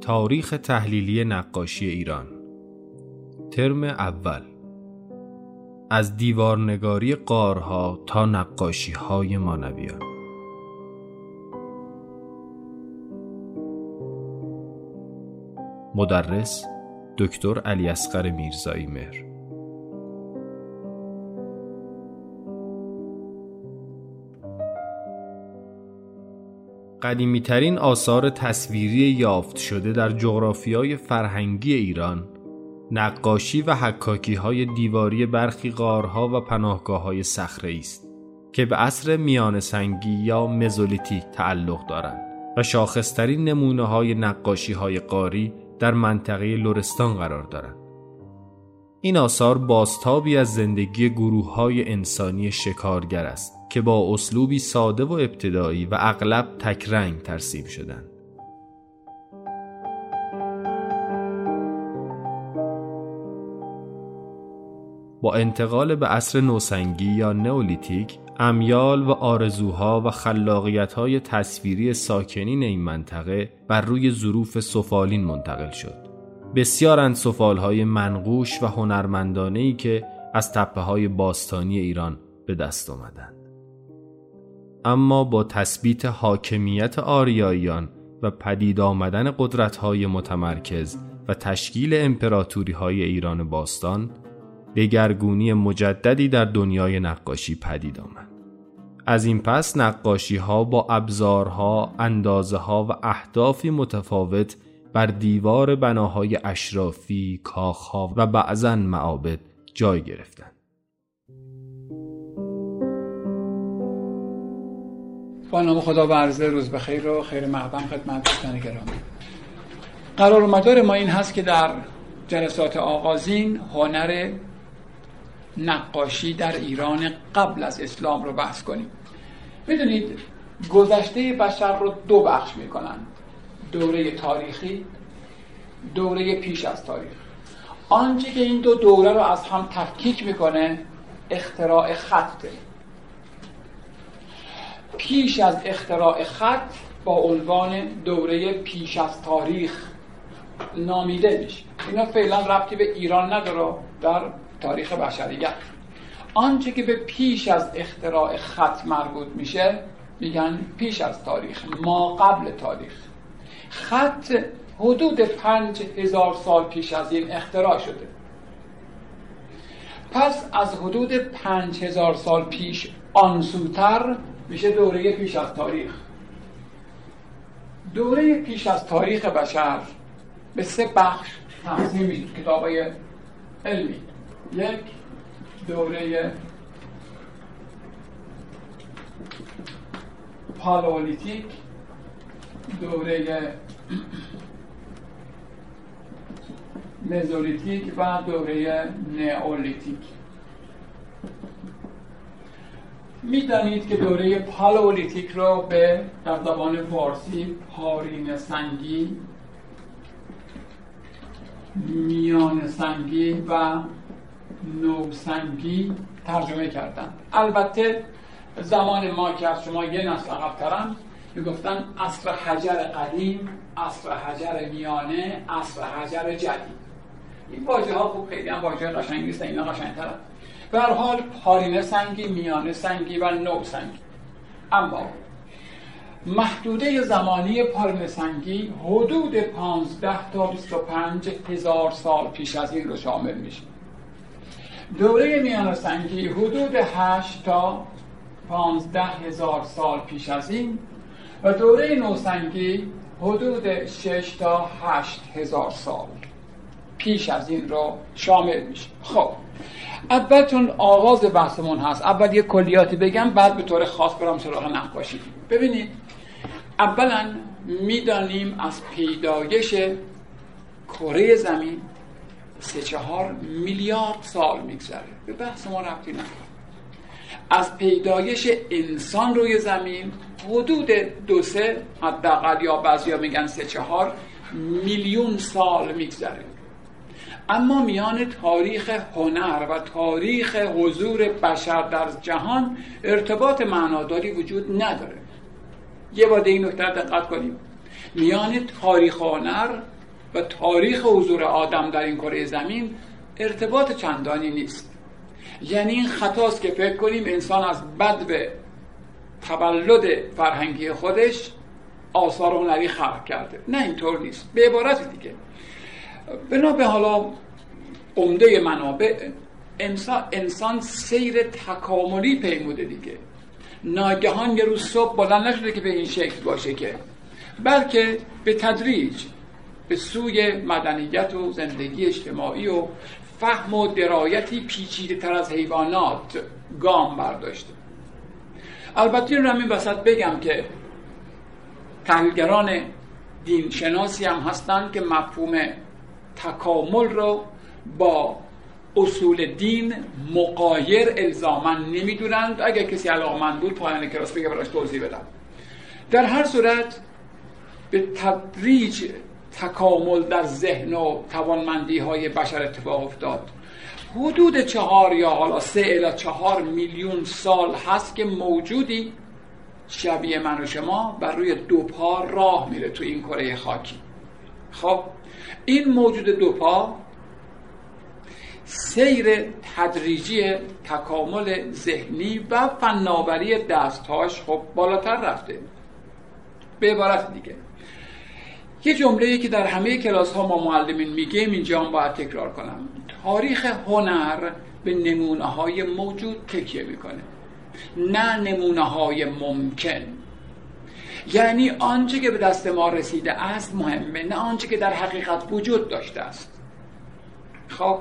تاریخ تحلیلی نقاشی ایران. ترم اول. از دیوارنگاری قارها تا نقاشی های مانویان. مدرس دکتر علی اصغر میرزایی مهر. قدیمیترین آثار تصویری یافت شده در جغرافیای فرهنگی ایران نقاشی و حکاکی های دیواری برخی غارها و پناهگاه های صخره است که به عصر میان سنگی یا مزولیتیک تعلق دارند و شاخصترین نمونه های نقاشی های قاری در منطقه لرستان قرار دارند. این آثار بازتابی از زندگی گروه های انسانی شکارگر است که با اسلوبی ساده و ابتدایی و اغلب تکرنگ ترسیم شدند. با انتقال به عصر نوسنگی یا نئولیتیک امیال و آرزوها و خلاقیتهای تصویری ساکنین این منطقه بر روی ظروف سفالین منتقل شد. بسیارند سفالهای منقوش و هنرمندانهی که از تپه های باستانی ایران به دست آمدند. اما با تثبیت حاکمیت آریاییان و پدید آمدن قدرت‌های متمرکز و تشکیل امپراتوری های ایران باستان دگرگونی مجددی در دنیای نقاشی پدید آمد. از این پس نقاشی ها با ابزارها، اندازه ها و اهدافی متفاوت بر دیوار بناهای اشرافی، کاخها و بعضا معابد جای گرفتند. با نام خدا و عرضه روز بخیر و خیر مقدم خدمت دوستان گرامی قرار مدار ما این هست که در جلسات آغازین هنر نقاشی در ایران قبل از اسلام رو بحث کنیم. می‌دونید گذشته بشر رو دو بخش می‌کنن دوره تاریخی دوره پیش از تاریخ. آنچه که این دو دوره رو از هم تفکیک می‌کنه اختراع خطه پیش از اختراع خط با عنوان دوره پیش از تاریخ نامیده میشه. اینا فعلا ربطی به ایران نداره در تاریخ بشریت. آنچه که به پیش از اختراع خط مربوط میشه میگن پیش از تاریخ ما قبل تاریخ. خط حدود پنج هزار سال پیش از این اختراع شده. پس از حدود پنج هزار سال پیش آنسوتر میشه دوره پیش از تاریخ. دوره پیش از تاریخ بشر به سه بخش تقسیم میشه کتاب علمی. یک دوره پالولیتیک دوره مزولیتیک و دوره نئولیتیک. می‌دانید که دوره پالولیتیک رو به در زبان فارسی پارین سنگی میان سنگی و نوسنگی ترجمه کردن البته زمان ما که از شما یه نسل عقب می‌گفتن اصر حجر قدیم اصر حجر میانه اصر حجر جدید. این واژه ها خوب خیلی هم واژه قشنگی نیست اینا قشنگ ترن به حال پارینه سنگی میانه سنگی و نو سنگی. اما محدوده زمانی پارینه سنگی حدود 15 تا 25 هزار سال پیش از این رو شامل میشه. دوره میان سنگی حدود 8 تا 15 هزار سال پیش از این و دوره نوسنگی حدود 6 تا 8 هزار سال. پیش از این رو شامل میشه. خب. اول چون آغاز بحثمون هست. اول یه کلیاتی بگم بعد به طور خاص برام سراغ نقاشی. ببینید اولا می‌دانیم از پیدایش کره زمین سه چهار میلیارد سال میگذره. به بحث ما ربطی نداره. از پیدایش انسان روی زمین حدود دو سه حداقل یا بعضیا میگن سه چهار میلیون سال میگذره. اما میان تاریخ هنر و تاریخ حضور بشر در جهان ارتباط معناداری وجود نداره. یه بار این نکته دقت کنیم. میان تاریخ هنر و تاریخ حضور آدم در این کره زمین ارتباط چندانی نیست. یعنی این خطاست که فکر کنیم انسان از بد به تولد فرهنگی خودش آثار هنری خلق کرده. نه اینطور نیست. به عبارت دیگه. بنا به حالا عمده منابع انسان, انسان سیر تکاملی پیموده دیگه. ناگهان یه روز صبح بلند نشده که به این شکل باشه که. بلکه به تدریج به سوی مدنیت و زندگی اجتماعی و فهم و درایتی پیچیده تر از حیوانات گام برداشته. البته این رو وسط بگم که تحلیلگران دین شناسی هم هستند که مفهوم تکامل رو با اصول دین مقایر الزاما نمی‌دونند. اگر کسی علاقمند بود پایان کلاس بگه براش توضیح بدم. در هر صورت به تدریج تکامل در ذهن و توانمندی های بشر اتفاق افتاد. حدود چهار یا حالا سه الا چهار میلیون سال هست که موجودی شبیه من و شما بر روی دو پا راه میره تو این کره خاکی. خب؟ این موجود دو پا سیر تدریجی تکامل ذهنی و فناوری دستهاش خب بالاتر رفته. به عبارت دیگه. یه جمله که در همه کلاس ها ما معلمین میگیم اینجا هم باید تکرار کنم. تاریخ هنر به نمونه های موجود تکیه می‌کنه. نه نمونه های ممکن. یعنی آنچه که به دست ما رسیده است مهمه نه آنچه که در حقیقت وجود داشته است. خب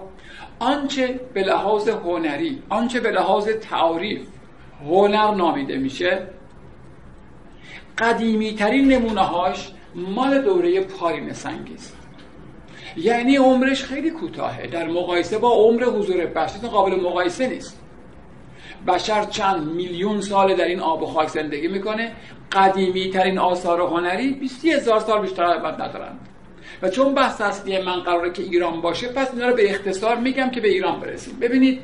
آنچه به لحاظ هنری آنچه به لحاظ تعریف هنر نامیده میشه قدیمی ترین نمونه هاش مال دوره پارین یعنی عمرش خیلی کوتاهه در مقایسه با عمر حضور بشر قابل مقایسه نیست. بشر چند میلیون سال در این آب و خاک زندگی می‌کنه. قدیمی ترین آثار هنری 20 هزار سال بیشتر عدد ندارن و چون بحث اصلی من قراره که ایران باشه پس اینا رو به اختصار میگم که به ایران برسیم. ببینید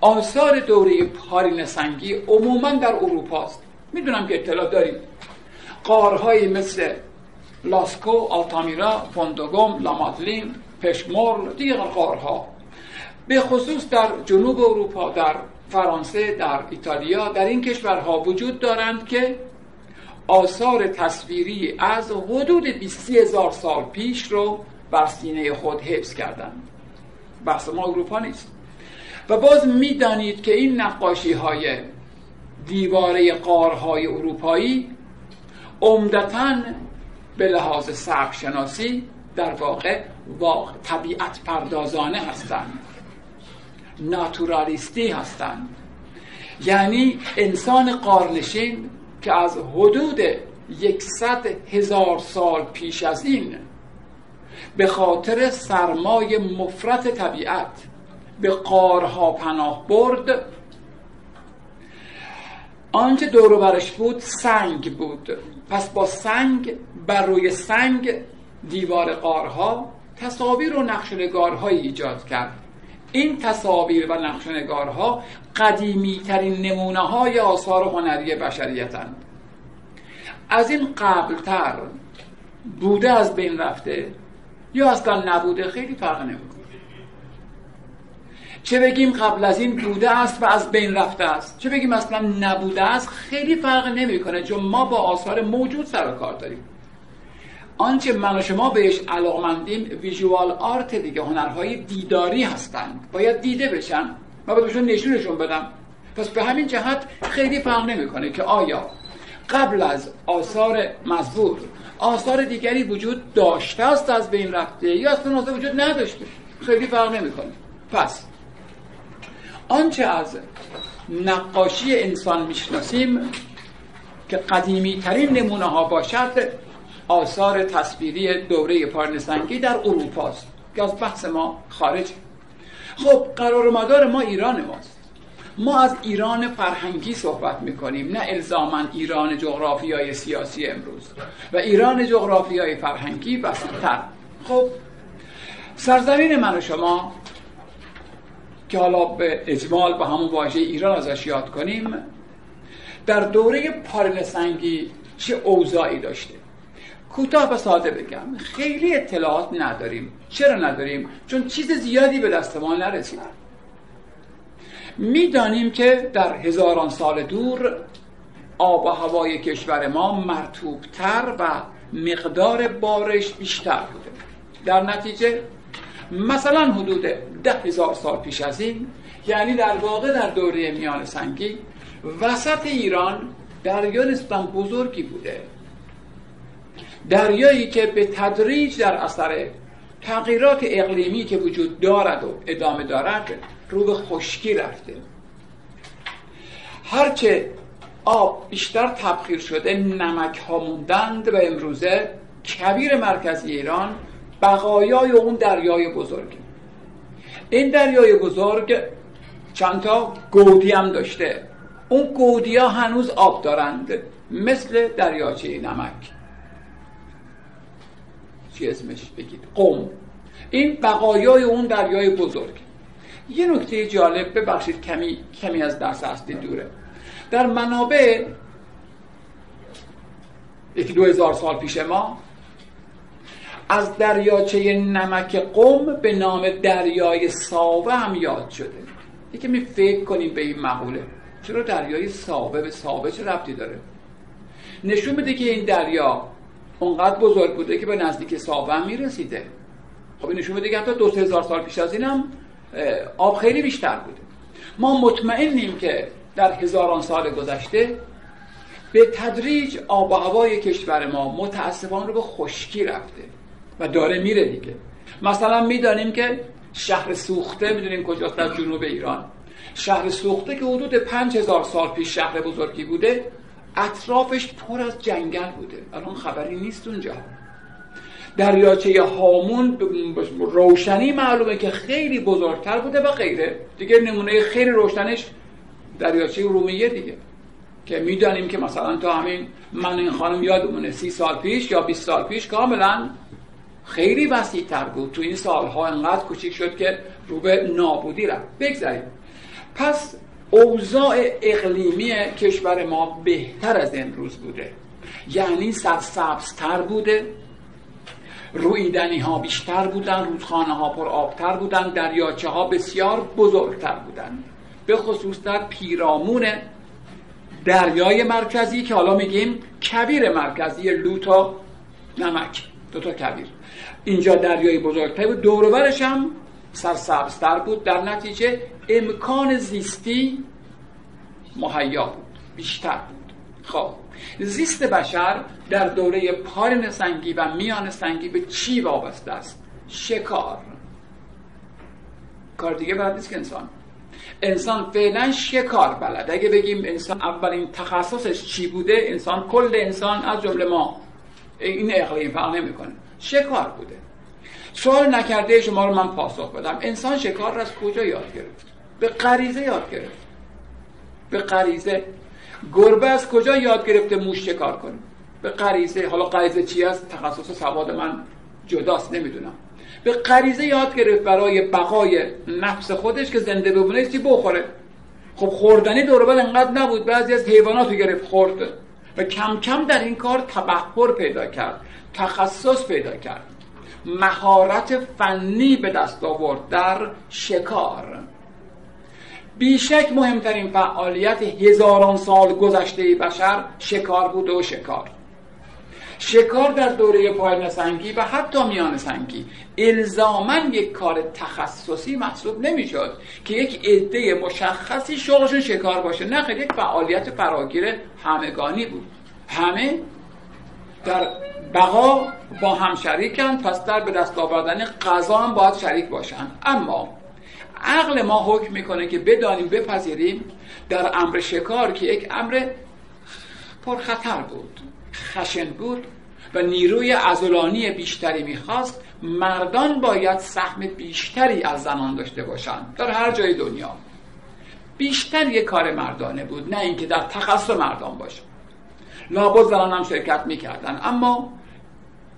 آثار دوره پارین سنگی عموما در اروپا است. می‌دونم که اطلاع داریم قارهایی مثل لاسکو، آلتامیرا، فوندوگوم، لامادلین، پشمور دیگر قارها به خصوص در جنوب اروپا در فرانسه در ایتالیا در این کشورها وجود دارند که آثار تصویری از حدود 20 هزار سال پیش رو بر سینه خود حفظ کردند. بحث ما اروپا نیست. و باز می‌دانید که این نقاشی های دیواره قارهای اروپایی عمدتا به لحاظ سبک در واقع واقع طبیعت پردازانه هستند. ناتورالیستی هستند. یعنی انسان قارنشین که از حدود یکصد هزار سال پیش از این به خاطر سرمای مفرت طبیعت به قارها پناه برد آنچه دور برش بود سنگ بود. پس با سنگ بر روی سنگ دیوار قارها تصاویر و نقشنگارهایی ایجاد کرد. این تصاویر و نقشنگارها قدیمی ترین نمونه های آثار هنری بشریتند از این قبلتر بوده از بین رفته یا اصلا نبوده خیلی فرق نمی‌کنه. چه بگیم قبل از این بوده است و از بین رفته است. چه بگیم اصلا نبوده است خیلی فرق نمی‌کنه چون ما با آثار موجود سر کار داریم. آنچه من و شما بهش علاقمندیم ویژوال آرت دیگه هنرهای دیداری هستند. باید دیده بشن من باید بهشون نشونشون بدم. پس به همین جهت خیلی فرق نمی‌کنه که آیا قبل از آثار مزبور آثار دیگری وجود داشته است از بین رفته یا اصلا وجود نداشته؟ خیلی فرق نمی‌کنه. پس آنچه از نقاشی انسان می‌شناسیم که قدیمی ترین نمونه ها باشد آثار تصویری دوره پارنسنگی در اروپا است. که از بحث ما خارج خب قرار مدار ما ایران ماست. ما از ایران فرهنگی صحبت می‌کنیم نه الزاما ایران جغرافیای سیاسی امروز. و ایران جغرافیای فرهنگی بسیتر خب سرزمین من و شما که حالا به اجمال به همون واژه ایران ازش یاد کنیم در دوره پارن سنگی چه اوضاعی داشته کوتاه و ساده بگم. خیلی اطلاعات نداریم. چرا نداریم؟ چون چیز زیادی به دست ما نرسید می‌دانیم که در هزاران سال دور آب و هوای کشور ما مرتوبتر و مقدار بارش بیشتر بوده. در نتیجه مثلا حدود ده هزار سال پیش از این یعنی در واقع در دوره میان سنگی وسط ایران دریا نسبتا بزرگی بوده. دریایی که به تدریج در اثر تغییرات اقلیمی که وجود دارد و ادامه دارد رو به خشکی رفته. هرچه آب بیشتر تبخیر شده نمک ها موندند و امروزه کبیر مرکزی ایران بقایای اون دریای بزرگ. این دریای بزرگ چندتا گودی هم داشته. اون گودی ها هنوز آب دارند مثل دریاچه نمک. چی اسمش بگید؟ قوم. این بقایای اون دریای بزرگ. یه نکته جالب ببخشید کمی کمی از درس اصلی دوره. در منابع یکی دو هزار سال پیش ما از دریاچه نمک قوم به نام دریای ساوه هم یاد شده. یکی می فکر کنیم به این مقوله. چرا دریای ساوه به ساوه چه ربطی داره؟ نشون بده که این دریا اونقدر بزرگ بوده که به نزدیک ساوه می‌رسیده. خب نشون بده که حتی دو هزار سال پیش از اینم آب خیلی بیشتر بوده. ما مطمئنیم که در هزاران سال گذشته به تدریج آب و هوای کشور ما متاسفانه رو به خشکی رفته و داره میره دیگه. مثلا می‌دانیم که شهر سوخته می‌دونیم کجاست در جنوب ایران. شهر سوخته که حدود پنج هزار سال پیش شهر بزرگی بوده اطرافش پر از جنگل بوده. الان خبری نیست اونجا. دریاچه هامون روشنی معلومه که خیلی بزرگتر بوده و غیره. دیگه نمونه خیلی روشنش دریاچه رومیه دیگه. که می‌دانیم که مثلا تا همین من این خانم یادمونه سی سال پیش یا 20 سال پیش کاملا خیلی وسیع تر بود. تو این سالها انقدر کوچیک شد که رو به نابودی رفت. بگذاریم. پس اوضاع اقلیمی کشور ما بهتر از امروز بوده. یعنی سرسبزتر بوده. رویدنی ها بیشتر بودن رودخانه ها پر آبتر بودن دریاچه ها بسیار بزرگتر بودن. به خصوص در پیرامون دریای مرکزی که حالا میگیم کبیر مرکزی لوتا نمک دو تا کبیر اینجا دریای بزرگتر بود. دوروبرش هم سرسبزتر بود. در نتیجه امکان زیستی مهیا بود بیشتر بود. خب زیست بشر در دوره پارن سنگی و میان سنگی به چی وابسته است؟ شکار. کار دیگه بلد نیست که انسان. انسان فعلا شکار بلد. اگه بگیم انسان اولین تخصصش چی بوده؟ انسان کل انسان از جمله ما. این اقلیم فرق نمی‌کنه. شکار بوده. سوال نکرده شما رو من پاسخ بدم. انسان شکار را از کجا یاد گرفت؟ به غریزه یاد گرفت. به غریزه. گربه از کجا یاد گرفته موش شکار کنه؟ به غریزه. حالا غریزه چی است؟ تخصص سواد من جداست نمی‌دونم. به غریزه یاد گرفت برای بقای نفس خودش که زنده بمونه چی بخوره؟ خب خوردنی دور انقدر نبود بعضی از حیوانات رو گرفت خورد. و کم کم در این کار تبخور پیدا کرد تخصص پیدا کرد. مهارت فنی به دست آورد در شکار. بیشک مهمترین فعالیت هزاران سال گذشته بشر شکار بود و شکار. شکار در دوره پایان سنگی و حتی میان سنگی الزامن یک کار تخصصی محسوب نمی‌شد که یک عده مشخصی شغلشون شکار باشه. نه یک فعالیت فراگیر همگانی بود. همه در بقا با هم شریکن پس در به دست آوردن غذا هم باید شریک باشن. اما عقل ما حکم می‌کنه که بدانیم بپذیریم در امر شکار که یک امر پرخطر بود خشن بود و نیروی ازولانی بیشتری می‌خواست. مردان باید سهم بیشتری از زنان داشته باشند در هر جای دنیا. بیشتر یک کار مردانه بود نه اینکه در تخصص مردان باشه. لابد زنان هم شرکت می‌کردن. اما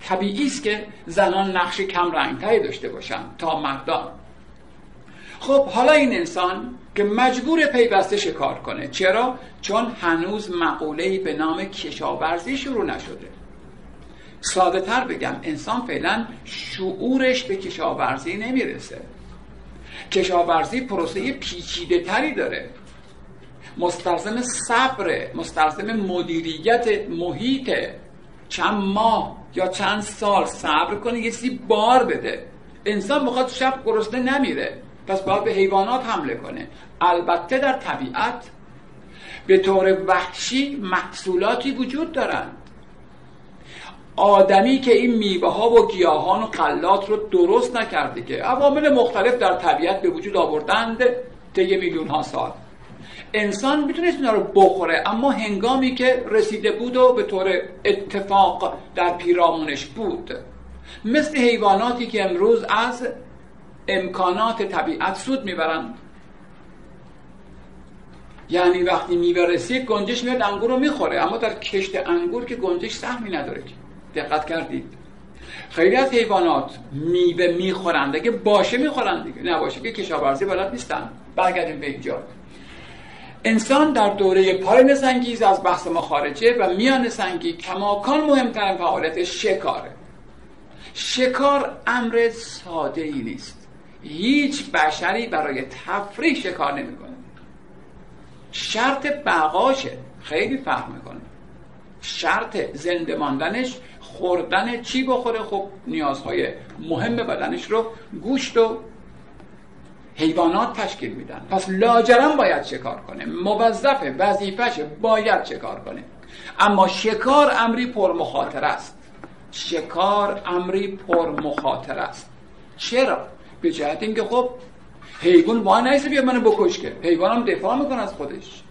طبیعی است که زنان نقش کم رنگتری داشته باشند تا مردان. خب حالا این انسان که مجبور پیوسته شکار کنه. چرا؟ چون هنوز مقوله‌ای به نام کشاورزی شروع نشده. ساده تر بگم انسان فعلا شعورش به کشاورزی نمی‌رسه. کشاورزی پروسه پیچیده تری داره. مستلزم صبر مستلزم مدیریت محیط. چند ماه یا چند سال صبر کنه یه چیزی بار بده. انسان بخواد شب گرسنه نمیره. پس باید به حیوانات حمله کنه. البته در طبیعت به طور وحشی محصولاتی وجود دارند. آدمی که این میوه ها و گیاهان و قلات رو درست نکرده که عوامل مختلف در طبیعت به وجود آوردند طی میلیون ها سال. انسان می‌تونست اینا رو بخوره اما هنگامی که رسیده بود و به طور اتفاق در پیرامونش بود. مثل حیواناتی که امروز از امکانات طبیعت سود می‌برند. یعنی وقتی میوه رسید گنجش میاد انگور رو می‌خوره. اما در کشت انگور که گنجش سهمی نداره دقت کردید. خیلی از حیوانات میوه می‌خورند. اگه باشه می‌خورند دیگه. نباشه که کشاورزی بلد نیستن. برگردیم به اینجا. انسان در دوره پایین سنگیز از بحث ما خارجه و میان سنگی کماکان مهمترین فعالیت شکاره. شکار امر ساده ای نیست. هیچ بشری برای تفریح شکار نمی‌کنه. شرط بقاشه خیلی فهم می‌کنه. شرط زنده ماندنش خوردن چی بخوره خب نیازهای مهم بدنش رو گوشت و حیوانات تشکیل میدن. پس لاجرم باید شکار کنه؟ موظف وظیفش باید شکار کنه؟ اما شکار امری پر مخاطر است. شکار امری پر مخاطر است. چرا؟ به جهت اینکه خب حیوان با نیست بیا منو بکش که حیوان هم دفاع می‌کنه از خودش.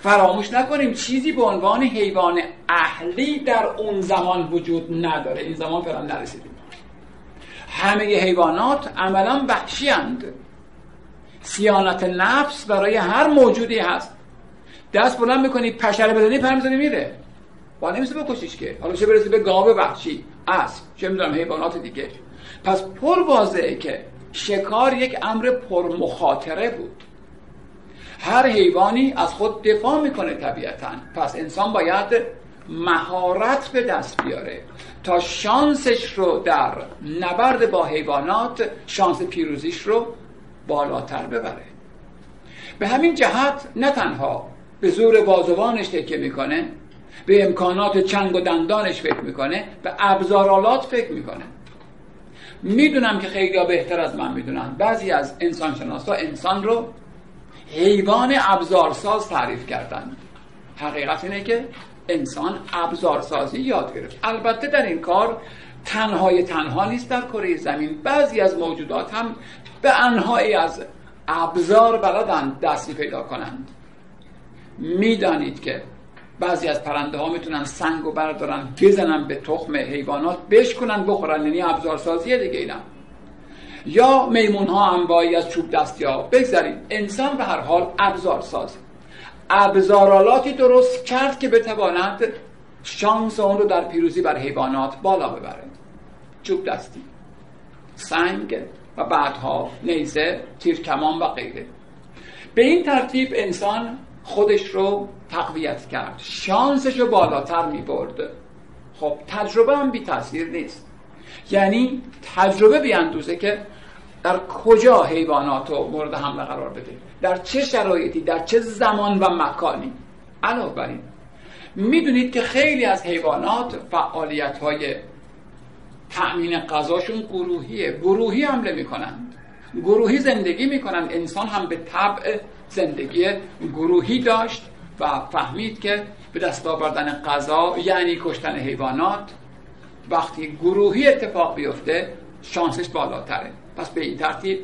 فراموش نکنیم چیزی به عنوان حیوان اهلی در اون زمان وجود نداره. این زمان فعلا نرسیدیم. همه حیوانات عملا وحشی اند سیانت نفس برای هر موجودی هست. دست بلند می‌کنی پشره بزنی پر می‌زنی میره. با نمیشه بکشیش که. حالا چه برسه به گاو وحشی اسب چه می‌دونم حیوانات دیگه. پس پر واضحه که شکار یک امر پر مخاطره بود. هر حیوانی از خود دفاع می‌کنه طبیعتا. پس انسان باید مهارت به دست بیاره تا شانسش رو در نبرد با حیوانات شانس پیروزیش رو بالاتر ببره. به همین جهت نه تنها به زور بازوانش تکیه می‌کنه به امکانات چنگ و دندانش فکر می‌کنه به ابزارالات فکر می‌کنه. می‌دونم که خیلی بهتر از من می‌دونن. بعضی از انسان شناسا انسان رو حیوان ابزارساز تعریف کردن. حقیقت اینه که انسان ابزارسازی یاد گرفت. البته در این کار تنهای تنها نیست در کره زمین. بعضی از موجودات هم به انهایی از ابزار بلدن دستی پیدا کنند. می‌دانید که بعضی از پرنده ها می‌تونن سنگ و بردارن بزنن به تخم حیوانات بشکنن بخورن. یعنی ابزارسازی دیگه اینا یا میمون ها انواعی از چوب دستی ها. بگذاریم انسان به هر حال ابزار ساز. ابزارالاتی درست کرد که بتواند شانس اون رو در پیروزی بر حیوانات بالا ببره چوب دستی. سنگ. و بعدها نیزه تیرکمان و غیره. به این ترتیب انسان خودش رو تقویت کرد. شانسش رو بالاتر می برد خب تجربه هم بی تاثیر نیست. یعنی تجربه بیاندوزه که در کجا حیوانات رو مورد حمله قرار بده؟ در چه شرایطی؟ در چه زمان و مکانی؟ علاوه بر این می‌دونید که خیلی از حیوانات فعالیت های تأمین غذاشون گروهیه. گروهی حمله می‌کنند گروهی زندگی می‌کنند انسان هم به طبع زندگی گروهی داشت و فهمید که به دست آوردن غذا یعنی کشتن حیوانات وقتی گروهی اتفاق بیفته شانسش بالاتره. پس به این ترتیب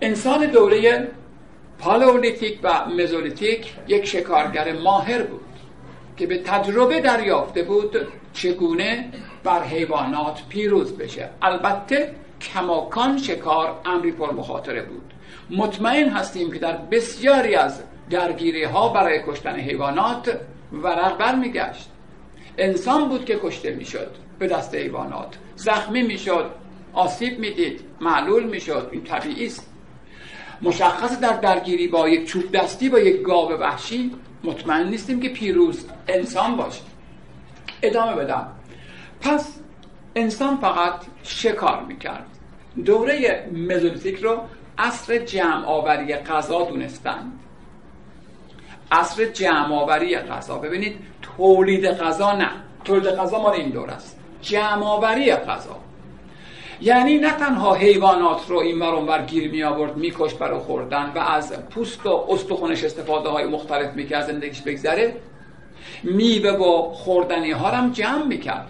انسان دوره پالئولیتیک و مزولیتیک یک شکارگر ماهر بود که به تجربه دریافته بود چگونه بر حیوانات پیروز بشه. البته کماکان شکار امری پر مخاطره بود. مطمئن هستیم که در بسیاری از درگیری ها برای کشتن حیوانات ورق بر میگشت انسان بود که کشته می‌شد به دست حیوانات. زخمی می‌شد آسیب می‌دید معلول می‌شد این طبیعی است. مشخص در درگیری با یک چوب دستی با یک گاو وحشی مطمئن نیستیم که پیروز انسان باشه. ادامه بدم. پس انسان فقط شکار می‌کرد؟ دوره مزولیتیک رو عصر جمع آوری غذا دونستن عصر جمع آوری غذا. ببینید تولید غذا نه. تولید غذا مال این دور است. جمع آوری غذا. یعنی نه تنها حیوانات رو این ور گیر می آورد میکش برای خوردن و از پوست و استخونش استفاده های مختلف می‌کرد زندگیش بگذره. میوه و خوردنی ها هم جمع می‌کرد.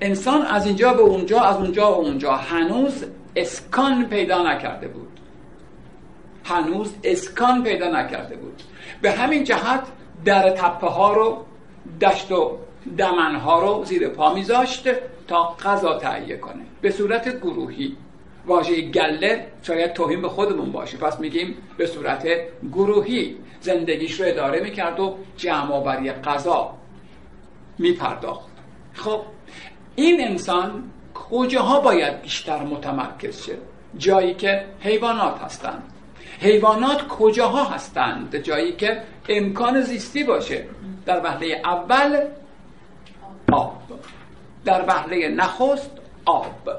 انسان از اینجا به اونجا از اونجا به اونجا. هنوز اسکان پیدا نکرده بود. هنوز اسکان پیدا نکرده بود. به همین جهت در تپه ها رو دشت و دمن ها رو زیر پا میذاشت تا غذا تهیه کنه. به صورت گروهی. واژه گله شاید توهین به خودمون باشه. پس میگیم به صورت گروهی. زندگیش رو اداره می‌کرد و جمع آوری غذا میپرداخت. خب این انسان کجاها باید بیشتر متمرکز شه؟ جایی که حیوانات هستند. حیوانات کجاها هستند؟ جایی که امکان زیستی باشه. در وهله اول آب. در وهله نخست آب.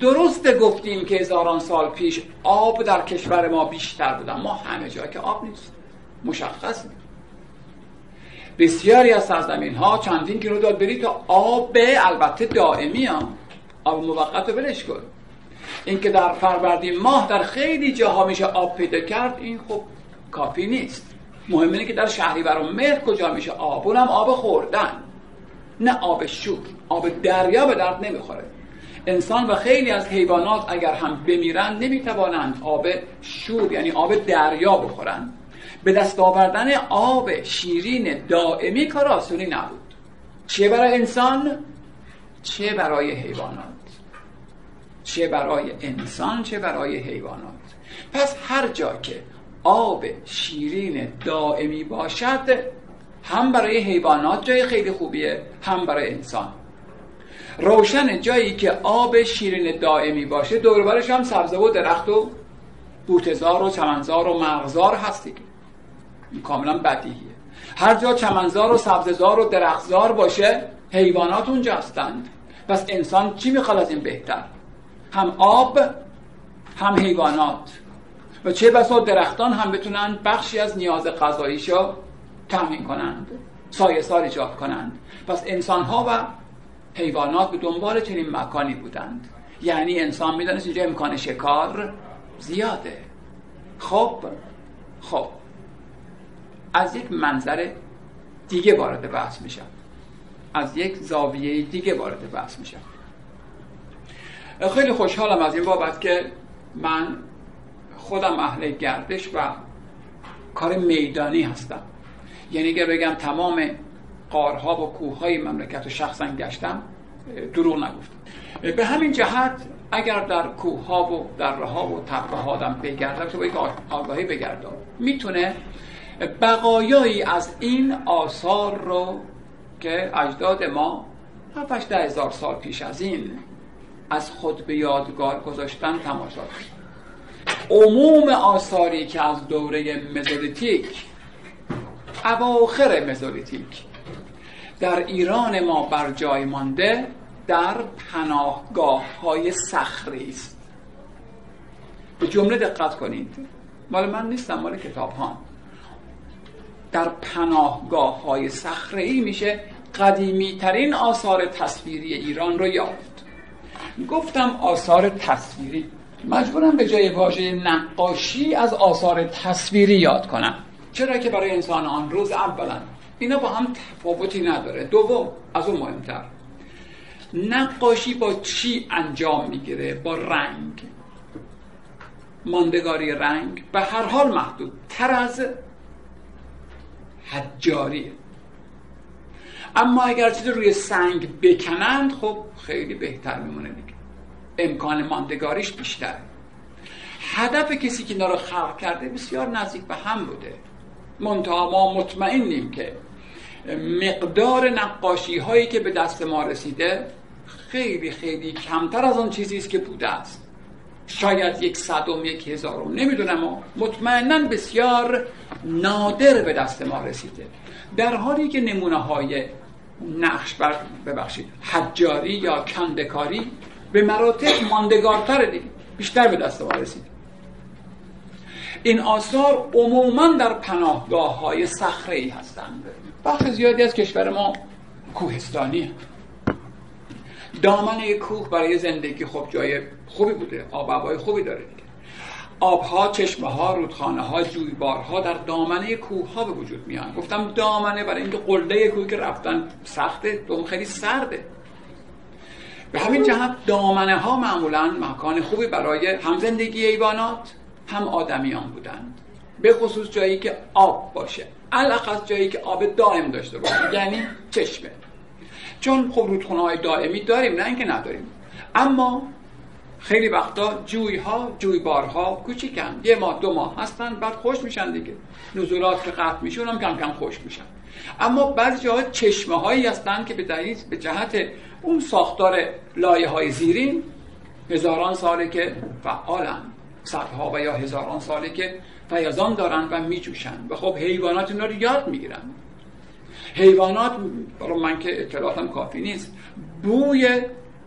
درست گفتیم که هزاران سال پیش آب در کشور ما بیشتر بودن. ما همه جا که آب نیست. مشخص بسیاری از سرزمین ها چندین داد برید تا آب البته دائمی ها آب موقت رو بلش کن. اینکه در فروردین ماه در خیلی جاها میشه آب پیدا کرد این خب کافی نیست. مهم اینه که در شهری برای مهر کجا میشه آب؟ اونم آب خوردن. نه آب شور. آب دریا به درد نمی‌خوره. انسان و خیلی از حیوانات اگر هم بمیرن نمی‌توانند آب شور یعنی آب دریا بخورن. به دست آوردن آب شیرین دائمی کار آسونی نبود. چه برای انسان؟ چه برای حیوانات. چه برای انسان چه برای حیوانات. پس هر جا که آب شیرین دائمی باشد هم برای حیوانات جای خیلی خوبیه هم برای انسان. روشن جایی که آب شیرین دائمی باشه دوربرش هم سبزه و درخت و بوتزار و چمنزار و مغزار هست دیگه این کاملا بدیهیه. هر جا چمنزار و سبززار و درختزار باشه حیوانات اونجا هستند. پس انسان چی می‌خواد از این بهتر؟ هم آب هم حیوانات. و چه بسا درختان هم بتونن بخشی از نیاز غذاییشو تامین کنند سایه سال ایجاد کنند. پس انسان ها و حیوانات به دنبال چنین مکانی بودند. یعنی انسان می‌دانست اینجا امکان شکار زیاده. خب خب. از یک منظر دیگه وارد بحث میشم. از یک زاویه دیگه وارد بحث میشم. خیلی خوشحالم از این بابت که من خودم اهل گردش و کار میدانی هستم. یعنی اگر بگم تمام قارها و کوههای مملکت شخصا گشتم دروغ نگفتم. به همین جهت اگر در کوه ها و دره ها و تپه ها آدم بگردم که با آگاهی بگردم. می‌تونه بقایایی از این آثار رو که اجداد ما 7 ده هزار سال پیش از این از خود به یادگار گذاشتن تماشا کنید عموم آثاری که از دوره مزولیتیک اواخر مزولیتیک در ایران ما بر جای مانده در پناهگاه های سخری است. به جمله دقت کنید. مال من نیستم مال کتاب ها در پناهگاه های ای میشه قدیمی ترین آثار تصویری ایران رو یافت. گفتم آثار تصویری. مجبورم به جای واژه نقاشی از آثار تصویری یاد کنم. چرا که برای انسان آن روز اولا اینا با هم تفاوتی نداره. دوم از اون مهمتر. نقاشی با چی انجام می‌گیره؟ با رنگ. ماندگاری رنگ به هر حال محدود تر از حجاریه. اما اگر چیزی روی سنگ بکنند خب خیلی بهتر میمونه دیگه. امکان ماندگاریش بیشتر هدف کسی که اینا رو خلق کرده بسیار نزدیک به هم بوده. منتها ما مطمئنیم که مقدار نقاشی هایی که به دست ما رسیده خیلی خیلی کمتر از آن چیزی است که بوده است. شاید یک صدم یک هزارم نمی‌دونم مطمئنا بسیار نادر به دست ما رسیده. در حالی که نمونه های نقش بر ببخشید حجاری یا کندکاری به مراتب ماندگارتر دیگه بیشتر به دست ما رسیده این آثار عموما در پناهگاه های صخره ای هستند. بخش زیادی از کشور ما کوهستانی دامنه کوه برای زندگی خب جای خوبی بوده آب هوای خوبی داره دیگه. آبها چشمه ها رودخانه ها جویبارها در دامنه کوه ها به وجود میان. گفتم دامنه برای اینکه قله کوهی که رفتن سخته دوم خیلی سرده. به همین جهت دامنه ها معمولا مکان خوبی برای هم زندگی ایوانات هم آدمیان بودند. به خصوص جایی که آب باشه. الاخص جایی که آب دائم داشته باشه. یعنی چشمه. چون خب رودخونه های دائمی داریم نه اینکه نداریم. اما خیلی وقتا جوی ها جوی بارها کوچیکن. یه ماه دو ماه هستن بعد خوش میشن دیگه. نزولات که قطع میشه اونم کم کم خوش میشن. اما بعضی جاها چشمه هایی هستن که به دلیل به جهت اون ساختار لایه های زیرین هزاران ساله که فعالن. صدها و یا هزاران ساله که فیضان دارن و میجوشن. و خب حیوانات اینا رو یاد می‌گیرن. حیوانات برای من که اطلاعاتم کافی نیست بوی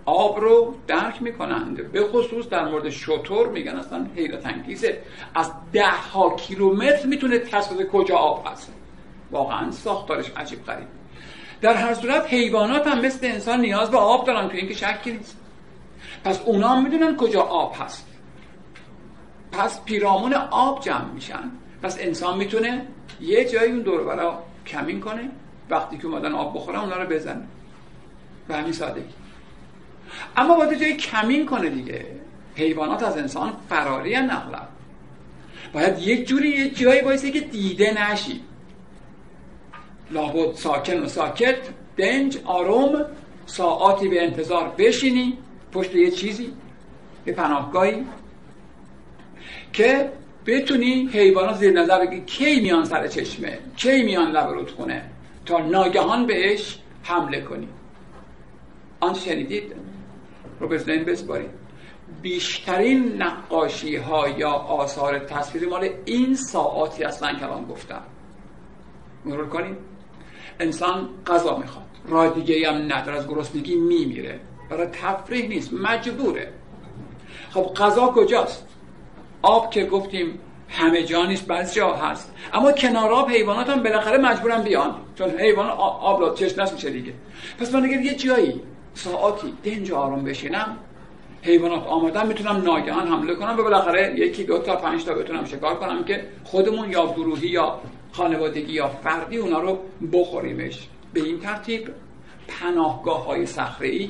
آب رو درک می‌کنند. به خصوص در مورد شطور میگن اصلا حیرت انگیزه. از ده ها کیلومتر می‌تونه تصویر کجا آب هست. واقعا ساختارش عجیب غریب. در هر صورت حیوانات هم مثل انسان نیاز به آب دارن که اینکه شکی نیست. پس اونا می‌دونن کجا آب هست. پس پیرامون آب جمع میشن. پس انسان می‌تونه یه جایی اون دور کمین کنه. وقتی که اومدن آب بخورن اونا رو بزنه. به همین سادگی. اما باید جایی کمین کنه دیگه. حیوانات از انسان فراری نقلا باید یک جوری یه جایی بایسته که دیده نشی. لابد ساکن و ساکت دنج آروم ساعاتی به انتظار بشینی پشت یه چیزی به پناهگاهی که بتونی حیوانات زیر نظر بگی کی میان سر چشمه کی میان لب رودخونه تا ناگهان بهش حمله کنی. آن شنیدید؟ رو بزنین بسپارید بیشترین نقاشی ها یا آثار تصویری مال این ساعاتی که الان گفتم. مرور کنیم انسان غذا می‌خواد. راه دیگه هم نداره از گرسنگی میمیره. برای تفریح نیست مجبوره. خب غذا کجاست؟ آب که گفتیم همه جا نیست بعضی جا هست. اما کنار آب حیوانات هم بالاخره مجبورن بیان. چون حیوان آب را چشم میشه دیگه. پس من اگر یه جایی ساعتی دنج آرام بشینم حیوانات آمدن می‌تونم ناگهان حمله کنم و بالاخره یکی دو تا پنج تا بتونم شکار کنم که خودمون یا گروهی یا خانوادگی یا فردی اونا رو بخوریمش. به این ترتیب پناهگاه های صخره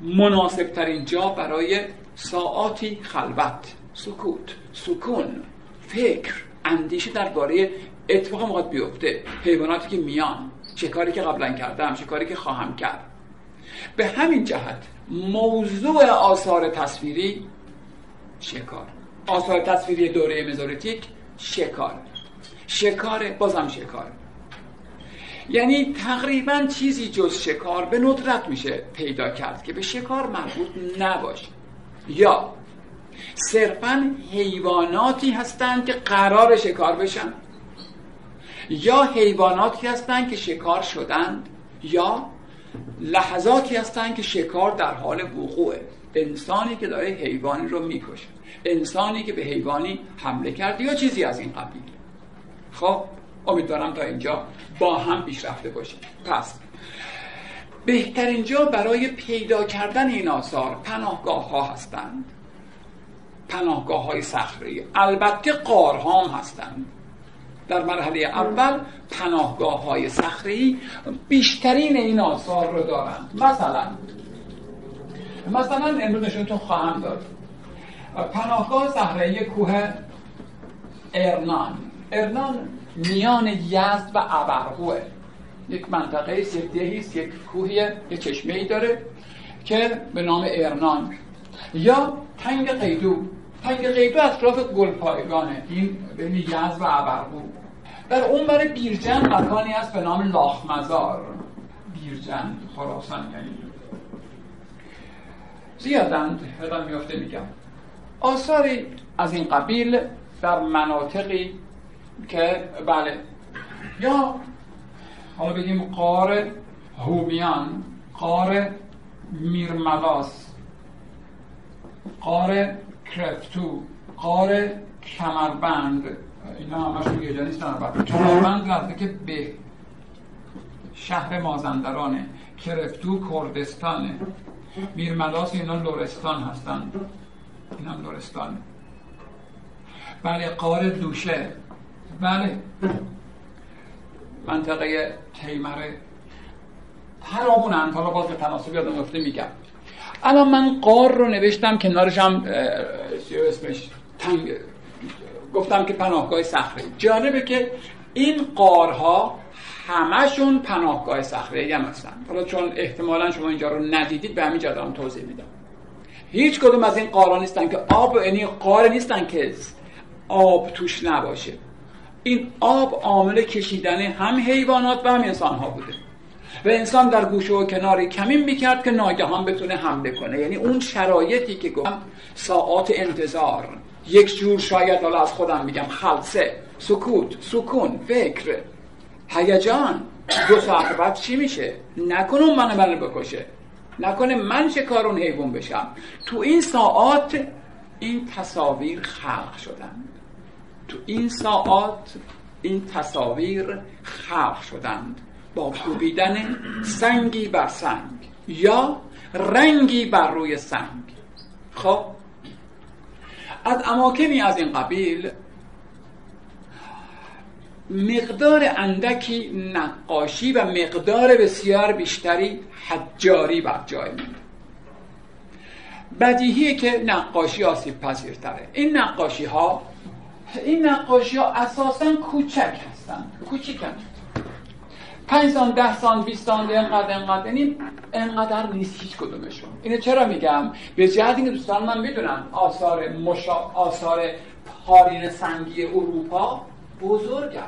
مناسب ترین جا برای ساعاتی خلوت سکوت سکون فکر اندیشه درباره اتفاق موقع بیفته حیواناتی که میان چه کاری که قبلا کردم چه کاری که خواهم کرد. به همین جهت موضوع آثار تصویری شکار. آثار تصویری دوره مزارتیک شکار. شکار بازم شکار. یعنی تقریبا چیزی جز شکار به ندرت میشه پیدا کرد که به شکار مربوط نباشه. یا صرفا حیواناتی هستند که قرار شکار بشن. یا حیواناتی هستند که شکار شدند. یا لحظاتی هستند که شکار در حال وقوعه. انسانی که داره حیوانی رو می‌کشه. انسانی که به حیوانی حمله کرده یا چیزی از این قبیل. خب امیدوارم تا اینجا با هم پیشرفته باشیم. پس بهترین جا برای پیدا کردن این آثار پناهگاه ها هستند. پناهگاه های صخره البته قارها هم هستند. در مرحله اول پناهگاه های صخری بیشترین این آثار رو دارند. مثلا مثلا امروز نشونتون خواهم داد. پناهگاه صخره کوه ارنان. ارنان میان یزد و ابرقوه. یک منطقه یک است یک کوهی یک چشمه ای داره که به نام ارنان. یا تنگ قیدو. تنگ قیدو اطراف گلپایگانه. این بین یزد و ابرقو در اون برای بیرجن مکانی است به نام لاخمزار بیرجن خراسان یعنی. زیادند یادم میافته میگم. آثاری از این قبیل در مناطقی که بله. یا حالا بگیم قار هومیان قار میرملاس قار کرفتو قار کمربند. اینا همشون یه جا نیستن کمربند رفته که به شهر مازندرانه کرفتو کردستانه میرملاس اینا لورستان هستن. این هم لورستانه بله قار دوشه. بله. منطقه تیمره هر حالا باز به تناسب یادم افته میگم. الان من قار رو نوشتم کنارش هم اسمش؟ تنگ گفتم که پناهگاه صخره جالبه که این قارها همشون پناهگاه صخره هم هستن حالا چون احتمالا شما اینجا رو ندیدید به همین دارم توضیح میدم. هیچ کدوم از این قارا نیستن که آب یعنی قار نیستن که آب توش نباشه. این آب عامل کشیدن هم حیوانات و هم انسان ها بوده. و انسان در گوشه و کناری کمین می‌کرد که ناگهان بتونه حمله کنه یعنی اون شرایطی که گفتم ساعات انتظار. یک جور شاید حالا از خودم میگم خلصه سکوت سکون فکر. هیجان. دو ساعت بعد چی میشه؟ نکنه اون منو بکشه. نکنه من کار اون حیوان بشم. تو این ساعات این تصاویر خلق شدن. تو این ساعات این تصاویر خلق شدند با کوبیدن سنگی بر سنگ یا رنگی بر روی سنگ. خب؟ از اماکنی از این قبیل مقدار اندکی نقاشی و مقدار بسیار بیشتری حجاری بر جای مید بدیهیه که نقاشی آسیب پذیرتره. این نقاشی ها این نقاشی ها اساسا کوچک هستند. کوچیکند. 5 سال 10 سال 20 سال انقدر انقدر. یعنی انقدر نیست هیچ کدومشون. اینو چرا میگم؟ به جهت اینکه دوستان من می‌دونن آثار مشا... آثار پارین سنگی اروپا بزرگه.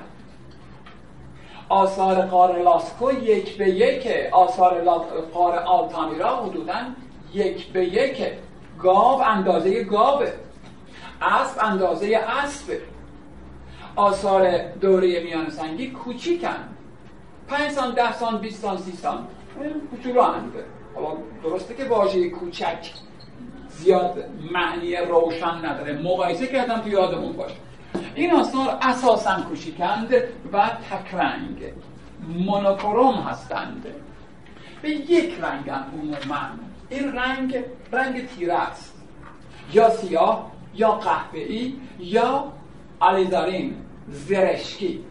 آثار قار لاسکو یک به یک آثار قاره آلتامیرا حدودا یک به یک. گاو اندازه گاوه. اسب اندازه اسبه آثار دوره میان سنگی کوچیکن. 5 سان 10 سان 20 سان 30 سان کوچولو حالا درسته که واژه کوچک زیاد معنی روشن نداره. مقایسه کردم تو یادمون باشه. این آثار اساسا کوچیکند و تکرنگ. مونوکروم هستند. به یک رنگن عموما. این رنگ رنگ تیره است. یا سیاه یا قهوه‌ای یا علیزارین زرشکی.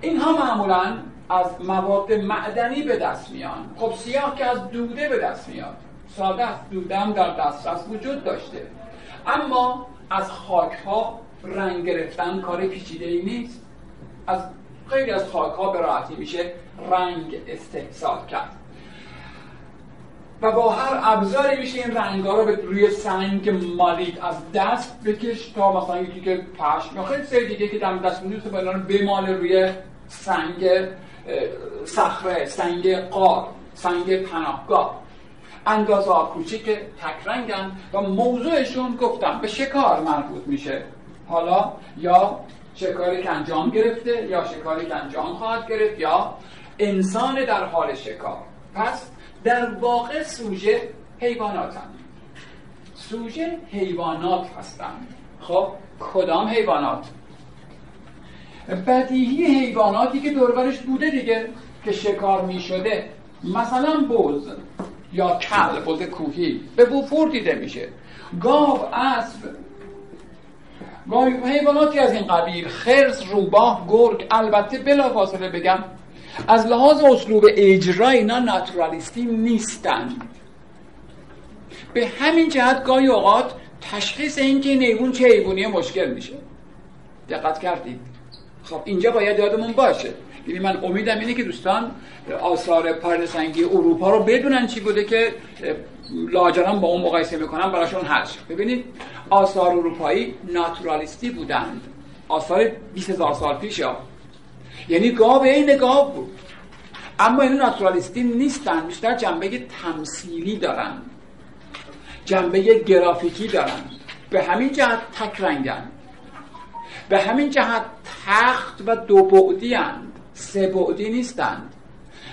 اینها معمولا از مواد معدنی به دست میان. خب سیاه که از دوده به دست میاد. ساده است دوده هم در دسترس وجود داشته. اما از خاک ها رنگ گرفتن کار پیچیده ای نیست. از خیلی از خاک ها به راحتی میشه رنگ استحصال کرد. و با هر ابزاری میشه این رنگا رو به روی سنگ مالید از دست بکش تا مثلا یکی که پشم خیلی سری دیگه که دم دست میدوست با اینا بماله روی سنگ صخره سنگ قار سنگ پناهگاه. اندازه کوچیک تک رنگن و موضوعشون گفتم به شکار مربوط میشه. حالا یا شکاری که انجام گرفته یا شکاری که انجام خواهد گرفت یا انسان در حال شکار. پس در واقع سوژه حیوانات هم. سوژه حیوانات هستند خب کدام حیوانات؟ بدیهی حیواناتی که دوربرش بوده دیگه که شکار می شده. مثلا بز یا کل بز کوهی. به بوفور دیده میشه. گاو اسب. حیواناتی از این قبیل. خرس روباه گرگ. البته بلا فاصله بگم از لحاظ اسلوب اجرا اینا ناتورالیستی نیستن. به همین جهت گاهی اوقات تشخیص این که نیوون چه حیوانی مشکل میشه. دقت کردید. خب اینجا باید یادمون باشه. یعنی من امیدم اینه که دوستان آثار پارن سنگی اروپا رو بدونن چی بوده که لاجرم با اون مقایسه می‌کنن براشون حل ببینید آثار اروپایی ناتورالیستی بودند. آثار 20 هزار سال پیش ها. یعنی گاو این گاو بود. اما این ناتورالیستی نیستن بیشتر جنبه تمثیلی دارن. جنبه گرافیکی دارن. به همین جهت تک رنگن. به همین جهت تخت و دو بعدی هند. سه بعدی نیستند.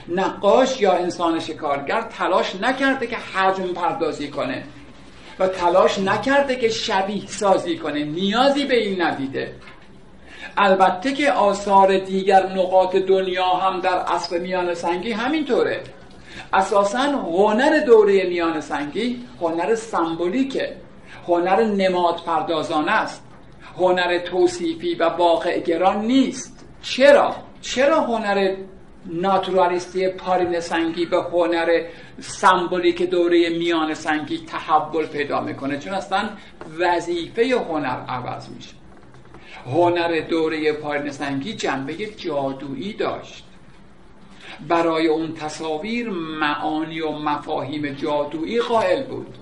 نقاش یا انسان شکارگر تلاش نکرده که حجم پردازی کنه و تلاش نکرده که شبیه سازی کنه نیازی به این ندیده. البته که آثار دیگر نقاط دنیا هم در عصر میان سنگی همینطوره. اساسا هنر دوره میان سنگی هنر سمبولیکه. هنر نماد پردازانه است. هنر توصیفی و واقع گران نیست. چرا؟ چرا هنر ناتورالیستی پارین سنگی به هنر سمبولیک دوره میان سنگی تحول پیدا می‌کنه؟ چون اصلا وظیفه هنر عوض میشه. هنر دوره پارین سنگی جنبه جادویی داشت. برای اون تصاویر معانی و مفاهیم جادویی قائل بود.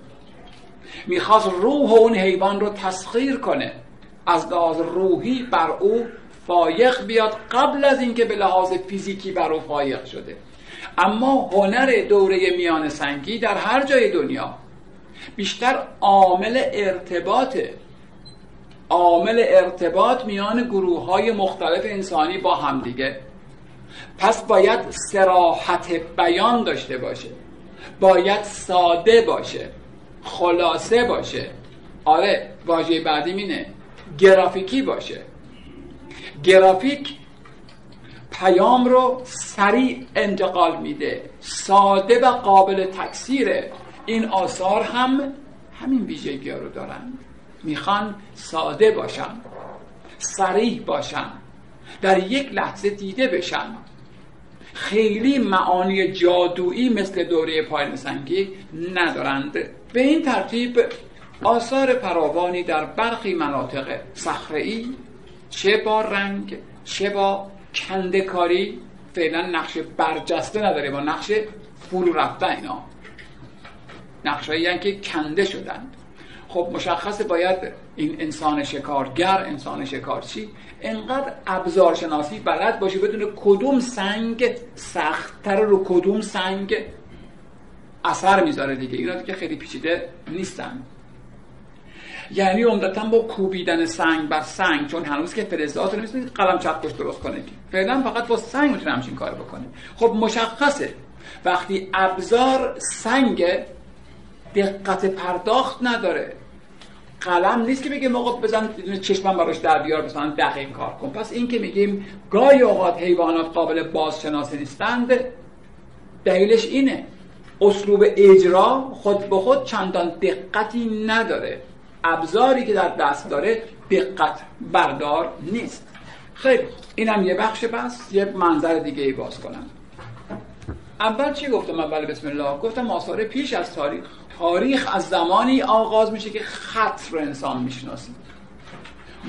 می‌خواست روح اون حیوان رو تسخیر کنه. از لحاظ روحی بر او فایق بیاد قبل از اینکه به لحاظ فیزیکی بر او فایق شده. اما هنر دوره میان سنگی در هر جای دنیا بیشتر عامل ارتباطه عامل ارتباط میان گروه های مختلف انسانی با همدیگه پس باید سراحت بیان داشته باشه. باید ساده باشه. خلاصه باشه. آره واژه بعدی مینه گرافیکی باشه. گرافیک پیام رو سریع انتقال میده. ساده و قابل تکثیره. این آثار هم همین ویژگی رو دارن. می‌خوان ساده باشن. سریع باشن. در یک لحظه دیده بشن. خیلی معانی جادویی مثل دوره پایین سنگی ندارند. به این ترتیب آثار فراوانی در برخی مناطق صخره‌ای چه با رنگ چه با کندکاری فعلا نقش برجسته نداره با نقش فرو رفته اینا. نقشهایی که کنده شدند. خب مشخصه باید این انسان شکارگر انسان شکارچی انقدر ابزارشناسی بلد باشه بدون کدوم سنگ سختتر رو کدوم سنگ اثر می‌ذاره دیگه. اینا که خیلی پیچیده نیستن. یعنی عمدتا با کوبیدن سنگ بر سنگ چون هنوز که فلزات رو نمی‌تونید قلم چپکش درست کنه. فعلا فقط با سنگ می‌تونه همچین کار بکنه. خب مشخصه. وقتی ابزار سنگ دقت پرداخت نداره قلم نیست که بگه موقع بزن چشمم براش در بیار مثلا دقیق کار کن. پس این که میگیم گاهی اوقات حیوانات قابل بازشناسی نیستند دلیلش اینه. اسلوب اجرا خود به خود چندان دقتی نداره. ابزاری که در دست داره دقت بردار نیست. خیلی اینم یه بخش بس یه منظر دیگه ای باز کنم. اول چی گفتم؟ اول بسم الله. گفتم آثار پیش از تاریخ تاریخ از زمانی آغاز میشه که خط رو انسان می‌شناسه.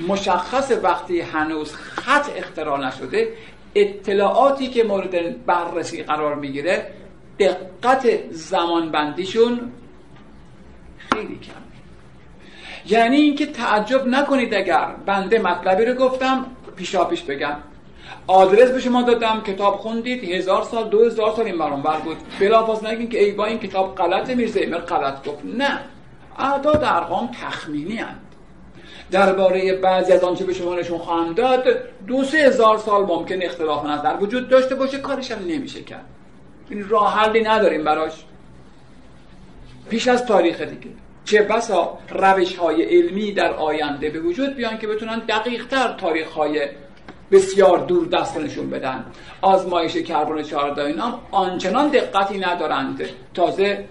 مشخص وقتی هنوز خط اختراع نشده اطلاعاتی که مورد بررسی قرار می‌گیره دقت زمانبندیشون خیلی کم یعنی اینکه تعجب نکنید اگر بنده مطلبی رو گفتم پیشا پیش بگم. آدرس به شما دادم کتاب خوندید هزار سال دو هزار سال این برام بر بود. بلافاصله نگین که ای با این کتاب غلط میرزه ایمر غلط گفت. نه اعداد ارقام تخمینی هست درباره بعضی از آنچه به شما نشون خواهم داد دو سه هزار سال ممکن اختلاف نظر وجود داشته باشه کارش هم نمیشه کرد. این راه حلی نداریم براش. پیش از تاریخ دیگه. چه بسا روش های علمی در آینده به وجود بیان که بتونن دقیق تر تاریخ های بسیار دور دست نشون بدن. آزمایش کربن 14 اینا آنچنان دقتی ندارند. تازه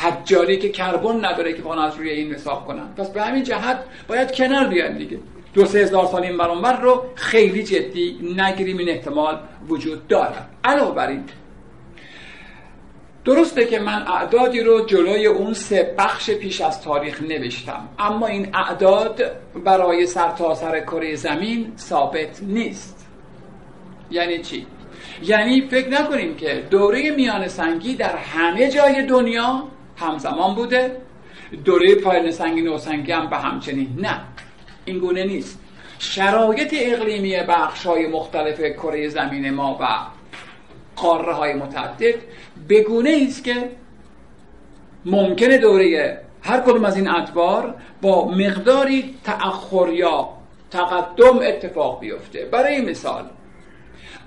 حجاری که کربن نداره که از روی این حساب کنن. پس به همین جهت باید کنار بیان دیگه. دو سه هزار سال این برانور رو خیلی جدی نگیریم این احتمال وجود دارد علاوه بر این درسته که من اعدادی رو جلوی اون سه بخش پیش از تاریخ نوشتم. اما این اعداد برای سرتاسر سر کره زمین ثابت نیست. یعنی چی؟ یعنی فکر نکنیم که دوره میان سنگی در همه جای دنیا همزمان بوده. دوره پایان سنگی نوسنگی هم به همچنین نه. این گونه نیست. شرایط اقلیمی بخش های مختلف کره زمین ما و قاره های متعدد بگونه است که ممکنه دوره هر کدوم از این ادوار با مقداری تأخر یا تقدم اتفاق بیفته. برای مثال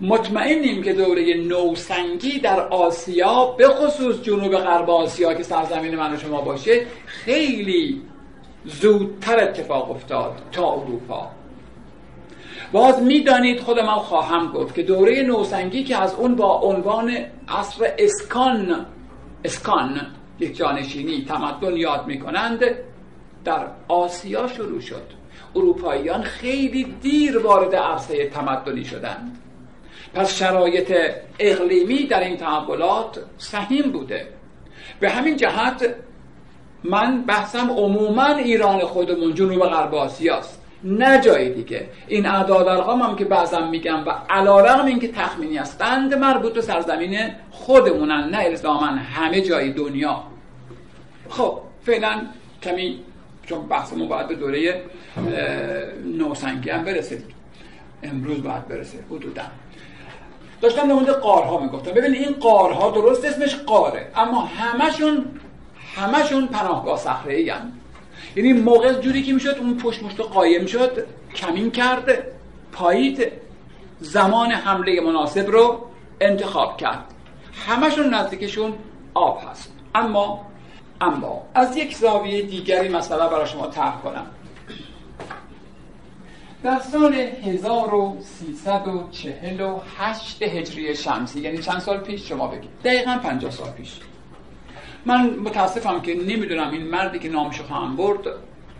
مطمئنیم که دوره نوسنگی در آسیا به خصوص جنوب غرب آسیا که سرزمین من و شما باشه خیلی زودتر اتفاق افتاد تا اروپا. باز می‌دانید خود من خواهم گفت که دوره نوسنگی که از اون با عنوان عصر اسکان اسکان یک جانشینی تمدن یاد می‌کنند در آسیا شروع شد. اروپاییان خیلی دیر وارد عرصه تمدنی شدند. پس شرایط اقلیمی در این تحولات سهیم بوده. به همین جهت من بحثم عموما ایران خودمون جنوب غرب آسیاست. نه جای دیگه. این اعداد ارقام هم که بعضا میگم و علا این که تخمینی هستند مربوط به سرزمین خودمونن نه الزاما همه جای دنیا. خب فعلا کمی چون بحثمون باید به دوره نوسنگی هم برسه امروز باید برسه حدودا. داشتم مورد قارها می‌گفتم. ببین این قارها درست اسمش قاره اما همشون همشون پناهگاه صخره ای یعنی موقع جوری که می‌شد اون پشت مشت قایم شد کمین کرد پایید زمان حمله مناسب رو انتخاب کرد. همشون نزدیکشون آب هست. اما اما از یک زاویه دیگری مسئله برای شما طرح کنم. در سال 1348 هجری شمسی یعنی چند سال پیش؟ شما بگید. دقیقا 50 سال پیش. من متاسفم که نمی‌دونم این مردی که نامشو خواهم برد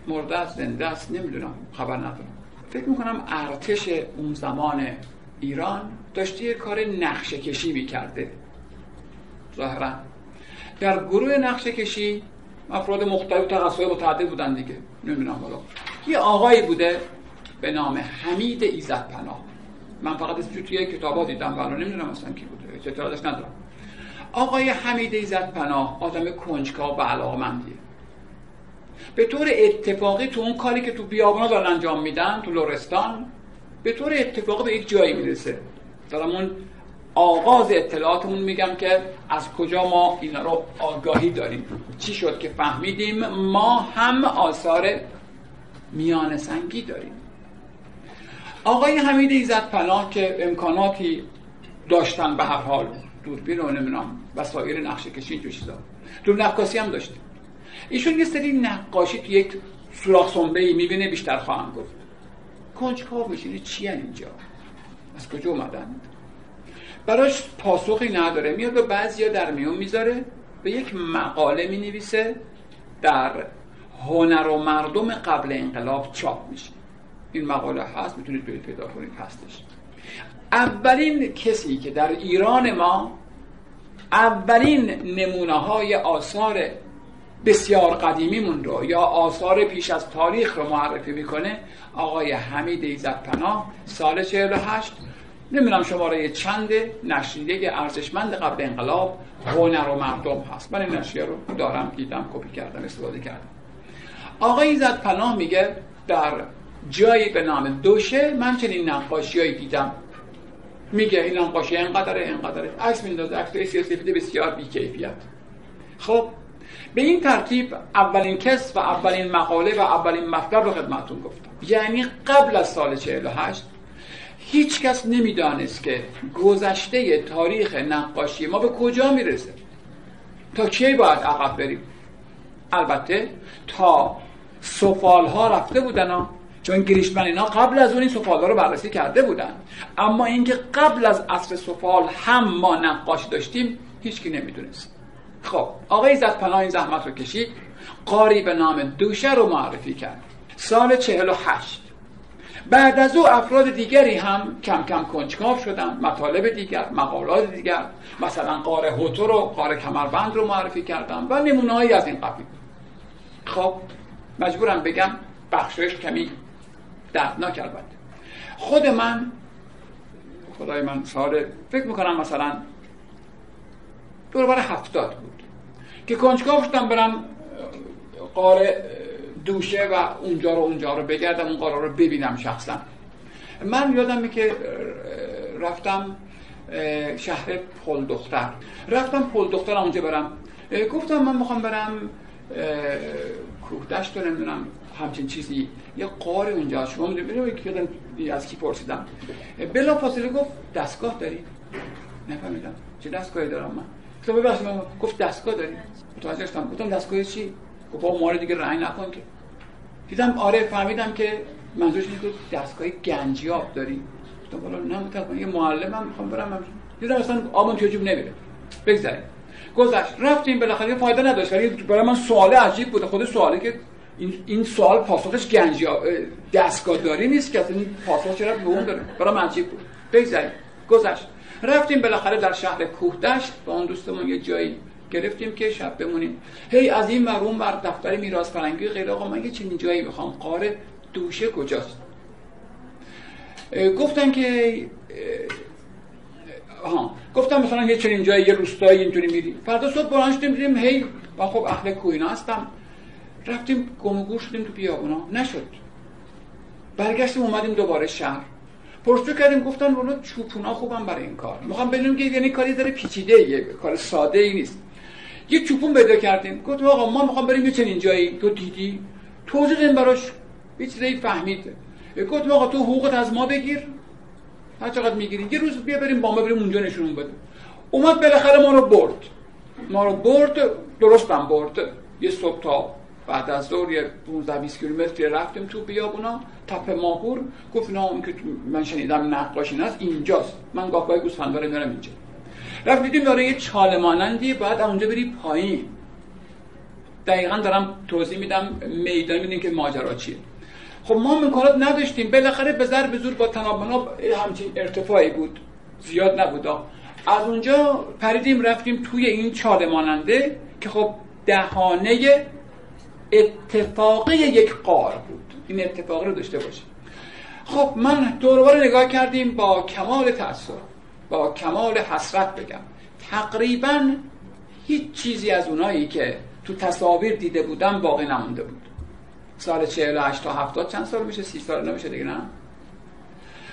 مرده است زنده است نمی‌دونم خبر ندارم. فکر می‌کنم ارتش اون زمان ایران داشته یه کار نقشه کشی می‌کرده. ظاهرا. در گروه نقشه کشی افراد مختلف تخصص متعدد بودن دیگه. نمی‌دونم حالا. یه آقایی بوده به نام حمید ایزد پناه من فقط اسمشو توی کتابا دیدم ولی نمی‌دونم اصلا کی بوده. اطلاعاتش ندارم. آقای حمید ایزد پناه آدم کنجکاو و علاقمندیه. به طور اتفاقی تو اون کاری که تو بیابانا دارن انجام میدن تو لورستان به طور اتفاقی به یک جایی می‌رسه. دارم اون آغاز اطلاعاتمون میگم که از کجا ما اینا رو آگاهی داریم. چی شد که فهمیدیم؟ ما هم آثار میان سنگی داریم. آقای حمید ایزد پناه که امکاناتی داشتن به هر حال. دوربین و نمی‌دونم. وسایل نقشه کشی اینجور چیزا دور نقاسی هم داشتیم ایشون یه سری نقاشی تو یک سوراخ سنبه ای می‌بینه بیشتر خواهم گفت. کنجکاو میشینه. چی اینجا؟ از کجا اومدن؟ براش پاسخی نداره. میاد به بعضیا در میون می‌ذاره. به یک مقاله می‌نویسه. در هنر و مردم قبل انقلاب چاپ میشه. این مقاله هست. می‌تونید برید پیدا کنید. هستش. اولین کسی که در ایران ما اولین نمونه های آثار بسیار قدیمیمون رو یا آثار پیش از تاریخ رو معرفی می‌کنه آقای حمید ایزد پناه سال 48 نمی‌دونم شماره چند نشریه ارزشمند قبل انقلاب هنر و مردم هست. من این نشریه رو دارم دیدم کپی کردم استفاده کردم. آقای ایزد پناه میگه در جایی به نام دوشه من چنین نقاشیایی دیدم. میگه این نقاشی اینقدره اینقدره. عکس میندازه عکس سیاسی بسیار بیکیفیت. خب به این ترتیب اولین کس و اولین مقاله و اولین مطلب رو خدمتتون گفتم. یعنی قبل از سال 48 هیچ کس نمی‌دانست که گذشته تاریخ نقاشی ما به کجا می‌رسه. تا کی باید عقب بریم؟ البته تا سفال ها رفته بودن ها. چون گریشمن اینا قبل از اون این سفال رو بررسی کرده بودن. اما اینکه قبل از عصر سفال هم ما نقاش داشتیم هیچکی نمی‌دونست. خب آقای زد پناه این زحمت رو کشید. قاری به نام دوشه رو معرفی کرد. سال 48 بعد از او افراد دیگری هم کم کم کنجکاو شدن. مطالب دیگر مقالات دیگر. مثلا قاره هوتو رو قاره کمربند رو معرفی کردن و نمونههایی از این قبیل. خب مجبورم بگم بخشش کمی دردناک البته. خود من خدای من سال فکر می‌کنم مثلا دور بر هفتاد بود که کنجکاو شدم برم قاره دوشه و اونجا رو اونجا رو بگردم اون قاره رو ببینم شخصا. من یادم که رفتم شهر پل دختر. رفتم پل دختر اونجا برم. گفتم من می‌خوام برم کوهدشت رو نمی‌دونم همچین چیزی یه قاری اونجا شما می‌دونید که از کی پرسیدم؟ بلا فاصله گفت دستگاه داری؟ نفهمیدم. چه دستگاهی دارم من؟ تو ببخشید من گفت دستگاه داری. متوجه شدم. گفتم دستگاه چی؟ گفت با مال دیگه رنگ نکن که. دیدم آره فهمیدم که منظورش اینه که دستگاه گنجیاب داری. گفتم بالا نه متأکد یه معلمم می‌خوام برم. دیدم اصلا آبم تو جیب نمیره. بگذاریم. گذشت. رفتیم بالاخره فایده نداشت. ولی برای من سوال عجیب بود. خود سوالی که این, این سوال پاسخش گنجی دستگاه داری نیست که این پاسخ چرا به اون داره. برای عجیب بود؟ بگذاریم. گذشت. رفتیم بالاخره در شهر کوهدشت. با اون دوستمون یه جایی گرفتیم که شب بمونیم. هی از این مرون بر دفتر میراث فرنگی غیر آقا من یه چنین جایی می‌خوام. قاره دوشه کجاست؟ گفتن که ها گفتم مثلا یه چنین جایی یه روستایی اینجوری میری. فردا صبح شدیم دیدیم هی من خب اهل کوینا هستم رفتیم گم و گور شدیم تو بیابونا. نشد. برگشتیم اومدیم دوباره شهر. پرسجو کردیم گفتن ولو چوپونا خوبم برای این کار. می‌خوام بدونم که یعنی کاری داره پیچیده یه کار ساده ای نیست. یه چوپون پیدا کردیم. گفتم آقا ما می‌خوام بریم یه جایی. تو دیدی؟ توضیح دادیم براش. یه چیزی فهمید گفتم آقا تو حقوقت از ما بگیر. هر چقدر می‌گیری. یه روز بیا بریم با ما بریم اونجا نشون بده اومد بالاخره ما رو برد. ما رو برد درستم برد. یه صبح تا بعد از دور یه 15 20 کیلومتر رفتیم تو بیابونا تپه ماهور. گفت نه اون که من شنیدم نقاشی است اینجاست. من گاه گاهی گوسفندا رو میارم اینجا. رفت دیدیم داره یه چاله مانندی بعد اونجا بری پایین. دقیقا دارم توضیح میدم میدان میدیم که ماجرا چیه. خب ما امکانات نداشتیم. بالاخره به ضرب زور با تنابنا همچین ارتفاعی بود. زیاد نبود. از اونجا پریدیم رفتیم توی این چاله ماننده که خب دهانه اتفاقی یک قار بود. این اتفاقی رو داشته باشیم. خب من دوربار نگاه کردیم با کمال تأثیر با کمال حسرت بگم. تقریبا هیچ چیزی از اونایی که تو تصاویر دیده بودم باقی نمونده بود. سال 48 تا 70 چند سال میشه؟ 30 سال نمیشه دیگه نه؟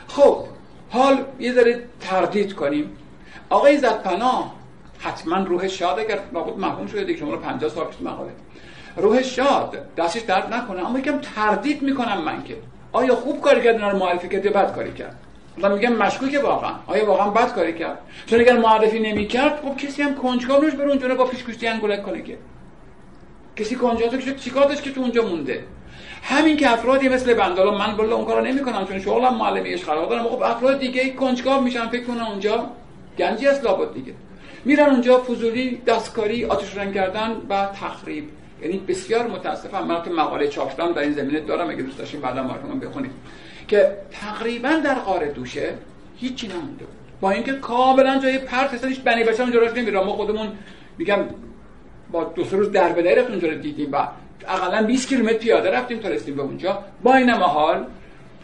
خب حال یه ذره تردید کنیم. آقای زدپناه حتما روح شاد اگر نابود محکوم شده دیگه شما رو 50 سال پیش مقاله. روح شاد. دستش درد نکنه. اما یکم تردید می‌کنم من که. آیا خوب کاری کرد رو معرفی کرد یا بد کاری کرد؟ من میگم مشکوکه واقعا. آیا واقعا بد کاری کرد؟ چون اگر معرفی نمی‌کرد خب کسی هم کنجکاو بره اونجا با پیشگوشتی انگولک کنه که. کسی کنجکاو که چیکار که تو اونجا مونده؟ همین که افرادی مثل بندالا من والا اون کارو نمی‌کنم چون شغلم معلمی اشغال دارم. خب افراد دیگه کنجکاو میشن فکر کنن اونجا گنجی است لابد دیگه. میرن اونجا فضولی دستکاری آتش کردن و تخریب. یعنی بسیار متاسفم من تو مقاله چاپ در این زمینه دارم اگه دوست داشتین بعدا مارکمون بخونید. که تقریبا در قاره دوشه هیچی نمونده بود. با اینکه کاملا جای پرت اصلا هیچ بنی بچه اونجا راش نمیره ما خودمون میگم با دو سه روز در بدایرت اونجا دیدیم و اقلا 20 کیلومتر پیاده رفتیم تا رسیدیم به اونجا. با این حال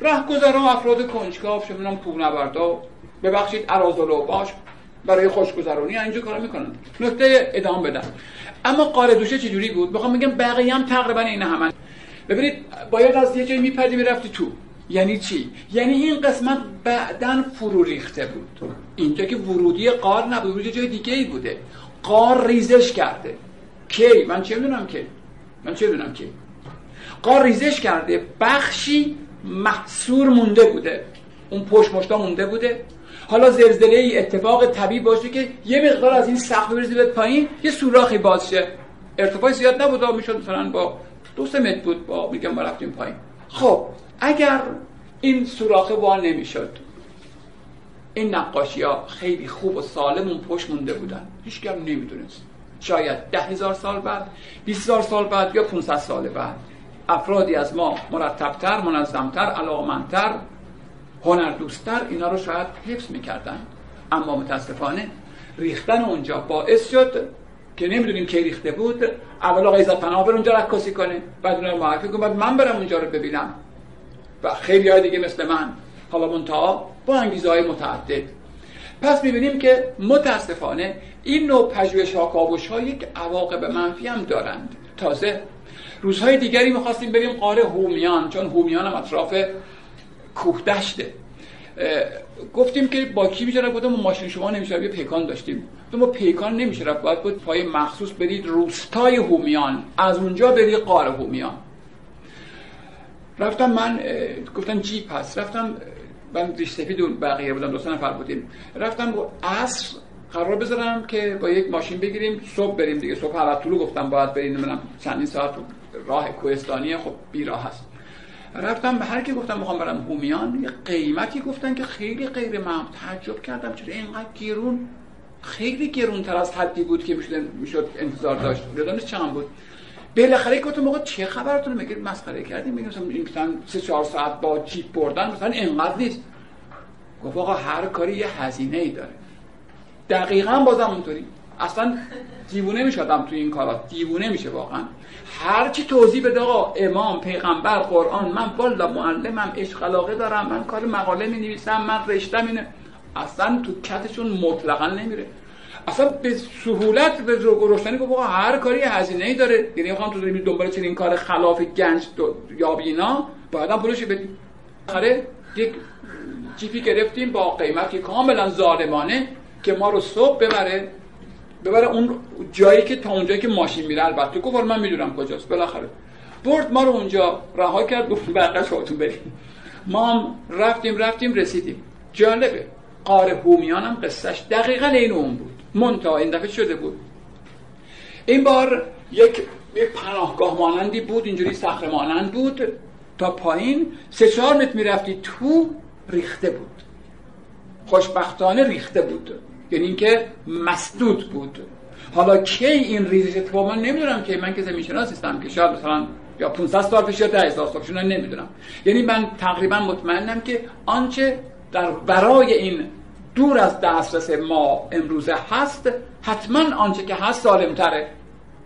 رهگذران افراد کنجکاو چه می‌دونم کوهنوردا ببخشید ارازل باش برای خوشگذرانی. اینجا کارا می‌کنن. نکته ادامه بدم. اما قاره دوشه چجوری بود؟ بخوام بگم بقیه هم تقریبا این همن ببینید باید از یه جایی میپردی می‌رفتی تو. یعنی چی؟ یعنی این قسمت بعدا فرو ریخته بود. اینجا که ورودی قار نبود یه جای دیگه ای بوده. قار ریزش کرده. کی؟ من چه می‌دونم که من چه می‌دونم که قار ریزش کرده. بخشی محصور مونده بوده. اون پشت مشتا مونده بوده. حالا زلزله ای اتفاق طبیعی باشه که یه مقدار از این سقف بریزه به پایین یه سوراخی باز شه. ارتفاع زیاد نبود می‌شد مثلا با دو سه متر بود با میگم ما رفتیم پایین. خب اگر این سوراخ وا نمی‌شد این نقاشی ها خیلی خوب و سالم اون پشت مونده بودن. هیچ کم نمی‌دونست. شاید ده هزار سال بعد 20 هزار سال بعد یا 500 سال بعد. افرادی از ما مرتبتر منظمتر علاقمندتر هنر دوستتر اینا رو شاید حفظ می‌کردن. اما متاسفانه ریختن اونجا باعث شد که نمی‌دونیم کی ریخته بود. اول آقای عزت پناه بر اونجا رکاسی کنه بعد اونها معرفی کنه بعد من برم اونجا رو ببینم. و خیلی های دیگه مثل من حالا منتها با انگیزه های متعدد. پس می‌بینیم که متاسفانه این نوع پژوهش ها کابوش ها یک عواقب منفی هم دارند. تازه روزهای دیگری می‌خواستیم بریم قاره هومیان چون هومیان هم اطراف کوه دشته. گفتیم که با کی میشه گفتم ماشین شما نمیشه یه پیکان داشتیم. ما پیکان نمیشه رفت باید بود پای مخصوص برید روستای هومیان. از اونجا برید قاره هومیان. رفتم من گفتن جیپ هست. رفتم من ریش سفید بقیه بودم دو نفر بودیم. رفتم با عصر قرار بذارم که با یک ماشین بگیریم صبح بریم دیگه. صبح اول طولو گفتم باید بریم. نمی‌دونم چندین ساعت راه کوهستانی خب بیراه هست. رفتم به هر کی گفتم می‌خوام برم هومیان یه قیمتی گفتن که خیلی غیر معمول. تعجب کردم چرا اینقدر گرون خیلی گرون تر از حدی بود که می‌شد می‌شد انتظار داشت. یادم چند بود. بالاخره گفتم موقع چه خبرتون میگه مسخره کردیم میگم مثلا این مثلا 3 4 ساعت با جیپ بردن مثلا اینقدر نیست. گفت آقا هر کاری یه هزینه ای داره. دقیقا بازم اونطوری. اصلا دیوونه می‌شدم تو این کارات دیوونه میشه واقعا. هر چی توضیح بده آقا امام پیغمبر قرآن من والا معلمم عشق علاقه دارم من کار مقاله می نویسم من رشتم اینه. اصلا تو کتشون مطلقا نمیره. اصلا به سهولت به روشنی گفت هر کاری هزینه ای داره. یعنی می‌خوام تو داری دنبال چنین کار خلاف گنج یابینا باید هم پولش بدیم آخره یک جیپی گرفتیم با قیمتی کاملا ظالمانه که ما رو صبح ببره. ببره اون جایی که تا اونجایی که ماشین میره البته گفت من می‌دونم کجاست. بالاخره برد ما رو اونجا رها کرد گفت بقیه خودتون بریم. ما هم رفتیم رفتیم رسیدیم. جالبه قاره هومیان هم قصهش دقیقا این اون بود. منتها این دفعه شده بود. این بار یک یک پناهگاه مانندی بود اینجوری صخره مانند بود. تا پایین سه چهار متر می‌رفتی تو ریخته بود. خوشبختانه ریخته بود. یعنی اینکه مسدود بود. حالا کی این ریزش اتفاق من نمی‌دونم که من که زمین شناس نیستم که شاید مثلا یا 500 سال پیش یا 10000 سال پیش نمی‌دونم. یعنی من تقریبا مطمئنم که آنچه در برای این دور از دسترس ما امروزه هست حتما آنچه که هست سالمتره.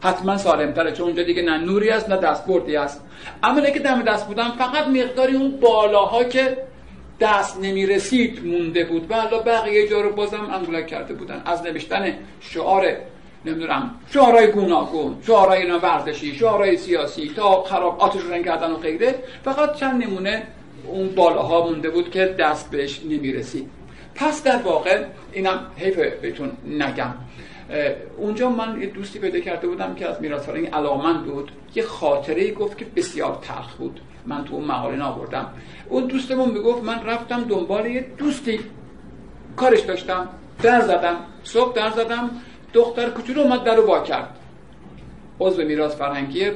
حتما سالمتره چون اونجا دیگه نه نوری است نه دستبردی است. اما که دم دست بودم فقط مقداری اون بالاها که دست نمی‌رسید مونده بود. و حالا بقیه جا رو بازم انگولک کرده بودن. از نوشتن شعار نمی‌دونم شعارهای گوناگون شعارهای ورزشی شعارهای سیاسی تا خراب آتش رنگ کردن و غیره فقط چند نمونه اون بالاها مونده بود که دست بهش نمی‌رسید. پس در واقع اینم حیف بهتون نگم. اونجا من یه دوستی پیدا کرده بودم که از میراث فرهنگی علاقمند بود. یه خاطره گفت که بسیار تلخ بود. من تو اون مقاله نابردم اون دوستمون می‌گفت من رفتم دنبال یه دوستی. کارش داشتم. در زدم. صبح در زدم. دختر کوچولو اومد در رو با کرد. عضو میراث فرهنگی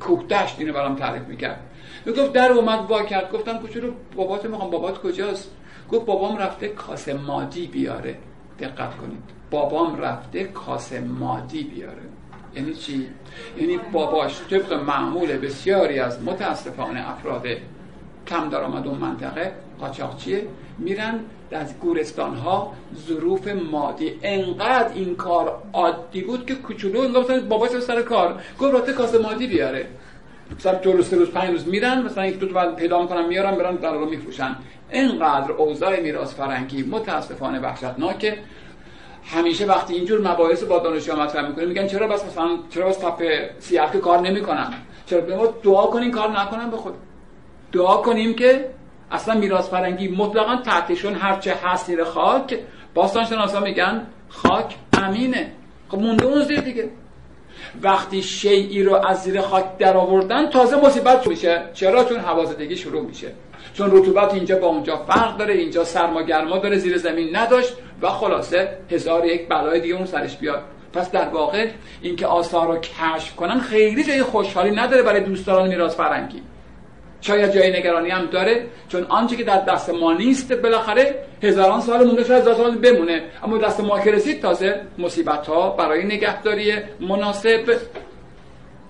کوهدشت اینو برام تعریف می‌کرد. می‌گفت در اومد با کرد. گفتم کوچولو بابات می‌خوام. بابات کجاست؟ گفت بابام رفته کاسه مادی بیاره. دقت کنید. بابام رفته کاسه مادی بیاره. یعنی چی؟ یعنی باباش طبق معمول بسیاری از متاسفانه افراد کم درآمد اون منطقه قاچاقچیه میرن از گورستان ها ظروف مادی. انقدر این کار عادی بود که کوچولو انگار مثلا باباش سر کار. گفت رفته کاسه مادی بیاره. مثلا دو روز روز پنج روز میرن مثلا یک دو تا پیدا می‌کنن میارن برن رو میفروشن. اینقدر اوضاع میراث فرنگی متاسفانه وحشتناکه. همیشه وقتی اینجور مباحث با دانشجو مطرح می‌کنیم میگن چرا بس مثلا چرا بس تپ سیاه کار نمی‌کنن؟ چرا به ما دعا کنین کار نکنن به خود. دعا کنیم که اصلا میراث فرنگی مطلقا تحتشون هرچه هست زیر خاک باستان شناسا میگن خاک امینه. خب مونده اون زیر دیگه. وقتی شیعی رو از زیر خاک در آوردن تازه مصیبت میشه. چرا؟ چون حوازدگی شروع میشه. چون رطوبت اینجا با اونجا فرق داره اینجا سرما گرما داره زیر زمین نداشت و خلاصه هزار یک بلای دیگه اون سرش بیاد. پس در واقع اینکه آثار رو کشف کنن خیلی جای خوشحالی نداره برای دوستان میراث فرنگی شاید جای نگرانی هم داره چون آنچه که در دست ما نیست بالاخره هزاران سال مونده شاید هزار سال بمونه. اما دست ما که رسید تازه مصیبت ها برای نگهداری مناسب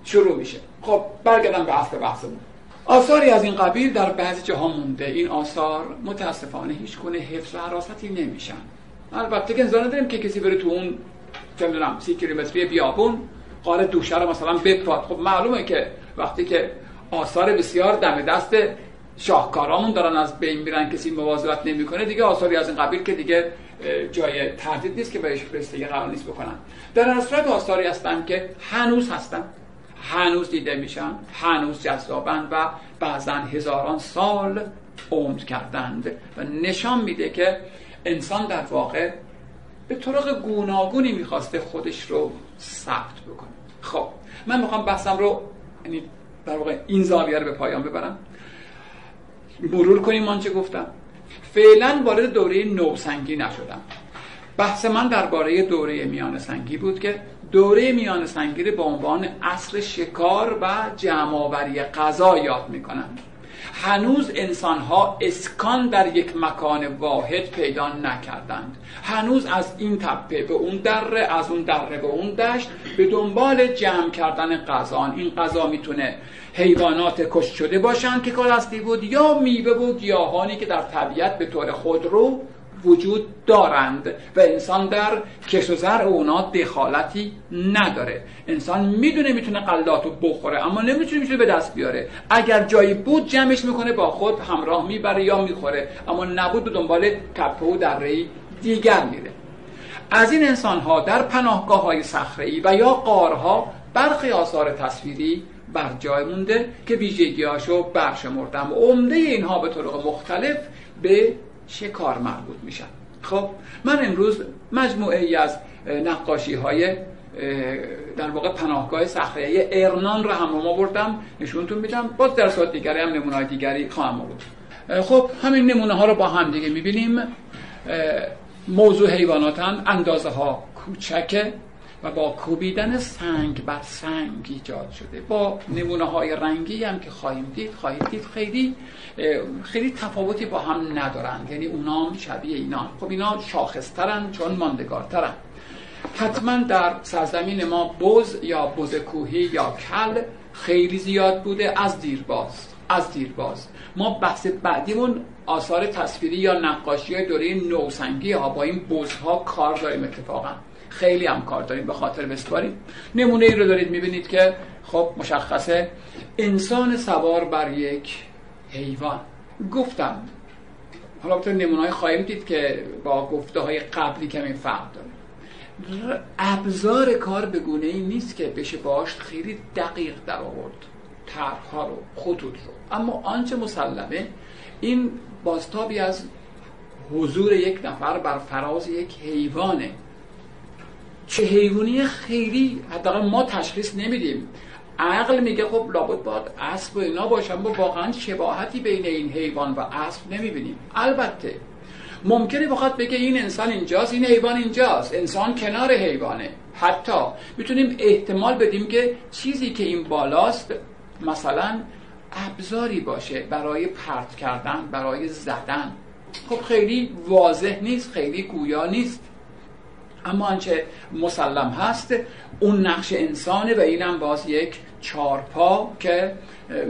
شروع میشه. خب برگردم به اصل بحثمون. آثاری از این قبیل در بعضی جاها مونده. این آثار متاسفانه هیچ گونه حفظ و حراستی نمیشن. البته که انتظار نداریم که کسی بره تو اون چه سی کیلومتری بیابون قاره دوشه رو مثلا بپاد خب معلومه که وقتی که آثار بسیار دم دست شاهکارامون دارن از بین میرن کسی مواظبت نمی‌کنه دیگه آثاری از این قبیل که دیگه جای تردید نیست که بهش رسیدگی قرار نیست بکنن. در اصل آثاری هستن که هنوز هستن. هنوز دیده میشن هنوز جذابن و بعضا هزاران سال عمد کردند و نشان میده که انسان در واقع به طرق گوناگونی می‌خواسته خودش رو ثبت بکنه. خب من می‌خوام بحثم رو یعنی در واقع این زاویه رو به پایان ببرم. مرور کنیم آنچه گفتم. فعلا وارد دوره نوسنگی نشدم. بحث من درباره دوره میان سنگی بود که دوره میان سنگی رو به عنوان اصل شکار و جمعآوری غذا یاد می‌کنن هنوز انسان ها اسکان در یک مکان واحد پیدا نکردند. هنوز از این تپه به اون دره از اون دره به اون دشت به دنبال جمع کردن غذا این غذا می‌تونه حیوانات کشت شده باشند که کالستی بود یا میوه و گیاهانی که در طبیعت به طور خودرو وجود دارند و انسان در کش و زر اونا دخالتی نداره. انسان می‌دونه می‌تونه قلات رو بخوره اما نمی‌تونه می‌تونه به دست بیاره. اگر جایی بود جمعش می‌کنه با خود همراه می‌بره یا می‌خوره اما نبود به دنبال تپه و دره دیگر میره. از این انسان ها در پناهگاه های صخره و یا قارها برخی آثار تصویری بر جای مونده که ویژگیهاشو برشمردم. عمده اینها به طرق مختلف به شکار مربوط میشن خب من امروز مجموعه ای از نقاشی های در واقع پناهگاه صخره ارنان رو هم آوردم. نشونتون میدم. باز در صورت دیگری هم نمونه دیگری خواهم آورد. خب همین نمونه ها رو با هم دیگه می‌بینیم. موضوع حیواناتن اندازه ها کوچکه. و با کوبیدن سنگ بر سنگ ایجاد شده. با نمونه های رنگی هم که خواهیم دید خواهید دید خیلی خیلی تفاوتی با هم ندارند. یعنی اونا شبیه اینا خب اینا شاخصترن چون ماندگارترن. حتما در سرزمین ما بز یا بز کوهی یا کل خیلی زیاد بوده. از دیرباز از دیرباز ما بحث بعدیمون آثار تصویری یا نقاشی های دوره نوسنگی ها با این بزها کار داریم اتفاقا. خیلی هم کار داریم به خاطر بسپاریم نمونه ای رو دارید می‌بینید که خب مشخصه. انسان سوار بر یک حیوان. گفتم حالا تو نمونه های خواهیم دید که با گفته های قبلی کمی فرق داره. ابزار کار به گونه ای نیست که بشه باش خیلی دقیق در آورد. طرح رو خطوط رو. اما آنچه مسلمه این بازتابی از حضور یک نفر بر فراز یک حیوانه. چه حیوانی خیلی حداقل ما تشخیص نمیدیم. عقل میگه خب لابد باید اسب و اینا باشه اما واقعا شباهتی بین این حیوان و اسب نمی‌بینیم. البته ممکنه بخواد بگه این انسان اینجاست این حیوان اینجاست. انسان کنار حیوانه. حتی می‌تونیم احتمال بدیم که چیزی که این بالاست مثلا ابزاری باشه برای پرت کردن برای زدن. خب خیلی واضح نیست خیلی گویا نیست. اما آنچه مسلم هست اون نقش انسانه و اینم باز یک چارپا که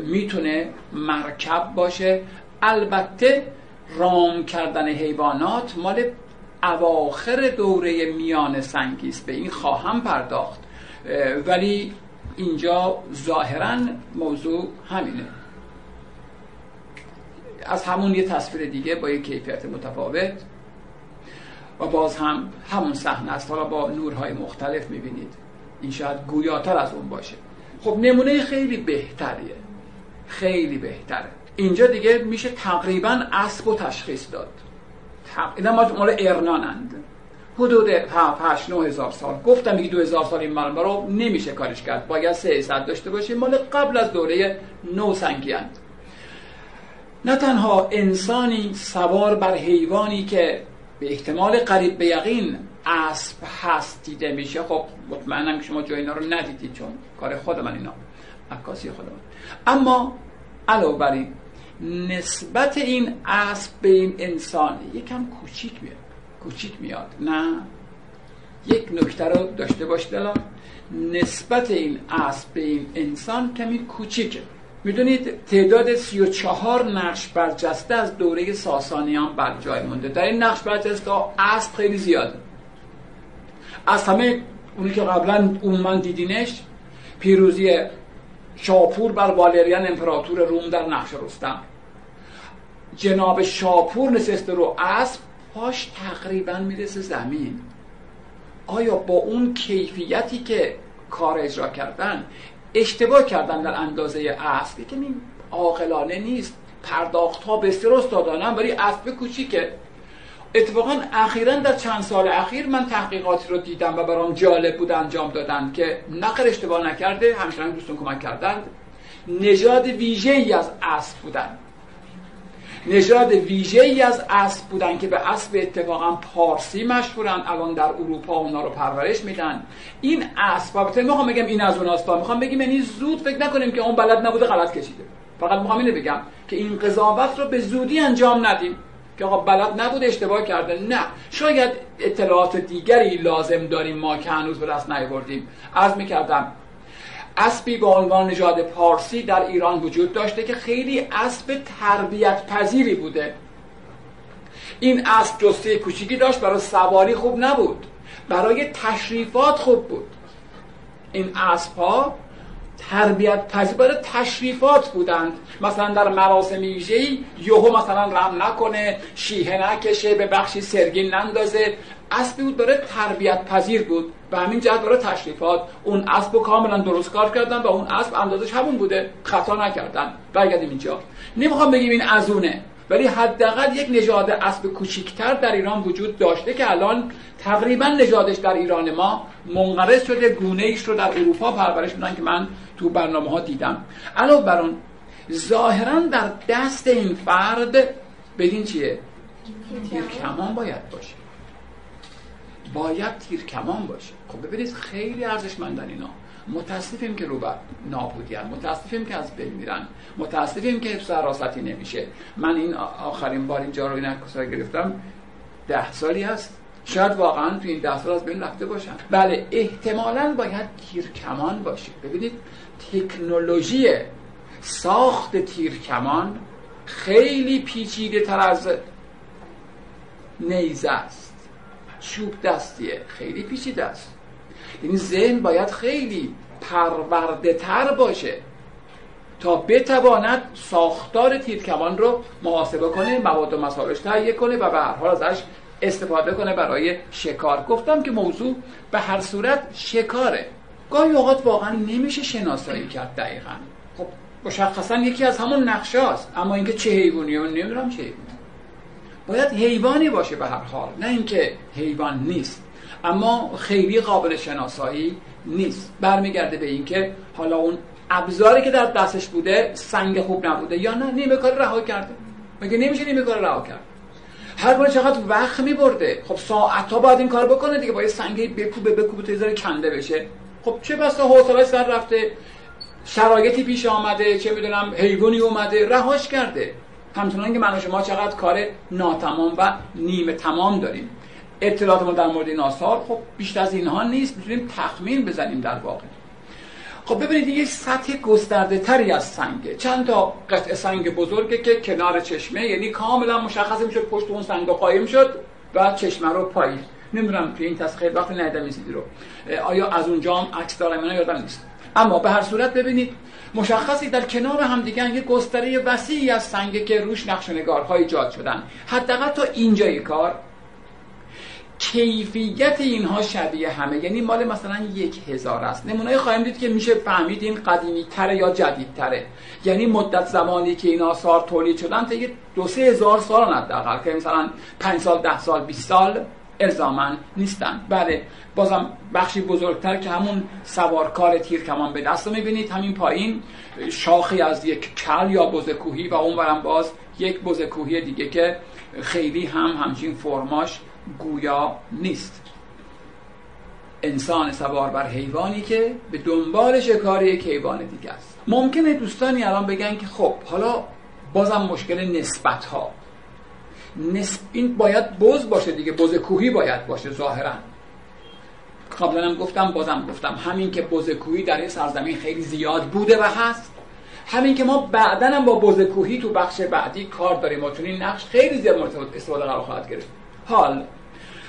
می‌تونه مرکب باشه. البته رام کردن حیوانات مال اواخر دوره میان سنگیست به این خواهم پرداخت. ولی اینجا ظاهرا موضوع همینه. از همون یه تصویر دیگه با یک کیفیت متفاوت. و باز هم همون صحنه است. حالا با نورهای مختلف می‌بینید. این شاید گویاتر از اون باشه. خب نمونه خیلی بهتریه. خیلی بهتره. اینجا دیگه میشه تقریبا اسب و تشخیص داد. اینا مال ارنانند حدود 8 9 هزار سال. گفتم میگه 2000 سال این مرمر رو نمیشه کارش کرد. باید 300 داشته باشیم. مال قبل از دوره نو سنگیند نه تنها انسانی سوار بر حیوانی که به احتمال قریب به یقین اسب هست دیده میشه خب مطمئنم که شما جای اینا رو ندیدید چون کار خود من اینا عکاسی خود من. اما علاوه بر این نسبت این اسب به این انسان یکم کوچیک میاد کوچیک میاد نه؟ یک نکته رو داشته باش دلان نسبت این اسب به این انسان کمی کوچیکه. می‌دونید تعداد 34 نقش برجسته از دوره ساسانیان بر جای مونده. در این نقش برجسته اسب خیلی زیاده از همه اونی که قبلا من دیدینش پیروزی شاپور بر والریان امپراتور روم در نقش رستم. جناب شاپور نشسته رو اسب پاش تقریبا می‌رسه زمین. آیا با اون کیفیتی که کار اجرا کردن اشتباه کردن در اندازه اصل که این عاقلانه نیست. پرداخت ها بسیار استادانم ولی اسب کوچیکه. اتفاقا اخیرا در چند سال اخیر من تحقیقاتی رو دیدم و برام جالب بود انجام دادن که نقل اشتباه نکرده همچنان دوستان کمک کردند. نژاد ویژه ای از اسب بودن. نژاد ویژه ای از اسب بودن که به اسب اتفاقا پارسی مشهورن الان در اروپا اونا رو پرورش میدن. این اسب البته می‌خوام بگم این از اوناست می‌خوام بگم یعنی زود فکر نکنیم که اون بلد نبوده غلط کشیده. فقط می‌خوام اینو بگم که این قضاوت رو به زودی انجام ندیم که آقا بلد نبوده اشتباه کرده. نه شاید اطلاعات دیگری لازم داریم ما که هنوز به دست نیاوردیم. عرض می‌کردم اسبی به عنوان نژاد پارسی در ایران وجود داشته که خیلی اسب تربیت پذیری بوده. این اسب جسته کوچیکی داشت برای سواری خوب نبود. برای تشریفات خوب بود. این اسب ها تربیت پذیر برای تشریفات بودند. مثلا در مراسم ویژه‌ای یهو مثلا رم نکنه شیهه نکشه به بخشی سرگین نندازه. اسبی بود برای تربیت پذیر بود. و همین جهت برای تشریفات اون اسب رو کاملا درست کار کردن و اون اسب اندازش همون بوده. خطا نکردن. برگردیم اینجا. نمی‌خوام بگیم این ازونه ولی حداقل یک نژاد اسب کوچیکتر در ایران وجود داشته که الان تقریبا نژادش در ایران ما منقرض شده گونه ایش رو در اروپا پرورش میدن که من تو برنامه ها دیدم. علاوه بر اون ظاهرا در دست این فرد بدین چیه؟ تیر کمان باید باشه. باید تیر کمان باشه. خب ببینید خیلی ارزشمندن اینا. متاسفیم که رو نابودیان متاسفیم که از بین میرن. متاسفیم که حفظ حراستی نمیشه. من این آخرین بار اینجا رو این گرفتم. ده سالی هست شاید واقعا تو این ده سال از بین رفته باشن. بله احتمالا باید تیرکمان باشه. ببینید تکنولوژی ساخت تیرکمان خیلی پیچیده تر از نیزه است. چوب دستیه. خیلی پیچیده است. یعنی ذهن باید خیلی پرورده تر باشه تا بتواند ساختار تیرکمان رو محاسبه کنه مواد و مسائلش تهیه کنه و به هر حال ازش استفاده کنه برای شکار. گفتم که موضوع به هر صورت شکاره. گاهی اوقات واقعا نمیشه شناسایی کرد دقیقا. خب مشخصا یکی از همون نقشه است اما اینکه چه حیوانی نمی‌دونم چه حیوانی. باید حیوانی باشه به هر حال. نه اینکه حیوان نیست. اما خیلی قابل شناسایی نیست. برمیگرده به اینکه حالا اون ابزاری که در دستش بوده سنگ خوب نبوده یا نه نیمه کار رها کرده. مگه نمیشه نیمه کار رها کرد؟ هر بار چقدر وقت میبرده. خب ساعت ها باید این کار بکنه دیگه. باید سنگی بکوبه بکوبه تا کنده بشه. خب چه بسا حوصله سر رفته. شرایطی پیش آمده. چه می‌دونم حیوانی اومده. رهاش کرده. همچنان که من شما چقدر کار ناتمام و نیمه تمام داریم. اطلاعات ما در مورد این آثار خب بیشتر از اینها نیست می‌تونیم تخمین بزنیم در واقع. خب ببینید یه سطح گسترده تری از سنگه چند تا قطعه سنگ بزرگه که کنار چشمه یعنی کاملا مشخص می‌شد پشت اون سنگ قایم شد و چشمه رو پایین. نمی‌دونم توی این تسخیر وقتی ندیدم این رو. آیا از اونجا هم عکس دارم یادم نیست. اما به هر صورت ببینید مشخصی در کنار هم دیگه یه گستره وسیعی از سنگ که روش نقش نگارها ایجاد شدن. حداقل تا اینجای کار. کیفیت اینها شبیه همه. یعنی مال مثلا یک هزار است. نمونه خواهیم دید که میشه فهمید این قدیمی تره یا جدید تره یعنی مدت زمانی که این آثار تولید شدن تا یه دو سه هزار سال حداقل. که مثلا پنج سال ده سال 20 سال. الزامن نیستن. بله بازم بخشی بزرگتر که همون سوارکار تیر کمان به دست رو می‌بینید همین پایین. شاخی از یک کل یا بزکوهی و اون برم باز یک بزکوهی دیگه که خیلی هم همچین فرماش گویا نیست. انسان سوار بر حیوانی که به دنبال شکار یک حیوان دیگه است. ممکنه دوستانی الان بگن که خب حالا بازم مشکل نسبت ها. این باید بز باشه دیگه بز کوهی باید باشه ظاهرا. قبلا هم گفتم بازم گفتم همین که بز کوهی در این سرزمین خیلی زیاد بوده و هست همین که ما بعدا هم با بز کوهی تو بخش بعدی کار داریم و چون این نقش خیلی زیاد استفاده قرار خواهد گرفت. حال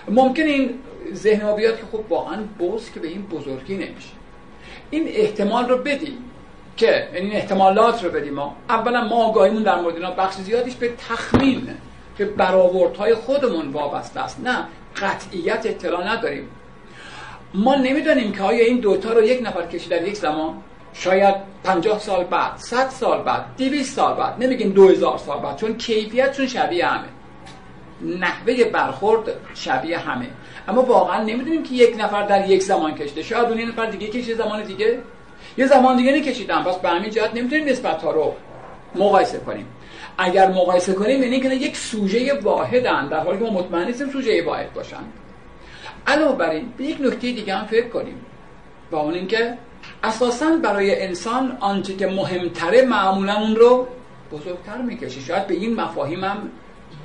ممکن این ذهن ما بیاد که خب واقعا بز که به این بزرگی نمیشه. این احتمال رو بدیم که این احتمالات رو بدیم ما. اولا ما آگاهیمون در مورد اینا بخش زیادیش به تخمین. به برآوردهای خودمون وابسته است. نه قطعیت اطلاع نداریم. ما نمی‌دانیم که آیا این دوتا رو یک نفر کشید در یک زمان؟ شاید 50 سال بعد 100 سال بعد 200 سال بعد. نمیگیم 2000 سال بعد چون کیفیتشون شبیه همه. نحوه برخورد شبیه همه. اما واقعا نمی‌دونیم که یک نفر در یک زمان کشته شاید اون نفر دیگه کشیده زمان دیگه. یه زمان دیگه نکشیدن. پس به همین جهت نمی‌تونیم نسبت ها رو مقایسه کنیم. اگر مقایسه کنیم یعنی که یک سوژه واحدن در حالی که ما مطمئن نیستیم سوژه واحد باشن. علاوه بر این به یک نکته دیگه هم فکر کنیم و اون اینکه اساسا برای انسان آنچه که مهمتره معمولا اون رو بزرگتر می‌کشه. شاید به این مفاهیم هم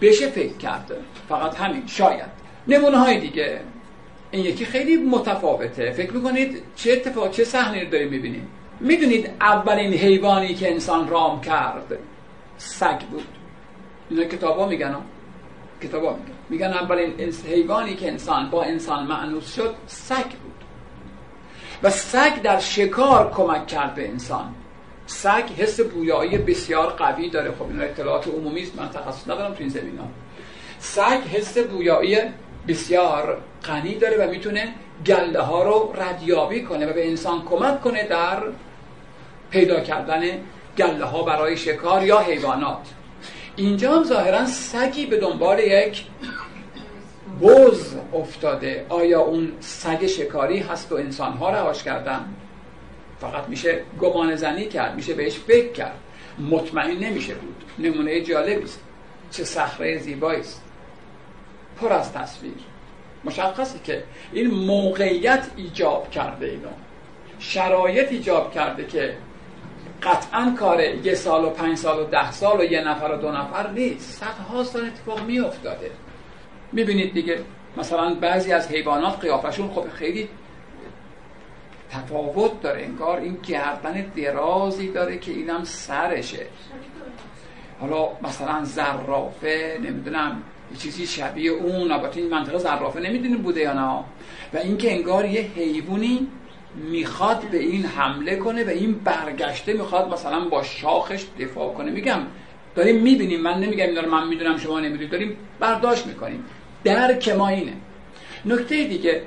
بشه فکر کرده فقط همین شاید. نمونه های دیگه. این یکی خیلی متفاوته. فکر می‌کنید چه اتفاق چه صحنه رو داریم می‌بینیم؟ می‌دونید اولین حیوانی که انسان رام کرد سگ بود. اینا کتابا میگن کتابا میگن. میگن اولین حیوانی که انسان با انسان معنوس شد سگ بود. و سگ در شکار کمک کرد به انسان. سگ حس بویایی بسیار قوی داره. خب این اطلاعات عمومی است من تخصص ندارم تو این زمین ها. سگ حس بویایی بسیار غنی داره و می‌تونه گله ها رو ردیابی کنه و به انسان کمک کنه در پیدا کردن گله ها برای شکار یا حیوانات. اینجا هم ظاهرا سگی به دنبال یک بز افتاده. آیا اون سگ شکاری هست و انسان ها رهاش کردن؟ فقط میشه گمان زنی کرد میشه بهش فکر کرد. مطمئن نمیشه بود. نمونه جالبی است. چه صخره زیبایی است. پر از تصویر. مشخصی که این موقعیت ایجاب کرده اینو. شرایط ایجاب کرده که قطعا کار یه سال و پنج سال و ده سال و یه نفر و دو نفر نیست. صدها سال اتفاق می افتاده می‌بینید دیگه مثلا بعضی از حیوانات قیافشون خب خیلی تفاوت داره. انگار این گردن درازی داره که اینم سرشه. حالا مثلا زرافه نمی‌دونم چیزی شبیه اون. البته این منطقه زرافه نمی‌دونیم بوده یا نه. و اینکه انگار یه حیوانی می‌خواد به این حمله کنه و این برگشته می‌خواد مثلا با شاخش دفاع کنه. میگم داریم می‌بینیم من نمیگم این من می‌دونم شما نمی‌دونید. داریم برداشت می‌کنیم. درک ما اینه. نکته دیگه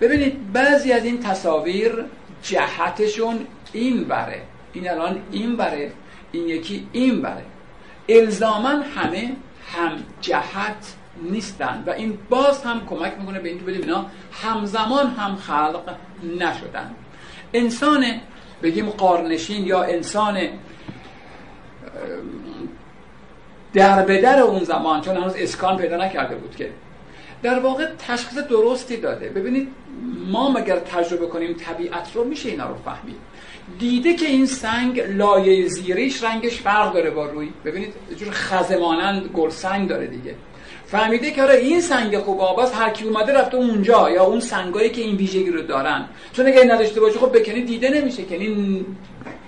ببینید بعضی از این تصاویر جهتشون این بره این الان این بره این یکی این بره الزاما همه هم جهت نیستن و این باز هم کمک می‌کنه به اینکه بدیم اینا. همزمان هم خلق نشدن. انسان بگیم قارنشین یا انسان در بدر اون زمان چون هنوز اسکان پیدا نکرده بود که در واقع تشخیص درستی داده. ببینید ما مگر تجربه کنیم طبیعت رو میشه اینا رو فهمید. دیده که این سنگ لایه زیریش رنگش فرق داره با روی. ببینید جور خزمانند گل سنگ داره دیگه. فهمیده که آره این سنگ خوب آباس هر کی اومده رفته اونجا یا اون سنگایی که این ویژگی رو دارن. چون اگه نداشته باشه خب بکنی دیده نمیشه که این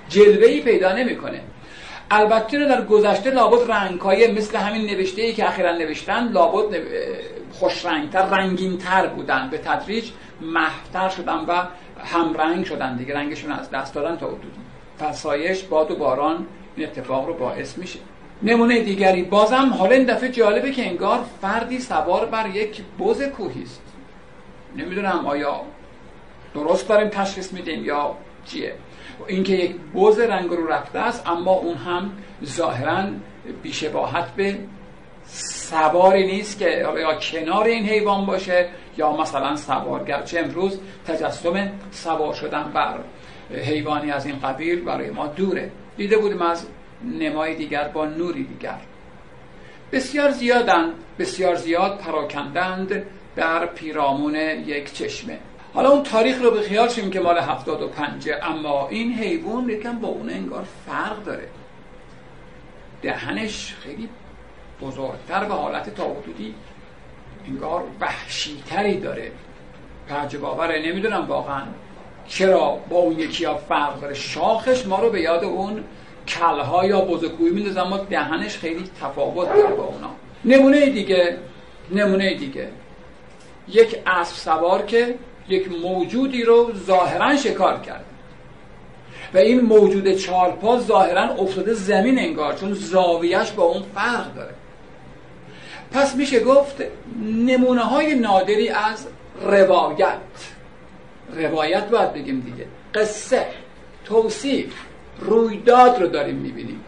جلوه ای پیدا نمی‌کنه. البته در گذشته لابد رنگهای مثل همین نوشته ای که اخیرا نوشتن لابد خوش رنگتر رنگینتر بودن. به تدریج محتر شدن و همرنگ شدن دیگه. رنگشون از دست دادن تا حدودی فرسایش باد و باران این اتفاق رو باعث میشه. نمونه دیگری. بازم حالا این دفعه جالبه که انگار فردی سوار بر یک بز کوهی است. نمی‌دونم آیا درست داریم تشخیص میدیم یا چیه. اینکه یک بز رنگ رو رفته است اما اون هم ظاهرا بیشباهت به سواری نیست که یا کنار این حیوان باشه یا مثلا سوار. گرچه امروز تجسم سوار شدن بر حیوانی از این قبیل برای ما دوره. دیده بودیم از نمای دیگر با نوری دیگر. بسیار زیادن بسیار زیاد پراکندند در پیرامون یک چشمه. حالا اون تاریخ رو به خیال شیم که مال هفتاد و پنجه اما این حیوان یکم با اون انگار فرق داره. دهنش خیلی بزرگتر به حالت تا حدودی انگار وحشیتری داره. تعجب آوره نمی‌دونم واقعا چرا با اون یکی ها فرق داره. شاخش ما رو به یاد اون کلها یا بزرگوی میندازه اما دهنش خیلی تفاوت داره با اونا. نمونه دیگه نمونه دیگه. یک اسب سوار که یک موجودی رو ظاهرا شکار کرد. و این موجود چارپا ظاهرا افتاده زمین انگار چون زاویش با اون فرق داره. پس میشه گفت نمونه های نادری از روایت. روایت باید بگیم دیگه. قصه توصیف. رویداد رو داریم می‌بینیم.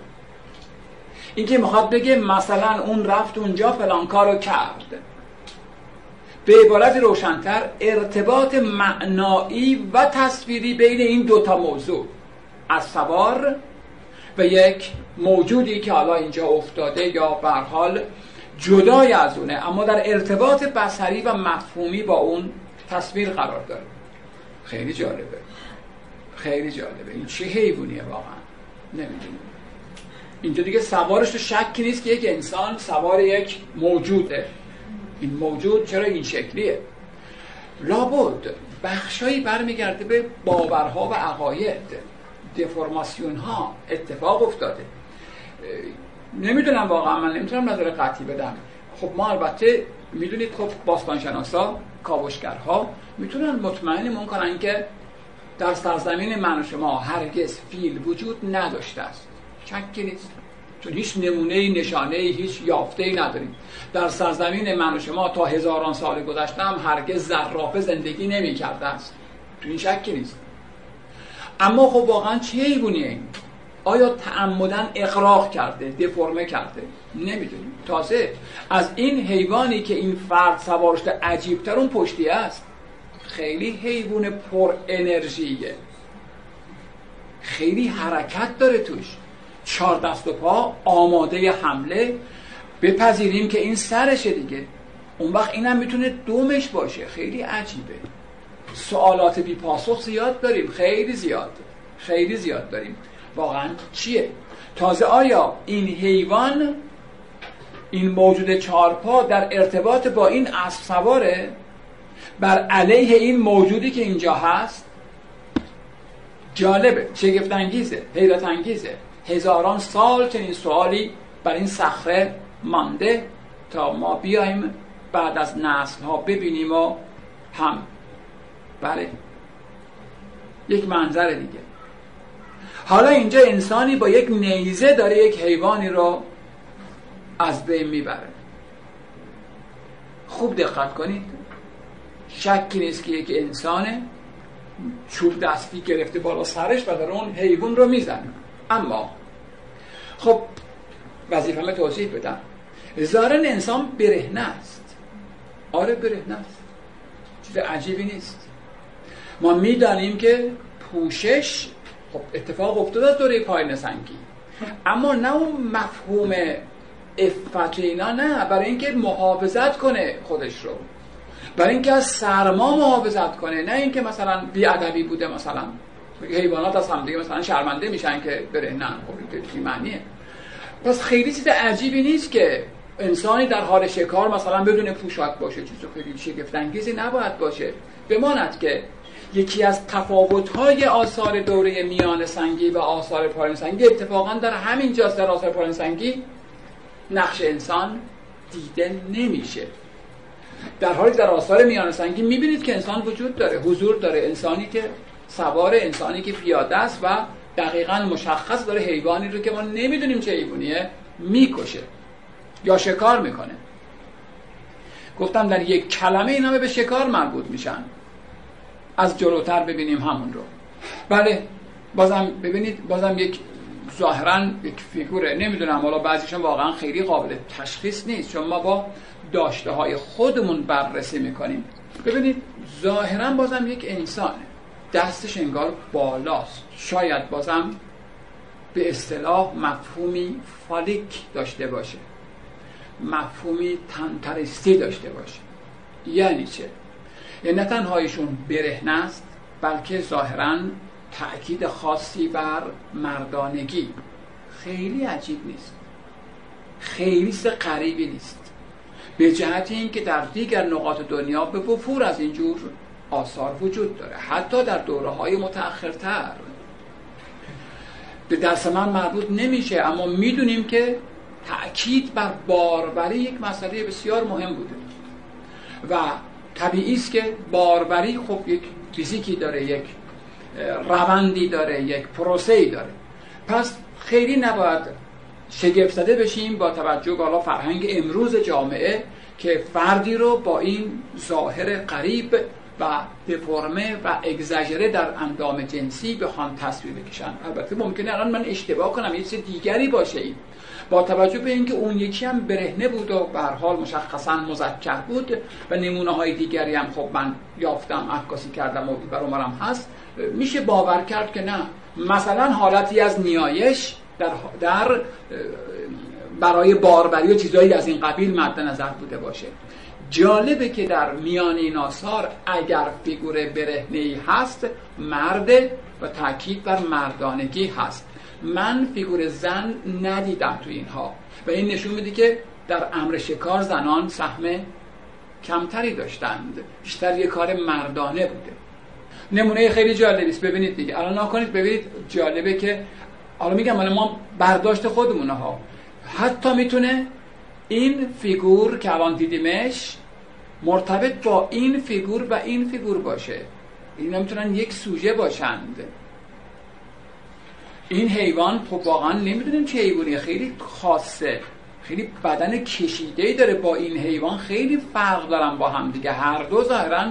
اینکه می‌خواد بگه مثلا اون رفت اونجا فلان کارو کرد. به عبارت روشنتر ارتباط معنایی و تصویری بین این دوتا موضوع. از سوار و یک موجودی که حالا اینجا افتاده یا حال جدای از اونه اما در ارتباط بصری و مفهومی با اون تصویر قرار داره. خیلی جالبه. خیلی جالبه. این چه حیوانیه واقعا؟ نمی‌دونم. اینجا دیگه سوارش تو شکی نیست که یک انسان سوار یک موجوده. این موجود چرا این شکلیه؟ لابد بخشایی برمیگرده به باورها و عقاید. دفرماسیون ها اتفاق افتاده. نمی‌دونم واقعا من نمی‌تونم نظر قطعی بدم. خب ما البته می‌دونید خب باستانشناسا کاوشگرها می‌تونن مطمئنمون کنن که در سرزمین من و شما هرگز فیل وجود نداشته است. شکی نیست چون هیچ نمونه نشانه هیچ یافته ای نداریم. در سرزمین من و شما تا هزاران سال گذشته هم هرگز زرافه زندگی نمی کرده است. تو این شکی نیست اما خب واقعا چه حیوانیه آیا تعمدن اقراق کرده دفرمه کرده؟ نمی‌دونیم. تازه از این حیوانی که این فرد سوارشته عجیبتر اون پشتی است خیلی حیوان پر انرژیه. خیلی حرکت داره توش. چهار دست و پا آماده حمله. بپذیریم که این سرشه دیگه. اون وقت اینم می‌تونه دومش باشه. خیلی عجیبه. سوالات بی پاسخ زیاد داریم. خیلی زیاد. خیلی زیاد داریم. واقعا چیه؟ تازه آیا این حیوان این موجود چارپا در ارتباط با این اسب سواره؟ بر علیه این موجودی که اینجا هست جالبه شگفت انگیزه حیرت انگیزه هزاران سال چنین سوالی بر این صخره مانده تا ما بیایم بعد از نسل ها ببینیم و هم. بله. یک منظر دیگه. حالا اینجا انسانی با یک نیزه داره یک حیوانی رو از بین می‌بره. خوب دقت کنید. شکی نیست که یک انسانه چوب دستی گرفته بالا سرش و در اون حیوان رو می‌زنه. اما خب وظیفه توضیح بدم. ظاهرا انسان برهنه است. آره برهنه است. چیز عجیبی نیست. ما می‌دانیم که پوشش خب اتفاق افتاده از دوره پایین سنگی. اما نه اون مفهوم افت نه برای اینکه محافظت کنه خودش رو. برای اینکه از سرما محافظت کنه نه اینکه مثلا ادبی بوده مثلا. حیوانات از همدیگه مثلا شرمنده میشن که بره نه خب معنیه؟ پس خیلی چیز عجیبی نیست که انسانی در حال شکار مثلا بدون پوشاک باشه چیز خیلی شگفت انگیزی نباید باشه. بماند که یکی از تفاوت‌های آثار دوره میان سنگی و آثار پایین سنگی اتفاقا در همین جاست در آثار پایین سنگی نقش انسان دیده نمیشه. در حالی در آثار میان سنگی می‌بینید که انسان وجود داره حضور داره. انسانی که سوار انسانی که پیاده است و دقیقا مشخص داره حیوانی رو که ما نمی‌دونیم چه حیوانیه می‌کشه یا شکار می‌کنه. گفتم در یک کلمه اینا به شکار مربوط میشن. از جلوتر ببینیم همون رو. بله بازم ببینید بازم یک ظاهرا یک فیگوره. نمی‌دونم حالا بعضیشون واقعا خیلی قابل تشخیص نیست. چون ما با داشته های خودمون بررسی می‌کنیم. ببینید ظاهرا بازم یک انسانه. دستش انگار بالاست. شاید بازم به اصطلاح مفهومی فالیک داشته باشه. مفهومی تنترستی داشته باشه. یعنی چه؟ یعنی نه تنهایشون برهنه است بلکه ظاهرا تأکید خاصی بر مردانگی. خیلی عجیب نیست. خیلی قریبی نیست. به جهت اینکه در دیگر نقاط دنیا به وفور از اینجور آثار وجود داره حتی در دوره های متأخرتر. به دست من مربوط نمیشه اما می‌دونیم که تأکید بر باربری یک مسئله بسیار مهم بوده. و طبیعی است که باربری خب یک فیزیکی داره یک روندی داره یک پروسه‌ای داره. پس خیلی نباید شگفت زده بشیم با توجه به فرهنگ امروز جامعه که فردی رو با این ظاهر قریب و دفرمه و اگزاجره در اندام جنسی بخوان تصویر بکشن. البته ممکنه الان من اشتباه کنم یه چیز دیگری باشه این. با توجه به اینکه اون یکی هم برهنه بود و به حال مشخصا مذکر بود و نمونه های دیگری هم خب من یافتم عکاسی کردم و بر هست میشه باور کرد که نه. مثلا حالتی از نیایش در, در برای باربری و چیزهایی از این قبیل مد نظر بوده باشه. جالبه که در میان این آثار اگر فیگور برهنه هست مرد و تاکید بر مردانگی هست. من فیگور زن ندیدم تو اینها. و این نشون میده که در امر شکار زنان سهم کمتری داشتند. بیشتر یه کار مردانه بوده. نمونه خیلی جالبی است ببینید دیگه. الان نکنید ببینید جالبه که حالا میگم مال ما برداشت خودمونه ها. حتی می‌تونه این فیگور که الان دیدیمش مرتبط با این فیگور و این فیگور باشه. اینا می‌تونن یک سوژه باشند. این حیوان خب واقعا نمی‌دونیم چه حیوانی خیلی خاصه خیلی بدن کشیده داره با این حیوان خیلی فرق دارن با هم دیگه. هر دو ظاهرا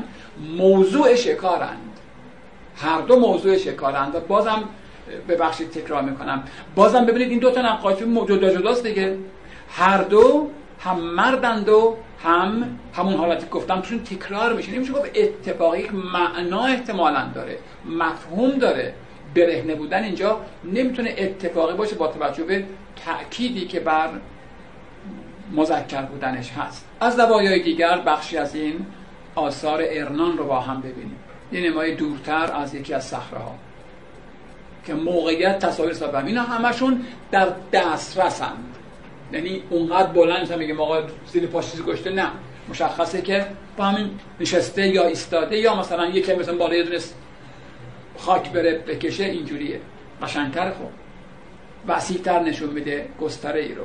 موضوع شکارند. هر دو موضوع شکارند. و بازم ببخشید تکرار می‌کنم. بازم ببینید این دو تا نقاشی جدا جداست دیگه. هر دو هم مردند و هم همون حالتی گفتم چون تکرار میشه. نمیشه گفت اتفاقی معنا احتمالا داره مفهوم داره. برهنه بودن اینجا نمی‌تونه اتفاقی باشه با توجه به تأکیدی که بر مذکر بودنش هست. از زوایای دیگر بخشی از این آثار ارنان رو با هم ببینیم. یه نمای دورتر از یکی از صخره ها که موقعیت تصاویر سابقه اینا همشون در دسترسند. یعنی اونقدر بلند میگه آقا زیر پاش چیزی گشته. نه. مشخصه که با همین نشسته یا ایستاده یا مثلا یکی مثلا بالا یه دونه خاک بره بکشه اینجوریه. قشنگتر خب. وسیعتر نشون میده گستره ای رو.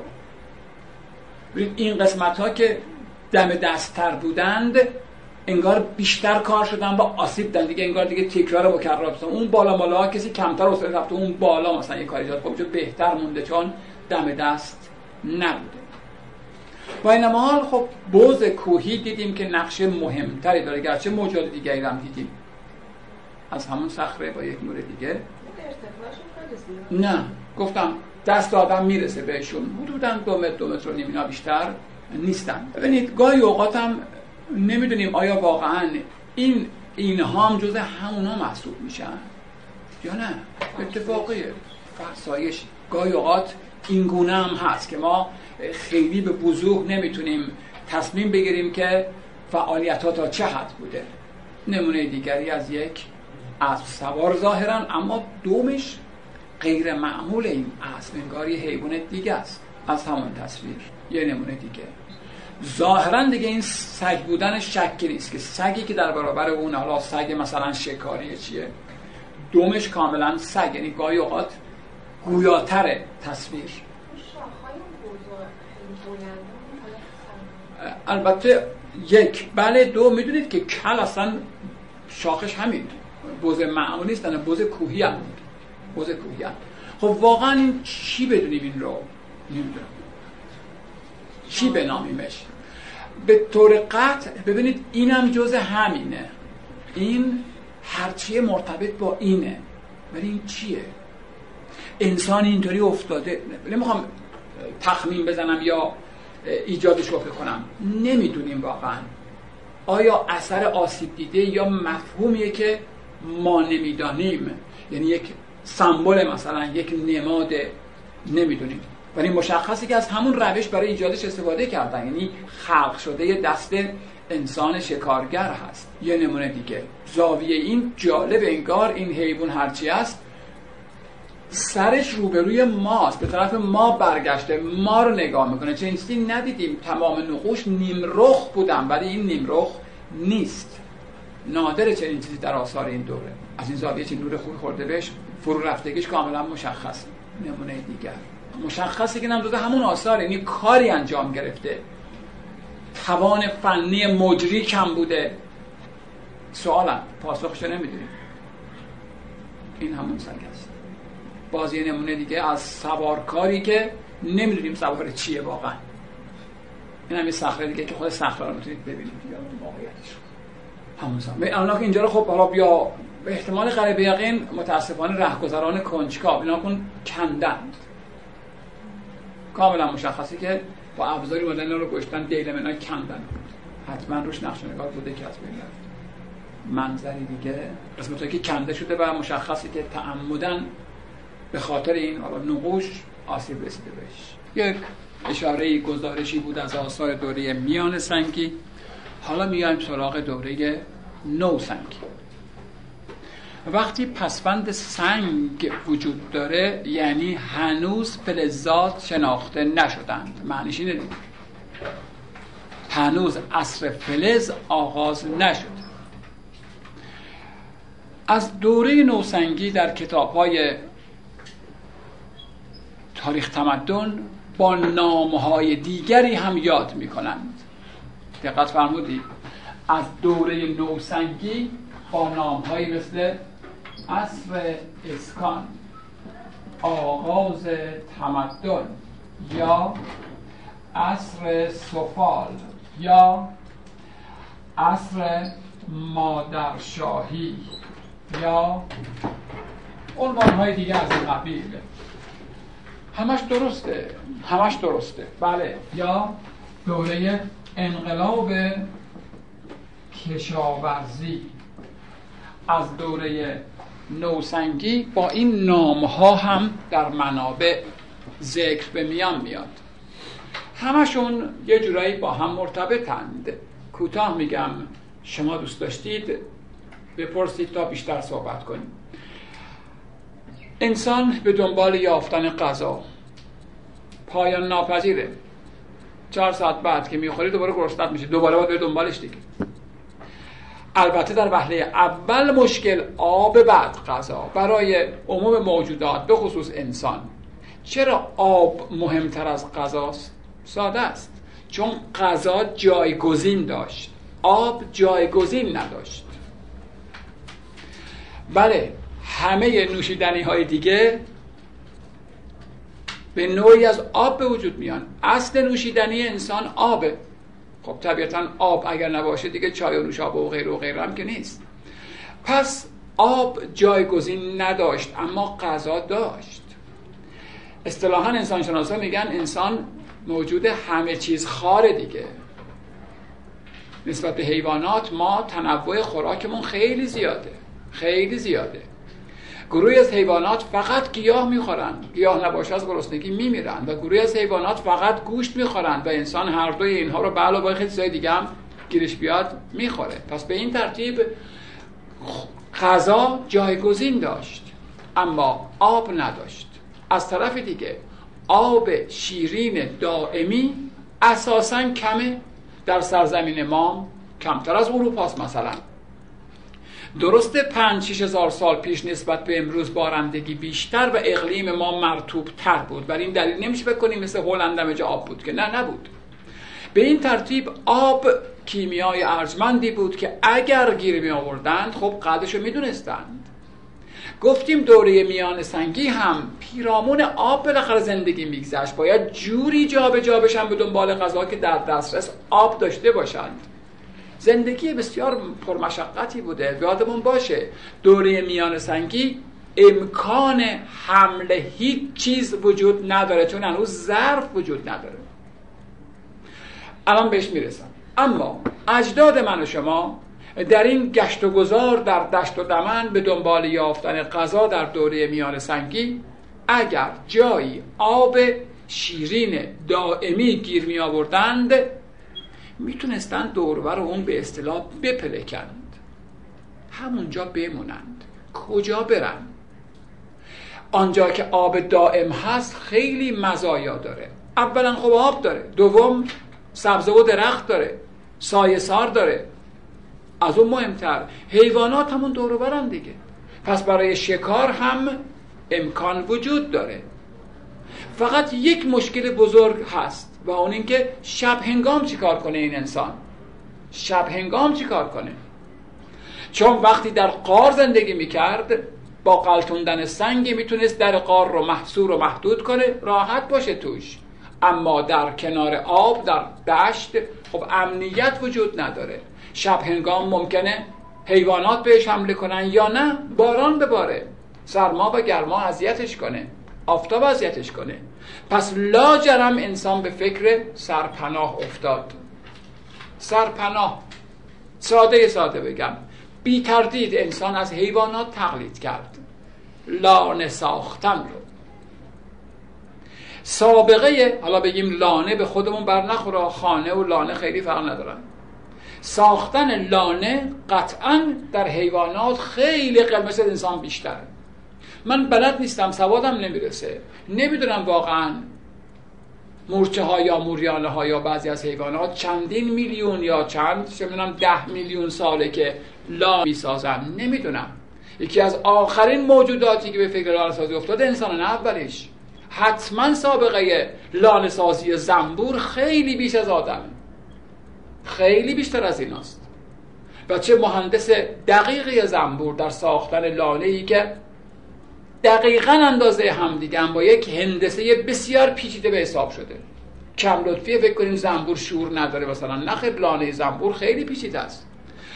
این قسمت ها که دم دستتر بودند انگار بیشتر کار شدن با آسیب دادن. دیگه انگار دیگه تکرار مکرر بسن اون بالا مالا کسی کمتر اصلا رفته اون بالا مثلا یه کاری جاد خب بهتر مونده چون دم دست نبوده. با این حال خب بوز کوهی دیدیم که نقش مهمتری داره. گرچه موجود دیگری هم دیدیم. از همون صخره با یک نور دیگه. نه. گفتم دست آدم می‌رسه بهشون. حدودا دو متر دو متر و نیمینا بیشتر نیستن. ببینید گاهی اوقات هم نمی‌دونیم آیا واقعا این اینها هم جز همونا محسوب میشن یا نه؟ اتفاقیه. فرسایش گاهی اوقات این گونه هم هست که ما خیلی به وضوح نمی‌تونیم تصمیم بگیریم که فعالیت ها تا چه حد بوده. نمونه دیگری از یک اسب سوار ظاهرا اما دومش غیر معمول این اسب انگار دیگه است. از همون تصویر. یه نمونه دیگه. ظاهرا دیگه این سگ بودن شکی نیست که سگی که در برابر اون حالا سگ مثلا شکاری چیه؟ دومش کاملا سگ یعنی گاهی اوقات گویاتر تصویر. البته یک بله دو می‌دونید که کل اصلا شاخش همین بوز معمولی نیست بوز کوهی هم بود. بوز کوهی هم. خب واقعا این چی بدونیم این رو؟ نمی‌دونم. چی بنامیمش؟ به طور قطع ببینید اینم جز همینه. این هرچیه مرتبط با اینه. ولی این چیه؟ انسان اینطوری افتاده. نمی‌خوام تخمین بزنم یا ایجادش رو کنم نمی‌دونیم واقعا. آیا اثر آسیب دیده یا مفهومیه که ما نمی‌دانیم؟ یعنی یک سمبل مثلا یک نماد نمی‌دونیم. ولی مشخصی که از همون روش برای ایجادش استفاده کردن. یعنی خلق شده دست انسان شکارگر هست. یه نمونه دیگه. زاویه این جالب انگار این حیوان هرچی است سرش روبروی ماست. به طرف ما برگشته ما رو نگاه می‌کنه. چنین ندیدیم. تمام نقوش نیمرخ بودن ولی این نیمرخ نیست. نادر چنین چیزی در آثار این دوره. از این زاویه چه نور خوبی خورده بهش فرو رفتگیش کاملا مشخص. نمونه دیگر. مشخصه که نمزده همون آثار یعنی کاری انجام گرفته. توان فنی مجری کم بوده. سوالم پاسخشو نمی‌دونیم این همون سگ است. باز یه نمونه دیگه از سوارکاری که نمی‌دونیم سوار چیه واقعا. این هم یه صخره دیگه که خود صخره رو می‌تونید ببینید. یا واقعیتش. همون زمان اینجا رو خب حالا بیا به احتمال قریب یقین متاسفانه رهگذران کنجکاو. اینا کن کندند. کاملا مشخصی که با ابزاری مدن رو گشتن دیل منا کندن. حتما روش نقش نگار بوده که از بین رفت. منظری دیگه قسمت که کنده شده و مشخصی که تعمدن به خاطر این حالا نقوش آسیب رسیده بهش. یک اشاره گزارشی بود از آثار دوره میان سنگی. حالا میایم سراغ دوره نو سنگی. وقتی پسوند سنگ وجود داره یعنی هنوز فلزات شناخته نشدند. معنیش اینه هنوز عصر فلز آغاز نشد. از دوره نوسنگی در کتاب های تاریخ تمدن با نامهای دیگری هم یاد می کنند دقت فرمودید از دوره نوسنگی با نامهایی مثل عصر اسکان آغاز تمدن یا عصر سفال یا عصر مادرشاهی یا عنوان های دیگه از این قبیل. همش درسته. همش درسته. بله. یا دوره انقلاب کشاورزی. از دوره نوسنگی با این نام ها هم در منابع ذکر به میان میاد. همشون یه جورایی با هم مرتبطند. کوتاه میگم شما دوست داشتید؟ بپرسید تا بیشتر صحبت کنیم. انسان به دنبال یافتن غذا. پایان ناپذیره. چهار ساعت بعد که می‌خوری دوباره گرسنت میشه دوباره باید به دنبالش دیگه. البته در وهله اول مشکل آب بعد غذا برای عموم موجودات به خصوص انسان. چرا آب مهمتر از غذاست؟ ساده است. چون غذا جایگزین داشت. آب جایگزین نداشت. بله همه نوشیدنی های دیگه به نوعی از آب به وجود میان. اصل نوشیدنی انسان آبه. خب طبیعتا آب اگر نباشه دیگه چای و نوشابه و غیر و غیر هم که نیست. پس آب جایگزین نداشت اما غذا داشت. اصطلاحا انسان شناسا میگن انسان موجود همه چیز خاره دیگه. نسبت به حیوانات ما تنوع خوراکمون خیلی زیاده خیلی زیاده. گروهی از حیوانات فقط گیاه می‌خورن گیاه نباشه از گرسنگی میمیرن و گروهی از حیوانات فقط گوشت می‌خورن و انسان هر دوی اینها رو به علاوه خیلی چیزای دیگه هم گیرش بیاد می‌خوره. پس به این ترتیب غذا جایگزین داشت اما آب نداشت. از طرف دیگه آب شیرین دائمی اساسا کمه. در سرزمین ما کمتر از اروپاست مثلا. درسته پنج شیش هزار سال پیش نسبت به امروز بارندگی بیشتر و اقلیم ما مرتوب تر بود. بر این دلیل نمیشه بکنیم مثل هلند آب بود که. نه نبود. به این ترتیب آب کیمیای ارجمندی بود که اگر گیر می آوردند خب قدرش رو می‌دونستند. گفتیم دوره میان سنگی هم پیرامون آب بالاخره زندگی میگذشت. باید جوری جابجا جا بشن به دنبال غذا که در دسترس آب داشته باشند. زندگی بسیار پرمشقتی بوده. یادمون باشه دوره میان سنگی امکان حمل هیچ چیز وجود نداره. چون هنوز ظرف وجود نداره. الان بهش می‌رسم. اما اجداد من و شما در این گشت و گذار در دشت و دمن به دنبال یافتن غذا در دوره میان سنگی اگر جایی آب شیرین دائمی گیر می آوردند می‌تونستند دورور اون به اصطلاح بپلکند. همونجا بمونند. کجا برن؟ آنجا که آب دائم هست خیلی مزایا داره. اولا خب آب داره دوم سبزه و درخت داره سایه سار داره. از اون مهمتر حیوانات همون دورورن دیگه. پس برای شکار هم امکان وجود داره. فقط یک مشکل بزرگ هست. و اون اینکه شب هنگام چیکار کنه این انسان؟ شب هنگام چیکار کنه؟ چون وقتی در قار زندگی می‌کرد با قلتوندن سنگی می‌تونست در قار رو محصور و محدود کنه راحت باشه توش. اما در کنار آب در دشت خب امنیت وجود نداره. شب هنگام ممکنه حیوانات بهش حمله کنن یا نه؟ باران بباره. سرما و گرما اذیتش کنه. آفتاب اذیتش کنه. پس لاجرم انسان به فکر سرپناه افتاد. سرپناه. ساده ساده بگم. بی تردید انسان از حیوانات تقلید کرد. لانه ساختن رو. سابقه حالا بگیم لانه به خودمون بر نخوره. خانه و لانه خیلی فرق ندارن. ساختن لانه قطعا در حیوانات خیلی قلمس انسان بیشتره. من بلد نیستم سوادم نمی‌رسه. نمی‌دونم واقعا مورچه ها یا موریانه ها یا بعضی از حیوانات چندین میلیون یا چند چه ده میلیون ساله که لا می‌سازن. نمی‌دونم. یکی از آخرین موجوداتی که به فکر لانه افتاده انسان اولیش حتما سابقه لانه سازی زنبور خیلی بیش از آدم. خیلی بیشتر از ایناست. و چه مهندس دقیقی زنبور در ساختن لانه ای که دقیقا اندازه هم دیگه با یک هندسه بسیار پیچیده به حساب شده. کم لطفیه فکر کنیم زنبور شور نداره. مثلا نخیر لانه زنبور خیلی پیچیده است.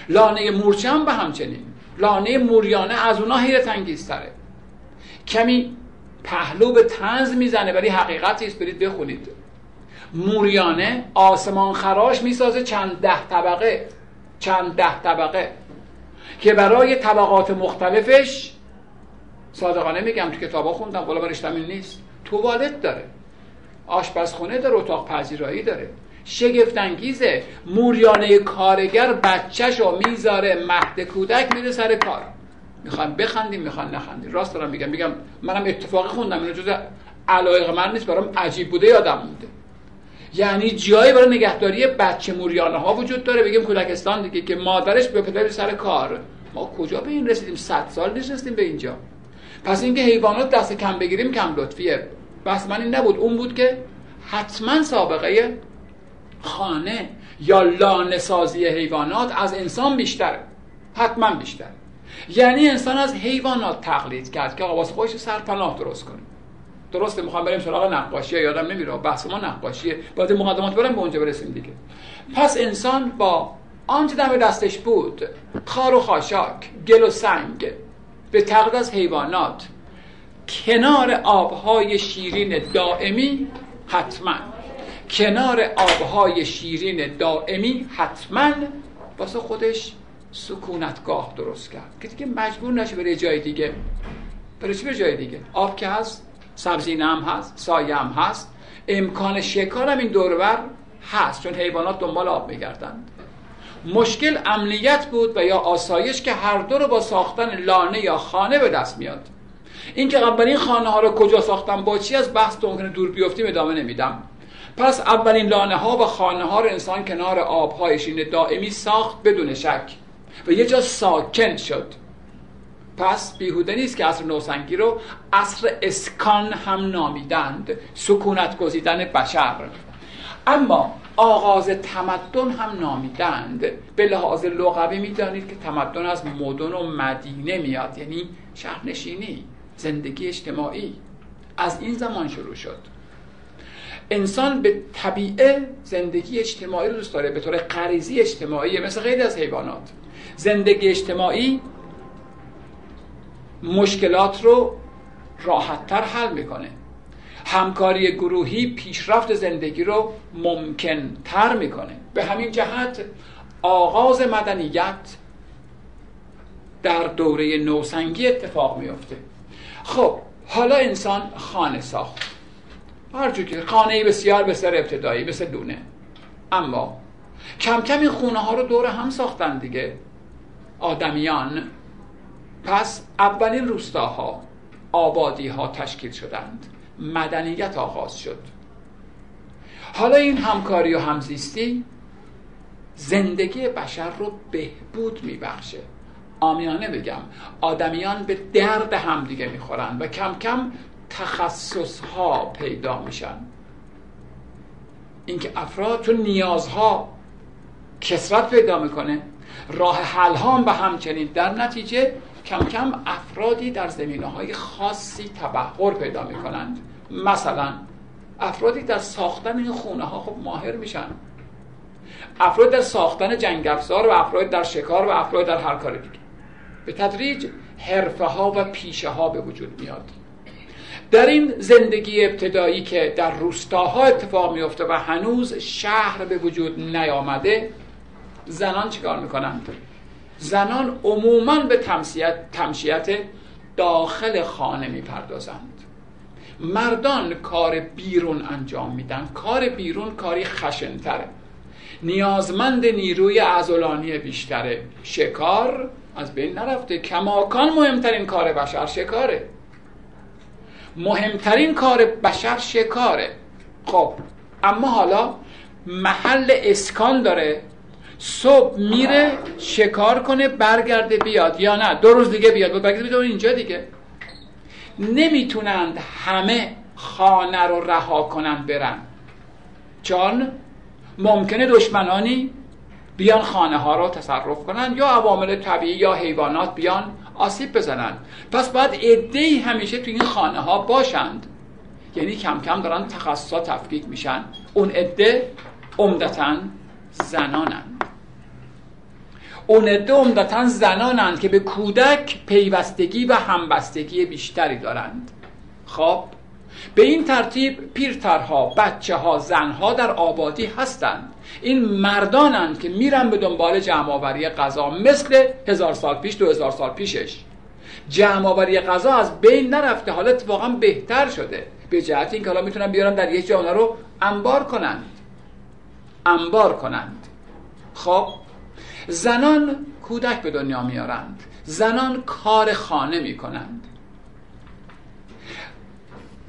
لانه مورچه هم به همچنین. لانه موریانه از اونا حیرت انگیزتره کمی پهلو به تنز می‌زنه ولی حقیقتی است. برید بخونید. موریانه آسمان خراش می‌سازه چند ده طبقه چند ده طبقه که برای طبقات مختلفش صادقانه میگم تو کتابا خوندم والا این نیست. توالت داره. آشپزخونه داره اتاق پذیرایی داره. شگفت انگیزه موریانه کارگر بچهش رو می‌ذاره مهد کودک میره سر کار. می‌خوان بخندیم می‌خوان نخندیم. راست دارم میگم. میگم منم اتفاقی خوندم. اینو جز علایق من نیست برام عجیب بوده یادم مونده یعنی جایی برای نگهداری بچه موریانه ها وجود داره. بگیم کودکستان دیگه که مادرش به پدر سر کار. ما کجا به این رسیدیم؟ صد سال نشستیم به اینجا. پس اینکه حیوانات دست کم بگیریم کم لطفیه. بس من این نبود. اون بود که حتما سابقه خانه یا لانه سازی حیوانات از انسان بیشتره. حتما بیشتر یعنی انسان از حیوانات تقلید کرد که آقا خودش سرپناه درست کنه. درسته می‌خوام بریم سراغ نقاشی یادم نمیره. بحث ما نقاشیه. باید مقدمات برم به اونجا برسیم دیگه. پس انسان با آنچه دم دستش بود خار و خاشاک گل و سنگ به تقلید از حیوانات. کنار آبهای شیرین دائمی حتما. کنار آبهای شیرین دائمی حتما. واسه خودش سکونتگاه درست کرد. که دیگه مجبور نشه بره جای دیگه. برای چی جای دیگه؟ آب که هست سبزینه هم هست سایه هم هست. امکان شکار هم این دوربر هست چون حیوانات دنبال آب میگردند. مشکل امنیت بود و یا آسایش که هر دو رو با ساختن لانه یا خانه به دست میاد. اینکه اولین خانه ها رو کجا ساختن با چی از بحث تو ممکنه دور بیفتیم ادامه نمیدم. پس اولین لانه ها و خانه ها رو انسان کنار آبهایشین دائمی ساخت بدون شک و یه جا ساکن شد. پس بیهوده نیست که عصر نوسنگی رو عصر اسکان هم نامیدند سکونت گزیدن بشر. اما آغاز تمدن هم نامیدند. به لحاظ لغوی می‌دانید که تمدن از مدن و مدینه میاد یعنی شهرنشینی زندگی اجتماعی. از این زمان شروع شد. انسان به طبیعه زندگی اجتماعی رو دوست داره به طور غریزی اجتماعی مثل خیلی از حیوانات. زندگی اجتماعی مشکلات رو راحتتر حل می‌کنه. همکاری گروهی پیشرفت زندگی رو ممکن تر می‌کنه. به همین جهت آغاز مدنیت در دوره نوسنگی اتفاق میفته خب حالا انسان خانه ساخت. هر که خانه بسیار بسیار ابتدایی مثل دونه. اما کم کم این خونه ها رو دور هم ساختن دیگه. آدمیان. پس اولین روستاها آبادی ها تشکیل شدند. مدنیت آغاز شد. حالا این همکاری و همزیستی زندگی بشر رو بهبود میبخشه. آمیانه بگم آدمیان به درد همدیگه می‌خورن و کم کم تخصص ها پیدا میشن. اینکه افراد چون نیازها کسرت پیدا می‌کنه راه حل هم به همچنین در نتیجه کم کم افرادی در زمینه های خاصی تبهر پیدا می کنند مثلا افرادی در ساختن این خونه ها خب ماهر میشن. افراد در ساختن جنگ افزار و افراد در شکار و افراد در هر کار دیگه. به تدریج حرفه ها و پیشه ها به وجود میاد. در این زندگی ابتدایی که در روستاها اتفاق میفته و هنوز شهر به وجود نیامده زنان چیکار می‌کنند؟ زنان عموما به تمشیت, تمشیت داخل خانه می‌پردازند. مردان کار بیرون انجام میدن. کار بیرون کاری خشنتره. نیازمند نیروی ازولانی بیشتره شکار از بین نرفته. کماکان مهمترین کار بشر شکاره. مهمترین کار بشر شکاره. خب اما حالا محل اسکان داره. صبح میره شکار کنه برگرده بیاد. یا نه دو روز دیگه بیاد. برگرده بیاد اینجا دیگه. نمی‌تونند همه خانه رو رها کنند برن. چون ممکنه دشمنانی بیان خانه ها رو تصرف کنن یا عوامل طبیعی یا حیوانات بیان آسیب بزنن پس باید عدهای همیشه تو این خانه ها باشند. یعنی کم کم دارن تخصصات تفکیک میشن. اون عده عمدتا زنانند اون عده عمدتا زنانند که به کودک پیوستگی و همبستگی بیشتری دارند. خب به این ترتیب پیرترها بچه ها زنها در آبادی هستند. این مردانند که میرن به دنبال جمعآوری غذا مثل هزار سال پیش دو هزار سال پیشش. جمعآوری غذا از بین نرفته حالا اتفاقا بهتر شده. به جهت اینکه حالا می‌تونن بیارن در یک جا رو انبار کنند. انبار کنند. خب زنان کودک به دنیا میارند. زنان کار خانه می‌کنند.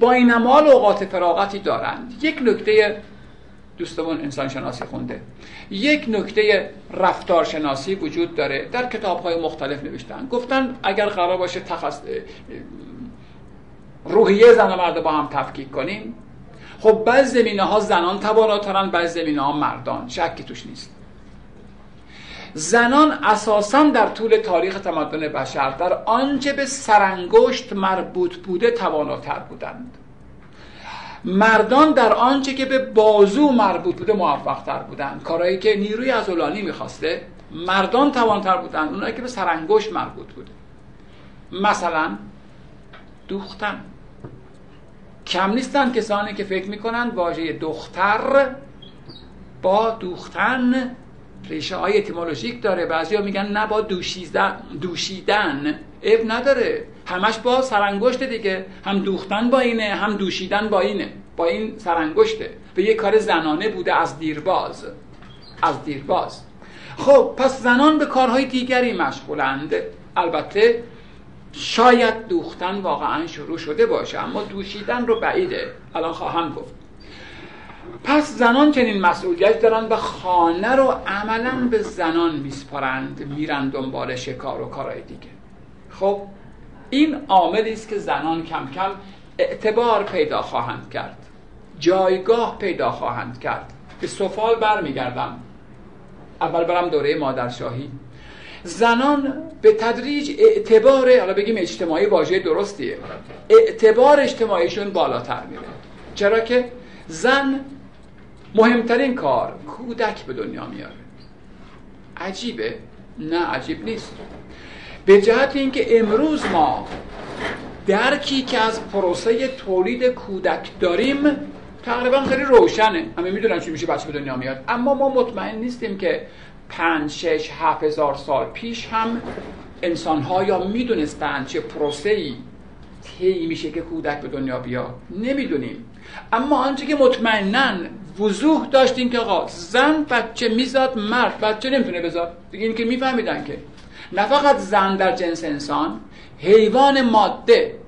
با این امال اوقات فراغتی دارند. یک نکته دوستمون انسان شناسی خونده. یک نکته رفتارشناسی وجود داره. در کتاب های مختلف نوشتن. گفتن اگر قرار باشه تخص... روحیه زن و مرد با هم تفکیک کنیم. خب بعض زمینه ها زنان تواناترن بعض زمینه ها مردان. شکی توش نیست. زنان اساسا در طول تاریخ تمدن بشر در آنچه به سرانگشت مربوط بوده تواناتر بودند. مردان در آنچه که به بازو مربوط بوده موفقتر بودند. کارهایی که نیروی ازولانی می‌خواسته مردان توانتر بودند اونایی که به سرانگشت مربوط بوده. مثلا دوختن. کم نیستن کسانی که فکر می‌کنن واژه دختر با دوختن ریشه های اتیمولوژیک داره. بعضی ها میگن نه با دوشیدن, دوشیدن. اب نداره. همش با سرانگشت دیگه. هم دوختن با اینه هم دوشیدن با اینه. با این سرانگشته. به یه کار زنانه بوده از دیرباز. از دیرباز. خب پس زنان به کارهای دیگری مشغولند. البته شاید دوختن واقعا شروع شده باشه اما دوشیدن رو بعیده. الان خواهم گفت. پس زنان چنین مسئولیت دارن و خانه رو عملا به زنان میسپارند میرن دنبال شکار و کارهای دیگه. خب این عاملی است که زنان کم کم اعتبار پیدا خواهند کرد. جایگاه پیدا خواهند کرد. به سفال برمیگردم. اول برم دوره مادرشاهی. زنان به تدریج اعتبار حالا بگیم اجتماعی واژه درستیه اعتبار اجتماعیشون بالاتر میره. چرا که زن مهمترین کار کودک به دنیا میاره. عجیبه؟ نه عجیب نیست. به جهت اینکه امروز ما درکی که از پروسه تولید کودک داریم تقریبا خیلی روشنه. همه می‌دونن چی میشه بچه به دنیا میاد. اما ما مطمئن نیستیم که پنج شش هفت هزار سال پیش هم انسان ها یا می‌دونستن چه پروسه ای طی میشه که کودک به دنیا بیاد. نمی‌دونیم. اما آنچه که مطمئنا وضوح داشتیم که آقا زن بچه میزاد مرد بچه نمی‌تونه بزاد. دیگه این که میفهمیدن که. نه فقط زن در جنس انسان حیوان ماده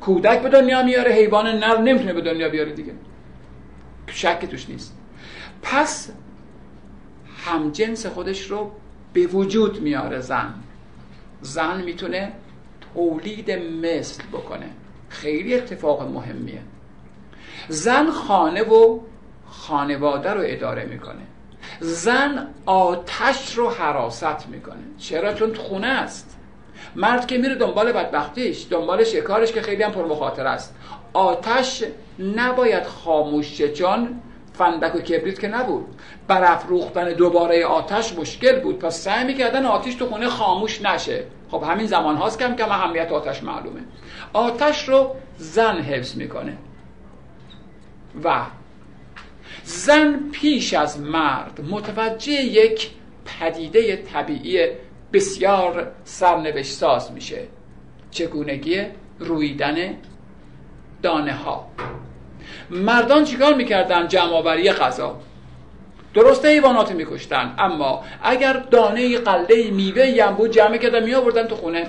کودک به دنیا میاره حیوان نر نمی‌تونه به دنیا بیاره دیگه. شک توش نیست. پس هم جنس خودش رو به وجود میاره زن. زن می‌تونه تولید مثل بکنه. خیلی اتفاق مهمیه. زن خانه و خانواده رو اداره می‌کنه. زن آتش رو حراست می‌کنه. چرا؟ چون خونه است. مرد که میره دنبال بدبختیش دنبال شکارش که خیلی هم پرمخاطر است. آتش نباید خاموش شه چون فندک و کبریت که نبود. برافروختن دوباره آتش مشکل بود. پس سعی می‌کردن آتش تو خونه خاموش نشه. خب همین زمان هاست کم کم اهمیت آتش معلومه. آتش رو زن حفظ می‌کنه. و زن پیش از مرد متوجه یک پدیده طبیعی بسیار سرنوشت ساز میشه. چگونگی رویدن دانه ها مردان چیکار می‌کردن؟ جمعآوری غذا. درسته حیوانات میکشتن اما اگر دانه قله میوه هم بود جمع کردن میآوردن تو خونه.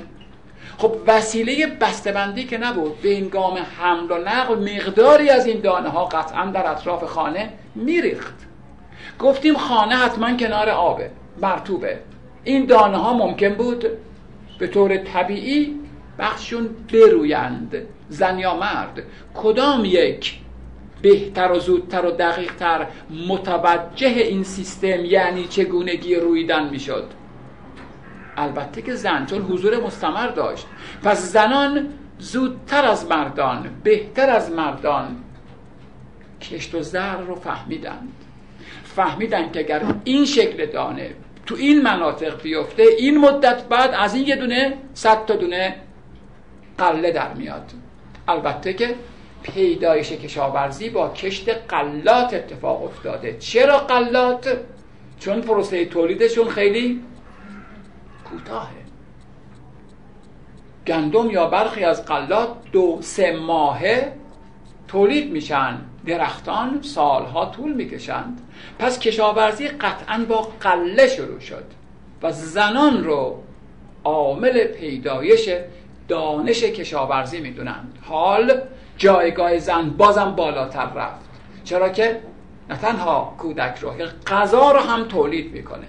خب وسیله بسته‌بندی که نبود به گام حمل و نقل مقداری از این دانه ها قطعا در اطراف خانه میریخت. گفتیم خانه حتما کنار آبه مرتوبه این دانه ها ممکن بود به طور طبیعی بخششون برویند. زن یا مرد کدام یک بهتر و زودتر و دقیقتر متوجه این سیستم یعنی چگونگی رویدن می‌شد؟ البته که زن چون حضور مستمر داشت. پس زنان زودتر از مردان بهتر از مردان کشت و زر رو فهمیدند. فهمیدن که اگر این شکل دانه تو این مناطق بیفته این مدت بعد از این یه دونه صد تا دونه قله در میاد. البته که پیدایش کشاورزی با کشت قلات اتفاق افتاده. چرا قلات؟ چون پروسه تولیدشون خیلی کوتاهه. گندم یا برخی از قلات دو سه ماهه تولید میشن. درختان سالها طول می‌کشند. پس کشاورزی قطعا با قله شروع شد و زنان رو عامل پیدایش دانش کشاورزی می‌دونند. حال جایگاه زن بازم بالاتر رفت. چرا که نه تنها کودک رو غذا رو هم تولید می‌کنه.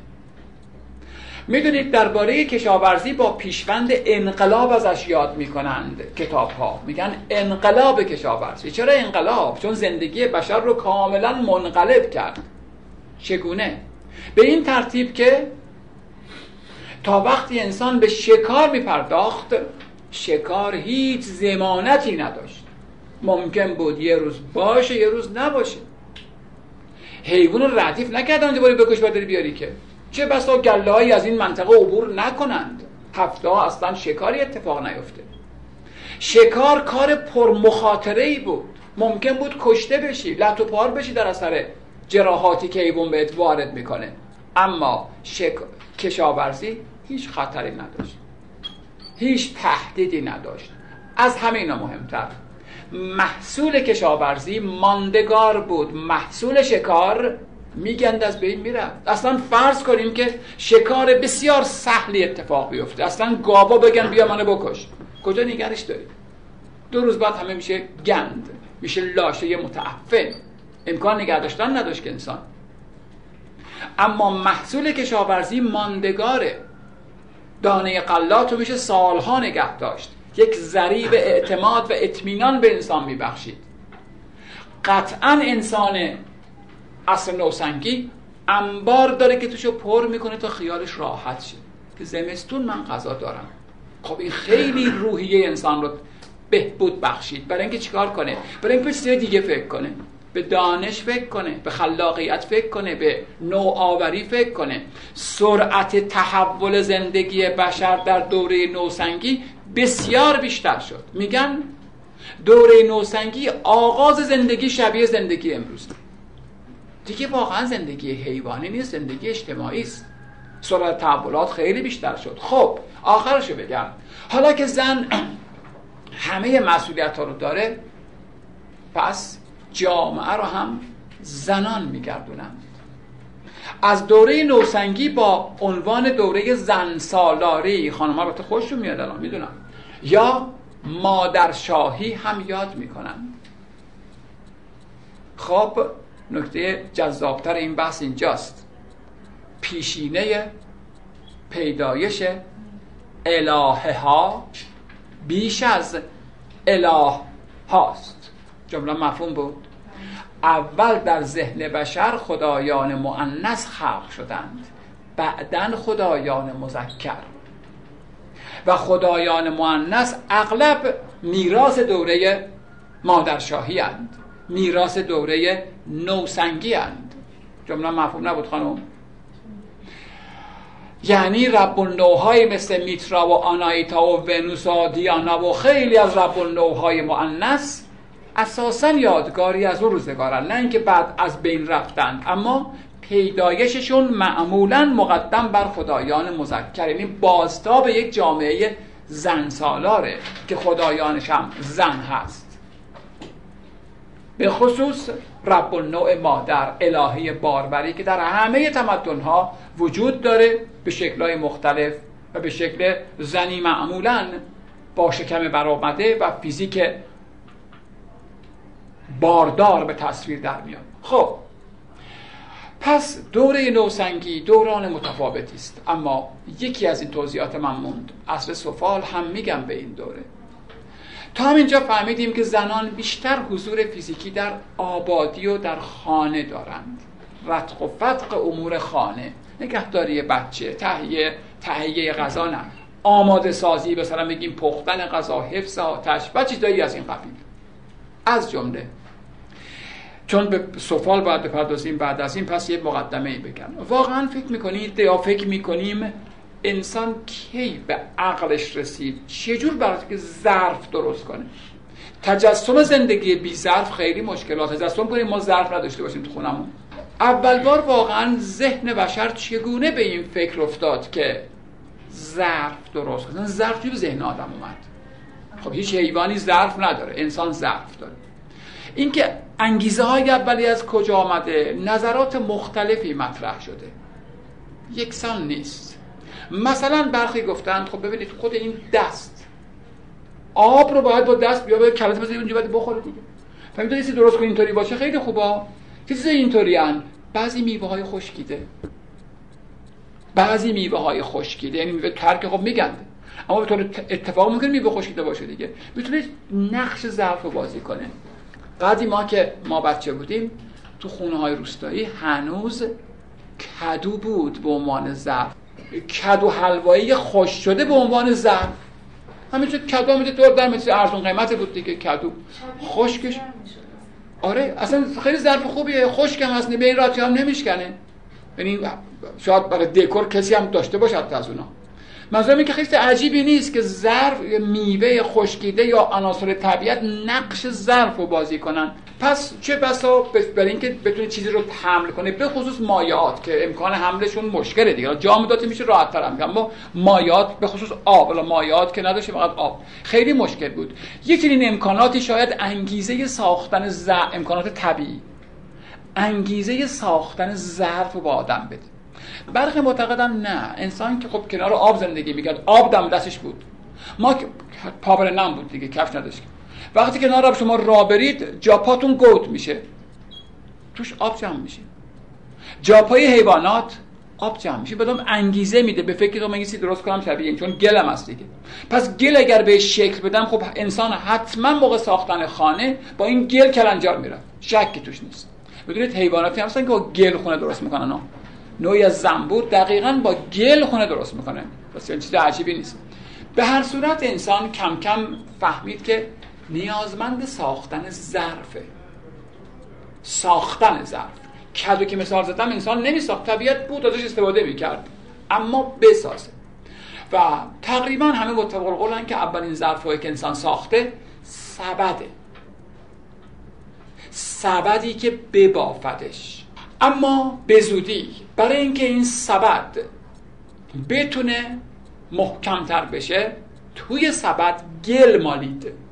می‌دونید درباره کشاورزی با پیشوند انقلاب ازش یاد می‌کنند کتاب ها میگن انقلاب کشاورزی. چرا انقلاب؟ چون زندگی بشر رو کاملا منقلب کرد. چگونه؟ به این ترتیب که تا وقتی انسان به شکار میپرداخت شکار هیچ زمانتی نداشت. ممکن بود یه روز باشه یه روز نباشه. حیوان ردیف نکردن دوباره بکش بداری بیاری که. چه بسا گله از این منطقه عبور نکنند؟ هفته ها اصلا شکاری اتفاق نیفته. شکار کار پرمخاطره ای بود. ممکن بود کشته بشی لط و پار بشی در اثر جراحاتی که حیوان بهت وارد می‌کنه. اما شک... کشاورزی هیچ خطری نداشت. هیچ تهدیدی نداشت. از همه اینا مهمتر. محصول کشاورزی ماندگار بود. محصول شکار میگند از بین می‌رفت اصلا فرض کنیم که شکار بسیار سهلی اتفاق بیفته. اصلا گاوا بگن بیا منو بکش. کجا نگرش داریم دو روز بعد همه میشه گند. میشه لاشه متعفن. امکان نگه داشتن نداشت که انسان. اما محصول کشاورزی ماندگاره. دانه قلات رو میشه سالها نگه داشت. یک ذریب اعتماد و اطمینان به انسان میبخشید. قطعا انسان اصر نوسنگی انبار داره که توشو پر می‌کنه تا خیالش راحت شه. که زمستون من غذا دارم. خب این خیلی روحیه انسان رو بهبود بخشید. برای اینکه چیکار کنه؟ برای اینکه چیز دیگه فکر کنه. به دانش فکر کنه. به خلاقیت فکر کنه. به نوآوری فکر کنه. سرعت تحول زندگی بشر در دوره نوسنگی بسیار بیشتر شد. میگن دوره نوسنگی آغاز زندگی شبیه زندگی امروز. دیگه واقعا زندگی حیوانی نیست زندگی اجتماعی است. سرعت تحولات خیلی بیشتر شد. خب آخرشو بگم. حالا که زن همه مسئولیت ها رو داره پس جامعه رو هم زنان میگردونند. از دوره نوسنگی با عنوان دوره زن سالاری خانم رو خوششون میاد الان می‌دونم. یا مادرشاهی هم یاد می‌کنن. خب نکته جذابتر این بحث اینجاست. پیشینه پیدایش الهه ها بیش از اله هاست جمله مفهوم بود. اول در ذهن بشر خدایان مؤنث خلق شدند. بعدا خدایان مذکر. و خدایان مؤنث اغلب میراث دوره مادرشاهی هند میراث دوره نوسنگی اند. جمله مفهوم نبود خانم. یعنی رب نوهای مثل میترا و آنایتا و ونوس و دیانا و خیلی از رب نوهای مؤنث اساسا یادگاری از اون روزگارن. نه اینکه بعد از بین رفتند اما پیدایششون معمولا مقدم بر خدایان مذکر یعنی بازتاب یک جامعه زن سالاره که خدایانش هم زن هست. به خصوص رب النوع مادر الهی باربری که در همه تمدنها وجود داره به شکلهای مختلف و به شکل زنی معمولا با شکم برآمده و فیزیک باردار به تصویر در میاد. خب پس دوره نوسنگی دوران متفاوتی است. اما یکی از این توضیحات من موند. اصل سفال هم میگم به این دوره. تا همینجا فهمیدیم که زنان بیشتر حضور فیزیکی در آبادی و در خانه دارند. رتق و فتق امور خانه. نگهداری بچه تهیه تهیه غذا نه آماده سازی مثلا بگیم پختن غذا حفظ آتش و چیزایی از این قبیل. از جمله چون به سفال باید بپردازیم بعد از این پس یه مقدمه ای بگم. واقعا فکر می‌کنید یا فکر می‌کنیم انسان کی به عقلش رسید؟ چجور برای که ظرف درست کنه؟ تجسم زندگی بی ظرف خیلی مشکلات. تجسم کنیم ما ظرف نداشته باشیم تو خونمون. اول بار واقعا ذهن بشر چگونه به این فکر افتاد که ظرف درست کنه؟ ظرف توی ذهن آدم اومد؟ خب هیچ حیوانی ظرف نداره. انسان ظرف داره. اینکه انگیزه های اولی از کجا آمده؟ نظرات مختلفی مطرح شده. یکسان نیست. مثلا برخی گفتند خب ببینید خود این دست آب رو باید با دست بیا به کلت بزنید اونجا باید بخوره دیگه. فهمید درست کنید اینطوری باشه؟ خیلی خوبه. چیز اینطوری هن. بعضی میوه های خشکیده. بعضی میوه های خشکیده. یعنی میوه ترک خب میگند اما به طور اتفاق ممکن میوه خشکیده باشه دیگه. می‌تونه نقش ظرف رو بازی کنه. قدی ما که ما بچه بودیم تو خونه های روستایی هنوز کدو بود به عنوان ظرف. کدو حلوایی خوش شده به عنوان ظرف همینجور کدو هم دور در مثل ارزون قیمت بود دیگه کدو. خشکش. آره اصلا خیلی ظرف خوبیه خشکم هست به این راتی هم نمیشکنه. یعنی شاید برای دکور کسی هم داشته باشه از اونا. منظورم که خیلی عجیبی نیست که ظرف میوه خشکیده یا عناصر طبیعت نقش ظرف رو بازی کنن. پس چه بسا برای اینکه بتونه چیزی رو حمل کنه به خصوص مایعات که امکان حملشون مشکله دیگه. جامدات میشه راحت تر اما مایعات به خصوص آب. ولی مایعات که نداشته فقط آب. خیلی مشکل بود. یکی این امکاناتی شاید انگیزه ساختن ز... امکانات طبیعی. انگیزه ساختن ظرف رو به آدم بده. برخی معتقدن نه. انسان که خب کنار آب زندگی می‌کرد آب دم دستش بود. ما پابر نم بود دیگه کفش نداشت وقتی که کنار آب شما را برید جاپاتون گود میشه. توش آب جمع میشه. جاپای حیوانات آب جمع میشه. بدون انگیزه میده. به فکر تو من درست کنم شبیه چون گلم هست دیگه. پس گل اگر به شکل بدم خب انسان حتما موقع ساختن خانه با این گل کلنجار میره. شکی توش نیست. بدونید حیواناتی هستن که با گل خونه درست می‌کنن. ها نوعی از زنبور دقیقا با گل خونه درست می‌کنه. پس چیز عجیبی نیست. به هر صورت انسان کم کم فهمید که نیازمند ساختن ظرفه. ساختن ظرف. کدو که مثال زدم انسان نمیساخت. طبیعت بود ازش استفاده می‌کرد. اما بسازه. و تقریبا همه متفق قولن که اولین ظرفهایی که انسان ساخته سبده. سبدی که ببافتش اما به زودی برای اینکه این سبد بتونه محکمتر بشه توی سبد گل مالید.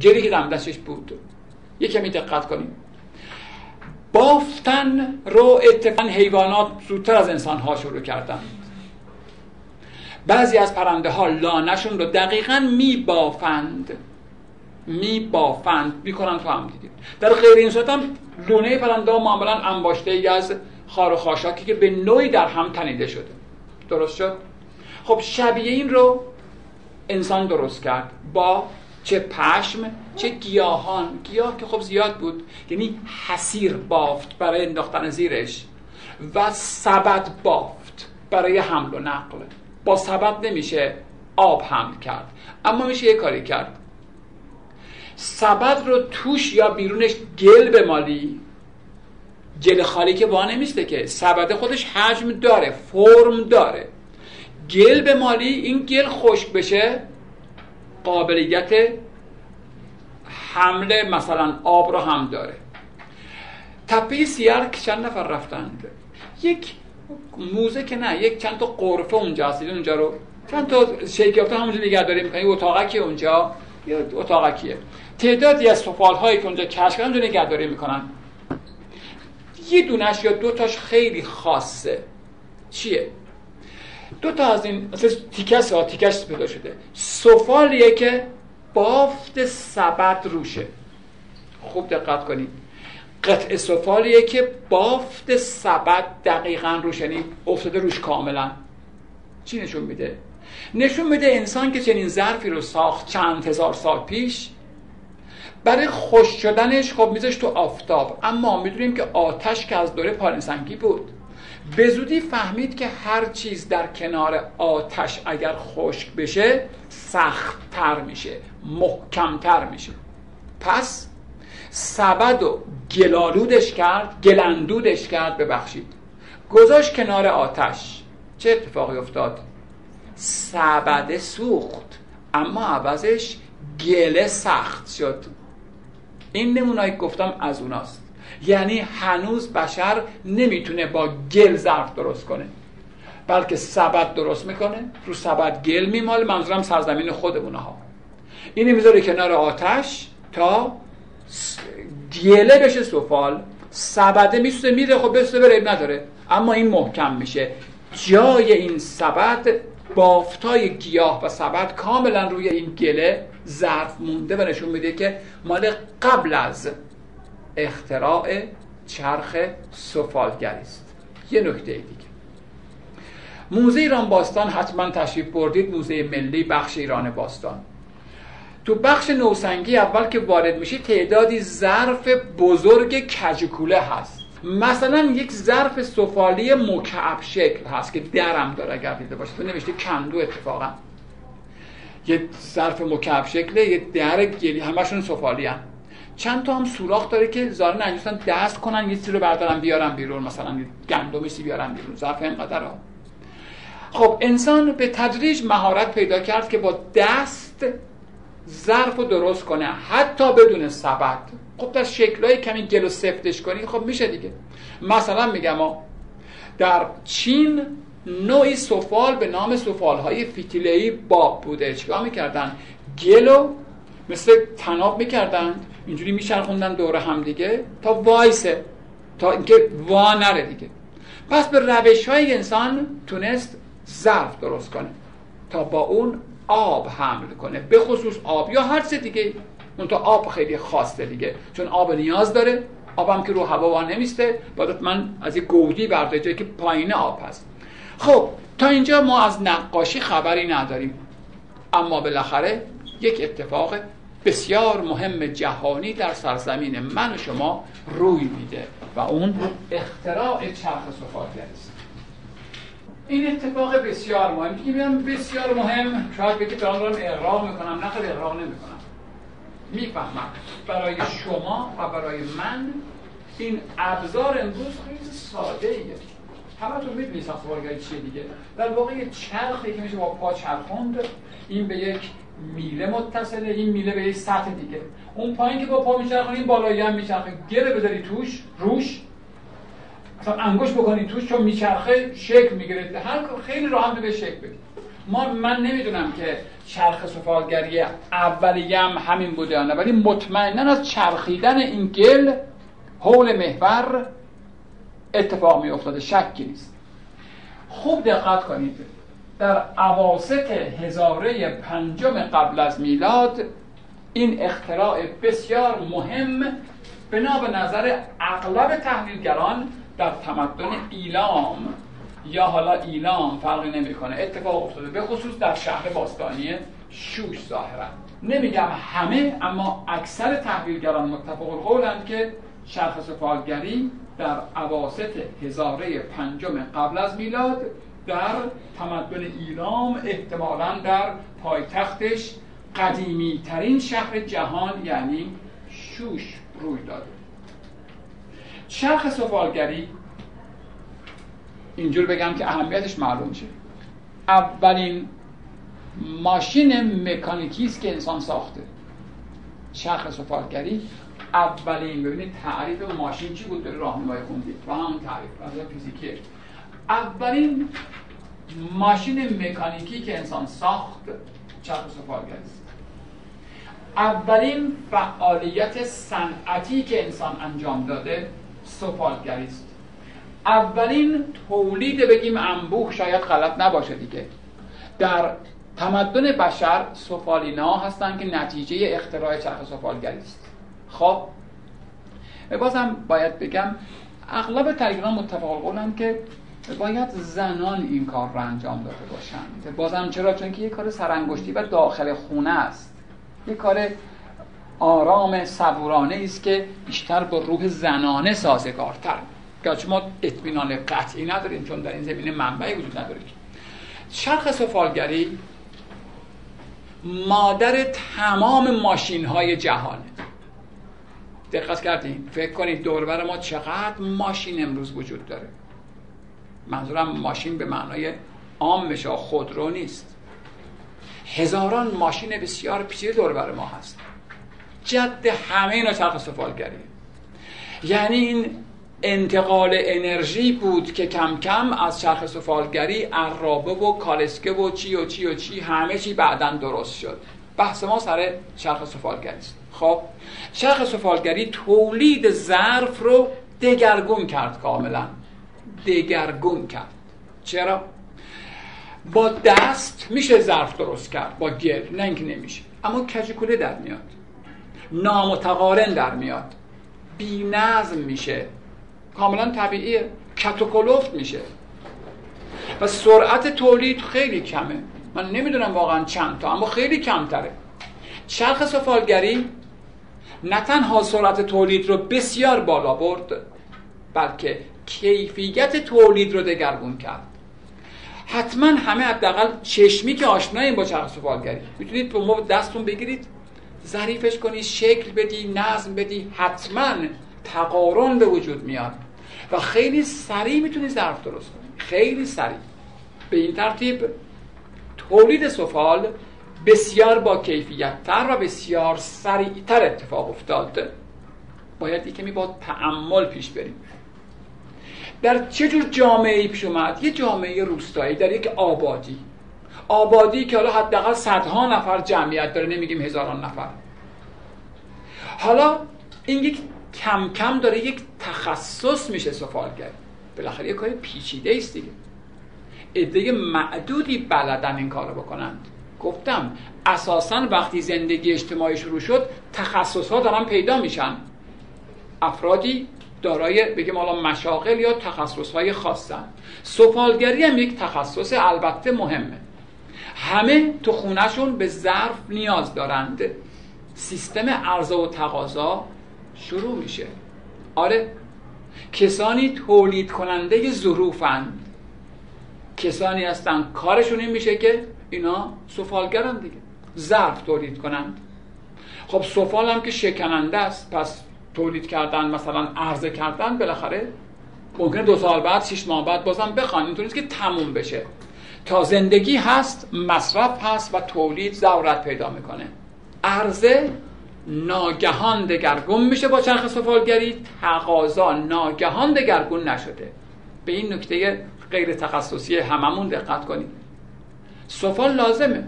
گلی که دم دستش بود. یه کمی دقت کنیم. بافتن رو اتفاقا حیوانات زودتر از انسان ها شروع کردن. بعضی از پرنده ها لانشون رو دقیقا می بافند می بافند می‌کنن تو هم دیدید. در غیر این صورت هم لونه پرنده ها معمولا انباشته ای از خار و خاشاکی که به نوعی در هم تنیده شده. درست شد؟ خب شبیه این رو انسان درست کرد. با چه پشم چه گیاهان. گیاه که خب زیاد بود یعنی حسیر بافت برای انداختن زیرش و سبد بافت برای حمل و نقل. با سبد نمیشه آب حمل کرد اما میشه یه کاری کرد. سبد رو توش یا بیرونش گل بمالی. گل خالی که با نمیسته که. سبد خودش حجم داره فرم داره. گل بمالی این گل خشک بشه. قابلیت حمله مثلا آب رو هم داره. تپه سیار که چند نفر رفتند یک موزه که نه یک چند تا قرفه اونجا هست اونجا رو؟ چند تا شیکیافته همونجا نگهداری می‌کنن اتاقکی اونجا یا اتاقکیه. تعدادی از سفال هایی که اونجا کشف کردن اونجا نگهداری می‌کنن. یه دونش یا دو تاش خیلی خاصه. چیه؟ دو تا از این مثل تیکس ها تیکش پیدا شده. سفالیه که بافت سبد روشه. خوب دقت کنید. قطع سفالیه که بافت سبد دقیقا روش یعنی افتاده روش کاملا. چی نشون میده؟ نشون میده انسان که چنین ظرفی رو ساخت چند هزار سال پیش. برای خوش شدنش خب میذاش تو آفتاب. اما می‌دونیم که آتش که از دوره پارنسنگی بود. به زودی فهمید که هر چیز در کنار آتش اگر خشک بشه سختتر میشه محکمتر میشه. پس سبد و گلالودش کرد گلندودش کرد ببخشید. گذاشت کنار آتش. چه اتفاقی افتاد؟ سبد سوخت اما عوضش گله سخت شد. این نمونایی گفتم از اوناست. یعنی هنوز بشر نمی‌تونه با گل ظرف درست کنه. بلکه سبد درست می‌کنه. رو سبد گل میمال منظورم سرزمین خودمونه ها اینو می‌ذاره کنار آتش تا گله بشه سفال. سبده میسوزه میره خب بسته بره نداره. اما این محکم میشه. جای این سبد بافتای گیاه و سبد کاملا روی این گله ظرف مونده و نشون میده که مال قبل از اختراع چرخ سفالگری است. یه نکته دیگه. موزه ایران باستان حتما تشریف بردید موزه ملی بخش ایران باستان. تو بخش نوسنگی اول که وارد میشی تعدادی ظرف بزرگ کجکوله هست. مثلا یک ظرف سفالی مکعب شکل هست که درم داره اگر دیده باشه تو نوشته کندو اتفاقا. یه ظرف مکعب شکله یه در گلی همشون سفالی هم. چند تا هم سوراخ داره که زارن انجستان دست کنن یه چیزی رو بردارن بیارن بیرون مثلا گندمی بیارن بیرون. ظرف اینقدر ها خب انسان به تدریج مهارت پیدا کرد که با دست ظرف رو درست کنه حتی بدون سبد خب در شکلهای کمی گل و سفتش کنی خب میشه دیگه. مثلا میگم در چین نوعی سفال به نام سفال های فتیلهی باب بوده. چیکار می‌کردن؟ گلو مثل تناب می‌کردن. اینجوری میچرخوندن دور هم دیگه تا وایسه تا اینکه وا نره دیگه. پس به روش های انسان تونست ظرف درست کنه تا با اون آب حمل کنه به خصوص آب یا هر چه دیگه. اون تا آب خیلی خاصه دیگه چون آب نیاز داره. آبم که رو هوا وان نمیسته. باید من از یه گودی برده جایی که پایین آب هست. خب تا اینجا ما از نقاشی خبری نداریم. اما بالاخره یک اتفاق بسیار مهم جهانی در سرزمین من و شما روی میده و اون اختراع چرخ صفاتگری است. این اتفاق بسیار مهم. که میگم بسیار مهم. شاید بگید آن رو اقراق می‌کنم. خیلی اقراق نمی‌کنم. می‌فهمم. برای شما و برای من این ابزار امروز خیلی ساده ایه. همه تو می‌دونی ساختمانگری چیه دیگه. در واقع یه چرخی که میشه با پا چرخوند. این به یک میله متصله این میله به یک سطح دیگه. اون پایین که با پا میچرخونی این بالایی هم میچرخه. گره بذاری توش روش. مثلا انگوش بکنی توش چون میچرخه شکل می‌گیره. هر خیلی راحت به شکل بدی. ما من نمی‌دونم که چرخ سفالگری اولیه هم همین بوده نه ولی مطمئنا از چرخیدن این گل حول محور اتفاق می افتاده شکی نیست. خوب دقت کنید. در عواست هزاره پنجم قبل از میلاد این اختراع بسیار مهم بنا به نظر اغلب تحلیلگران در تمدن ایلام. یا حالا ایلام فرقی نمی‌کنه اتفاق افتاده به خصوص در شهر باستانی شوش ظاهرا. نمیگم همه اما اکثر تحلیلگران متفق القولند که شرخ سفالگری در عواست هزاره پنجم قبل از میلاد در تمدن ایلام احتمالا در پایتختش قدیمی ترین شهر جهان یعنی شوش روی داده. چرخ سفالگری اینجور بگم که اهمیتش معلوم شه. اولین ماشین مکانیکی است که انسان ساخته. چرخ سفالگری اولین ببینید تعریف ماشین چی بود؟ در راهنمای خوندید و همون تعریف از فیزیکی. اولین ماشین مکانیکی که انسان ساخت سفالگری است اولین فعالیت صنعتی که انسان انجام داده سفالگری است اولین تولید بگیم انبوه شاید غلط نباشه دیگه. در تمدن بشر سفالینا هستند که نتیجه اختراع چرخ سفالگری است خب بازم باید بگم اغلب تریگران متفق قولن که باید زنان این کار را انجام داده باشند بازم چرا؟ چون که یه کار سرانگشتی و داخل خونه است. یه کار آرام صبورانه است که بیشتر با روح زنانه سازگارتر. که ما اطمینان قطعی نداریم چون در این زمینه منبعی وجود نداره. چرخ سفالگری مادر تمام ماشین های جهانه. دقت کردیم فکر کنید دوربر ما چقدر ماشین امروز وجود داره. منظورم ماشین به معنای عامش خودرو نیست. هزاران ماشین بسیار پیچیده دوربر ما هست. جد همه اینا چرخ سفالگری یعنی این انتقال انرژی بود که کم کم از چرخ سفالگری عرابه و کالسکه و چی و چی و چی همه چی بعدا درست شد. بحث ما سر چرخ سفالگری است. خب چرخ سفالگری تولید ظرف رو دگرگون کرد کاملا. دگرگون کرد. چرا؟ با دست میشه ظرف درست کرد با گل نه اینکه نمیشه. اما کجکوله در میاد. نامتقارن در میاد. بی نظم میشه. کاملا طبیعیه. کتوکلفت میشه. و سرعت تولید خیلی کمه. من نمی‌دونم واقعا چند تا اما خیلی کمتره. چرخ سفالگری نه تنها سرعت تولید رو بسیار بالا برد بلکه کیفیت تولید رو دگرگون کرد. حتما همه حداقل چشمی که آشناییم با چرخ سفالگری می‌تونید به دستتون بگیرید ظریفش کنی شکل بدی نظم بدی حتما تقارن به وجود میاد. و خیلی سریع می‌تونی ظرف درست کنی خیلی سریع. به این ترتیب تولید سفال بسیار با کیفیت تر و بسیار سریعتر اتفاق افتاد. باید کمی با تعمل پیش بریم. در چه جور جامعه ای پیش اومد؟ یه جامعه روستایی در یک آبادی. آبادی که حالا حداقل صدها نفر جمعیت داره نمیگیم هزاران نفر. حالا این یک کم کم داره یک تخصص میشه سفالگر بالاخره یک کار پیچیده است دیگه. عده معدودی بلدن این کارو بکنند. گفتم اساسا وقتی زندگی اجتماعی شروع شد تخصص ها دارن پیدا میشن. افرادی دارای بگیم حالا مشاغل یا تخصص های خاصن. سفالگری هم یک تخصص البته مهمه. همه تو خونهشون به ظرف نیاز دارند. سیستم عرضه و تقاضا شروع میشه. آره. کسانی تولید کننده ظروفند کسانی هستن کارشون این میشه که اینا سفالگرن دیگه. ظرف تولید کنند. خب سفال هم که شکننده است. پس تولید کردن مثلا عرضه کردن بالاخره ممکنه دو سال بعد شش ماه بعد بازم بخوان. اینطوری که تموم بشه. تا زندگی هست مصرف هست و تولید ضرورت پیدا می‌کنه. عرضه ناگهان دگرگون میشه با چرخ سفالگری. تقاضا ناگهان دگرگون نشده. به این نکته غیر تخصصی هممون دقت کنید سفال لازمه.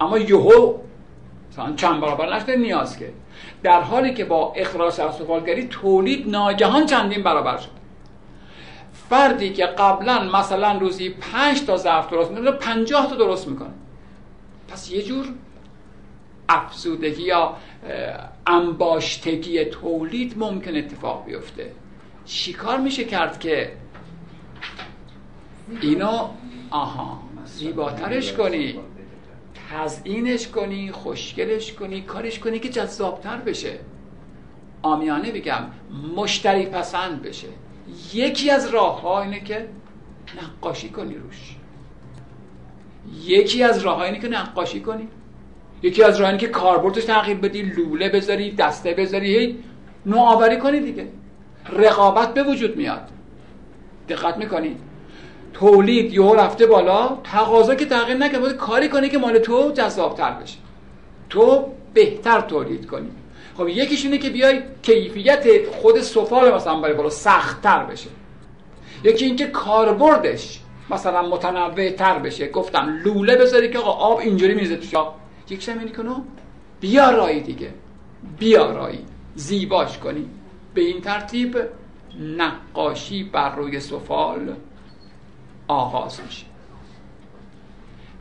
اما یهو چند برابر نشده نیاز که. در حالی که با اخراج از سفالگری تولید ناگهان چندین برابر شد. فردی که قبلا مثلا روزی پنج تا ظرف درست می‌کنه پنجاه تا درست می‌کنه. پس یه جور افزودگی یا انباشتگی تولید ممکن اتفاق بیفته. چیکار میشه کرد که اینو آها زیباترش کنی؟ تزئینش کنی خوشگلش کنی کارش کنی که جذابتر بشه. آمیانه بگم مشتری پسند بشه. یکی از راه ها اینه که نقاشی کنی روش. یکی از راه اینه که نقاشی کنی. یکی از راهانی که کاربردش تغییر بدی لوله بذاری دسته بذاری هی نوآوری کنی دیگه. رقابت به وجود میاد. دقت می‌کنید تولید یهو رفته بالا تقاضا که تغییر نکنه باید کاری کنی که مال تو جذابتر بشه. تو بهتر تولید کنی. خب یکیش اینه که بیای کیفیت خود سفال مثلا برای بالا سختتر بشه. یکی اینکه کاربردش مثلا متنوع تر بشه. گفتم لوله بذاری که آقا آب اینجوری میریزه تو یکیش هم اینه که بیارایی دیگه. بیارایی زیباش کنی. به این ترتیب نقاشی بر روی سفال آغاز میشه.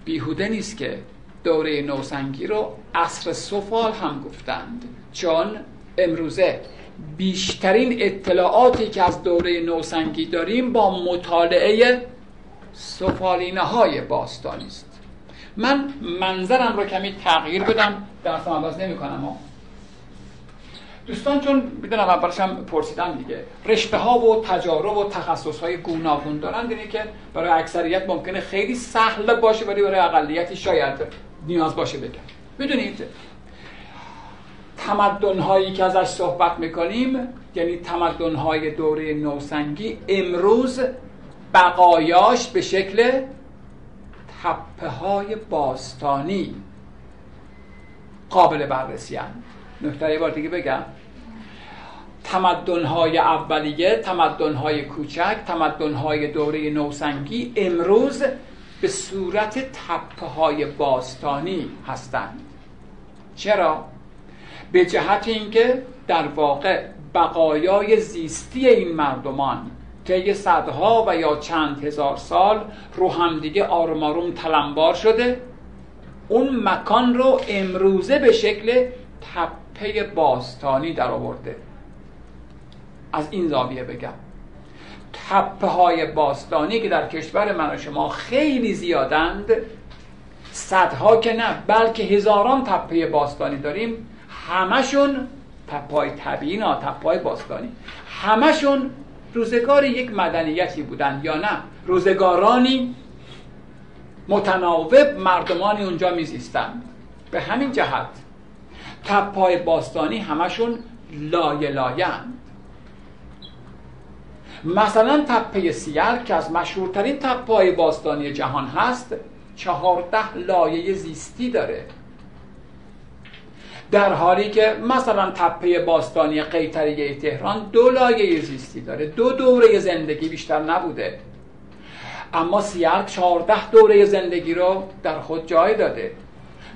بیهوده نیست که دوره نوسنگی رو عصر سفال هم گفتند چون امروزه بیشترین اطلاعاتی که از دوره نوسنگی داریم با مطالعه سفالینه های باستانی است. من منظرم رو کمی تغییر بدم در عوض نمی کنم دوستان چون می‌دونم اولش هم پرسیدم دیگه رشته ها و تجارب و تخصص های گوناگون دارن دیگه که برای اکثریت ممکنه خیلی سهل باشه ولی برای اقلیتی شاید نیاز باشه بگم می‌دونید تمدن هایی که ازش صحبت می‌کنیم یعنی تمدن های دوره نوسنگی امروز بقایاش به شکل تپه های باستانی قابل بررسی. نکته بار دیگه بگم. تمدن های اولیه تمدن های کوچک تمدن های دوره نوسنگی امروز به صورت تپه های باستانی هستند. چرا؟ به جهت اینکه در واقع بقایای زیستی این مردمان طی صدها و یا چند هزار سال رو همدیگه آروم آروم تلمبار شده. اون مکان رو امروزه به شکل تپه باستانی در آورده. از این زاویه بگم. تپه های باستانی که در کشور من و شما خیلی زیادند صدها که نه بلکه هزاران تپه باستانی داریم. همشون تپه های طبیعی نه تپه باستانی. همشون روزگار یک مدنیتی بودند یا نه. روزگارانی متناوب مردمانی اونجا میزیستند. به همین جهت تپای باستانی همشون لایه لایند مثلا تپه سیلک که از مشهورترین تپای باستانی جهان هست چهارده لایه زیستی داره. در حالی که مثلا تپه باستانی قیطریه تهران دو لایه زیستی داره. دو دوره زندگی بیشتر نبوده. اما سیلک چهارده دوره زندگی رو در خود جای داده.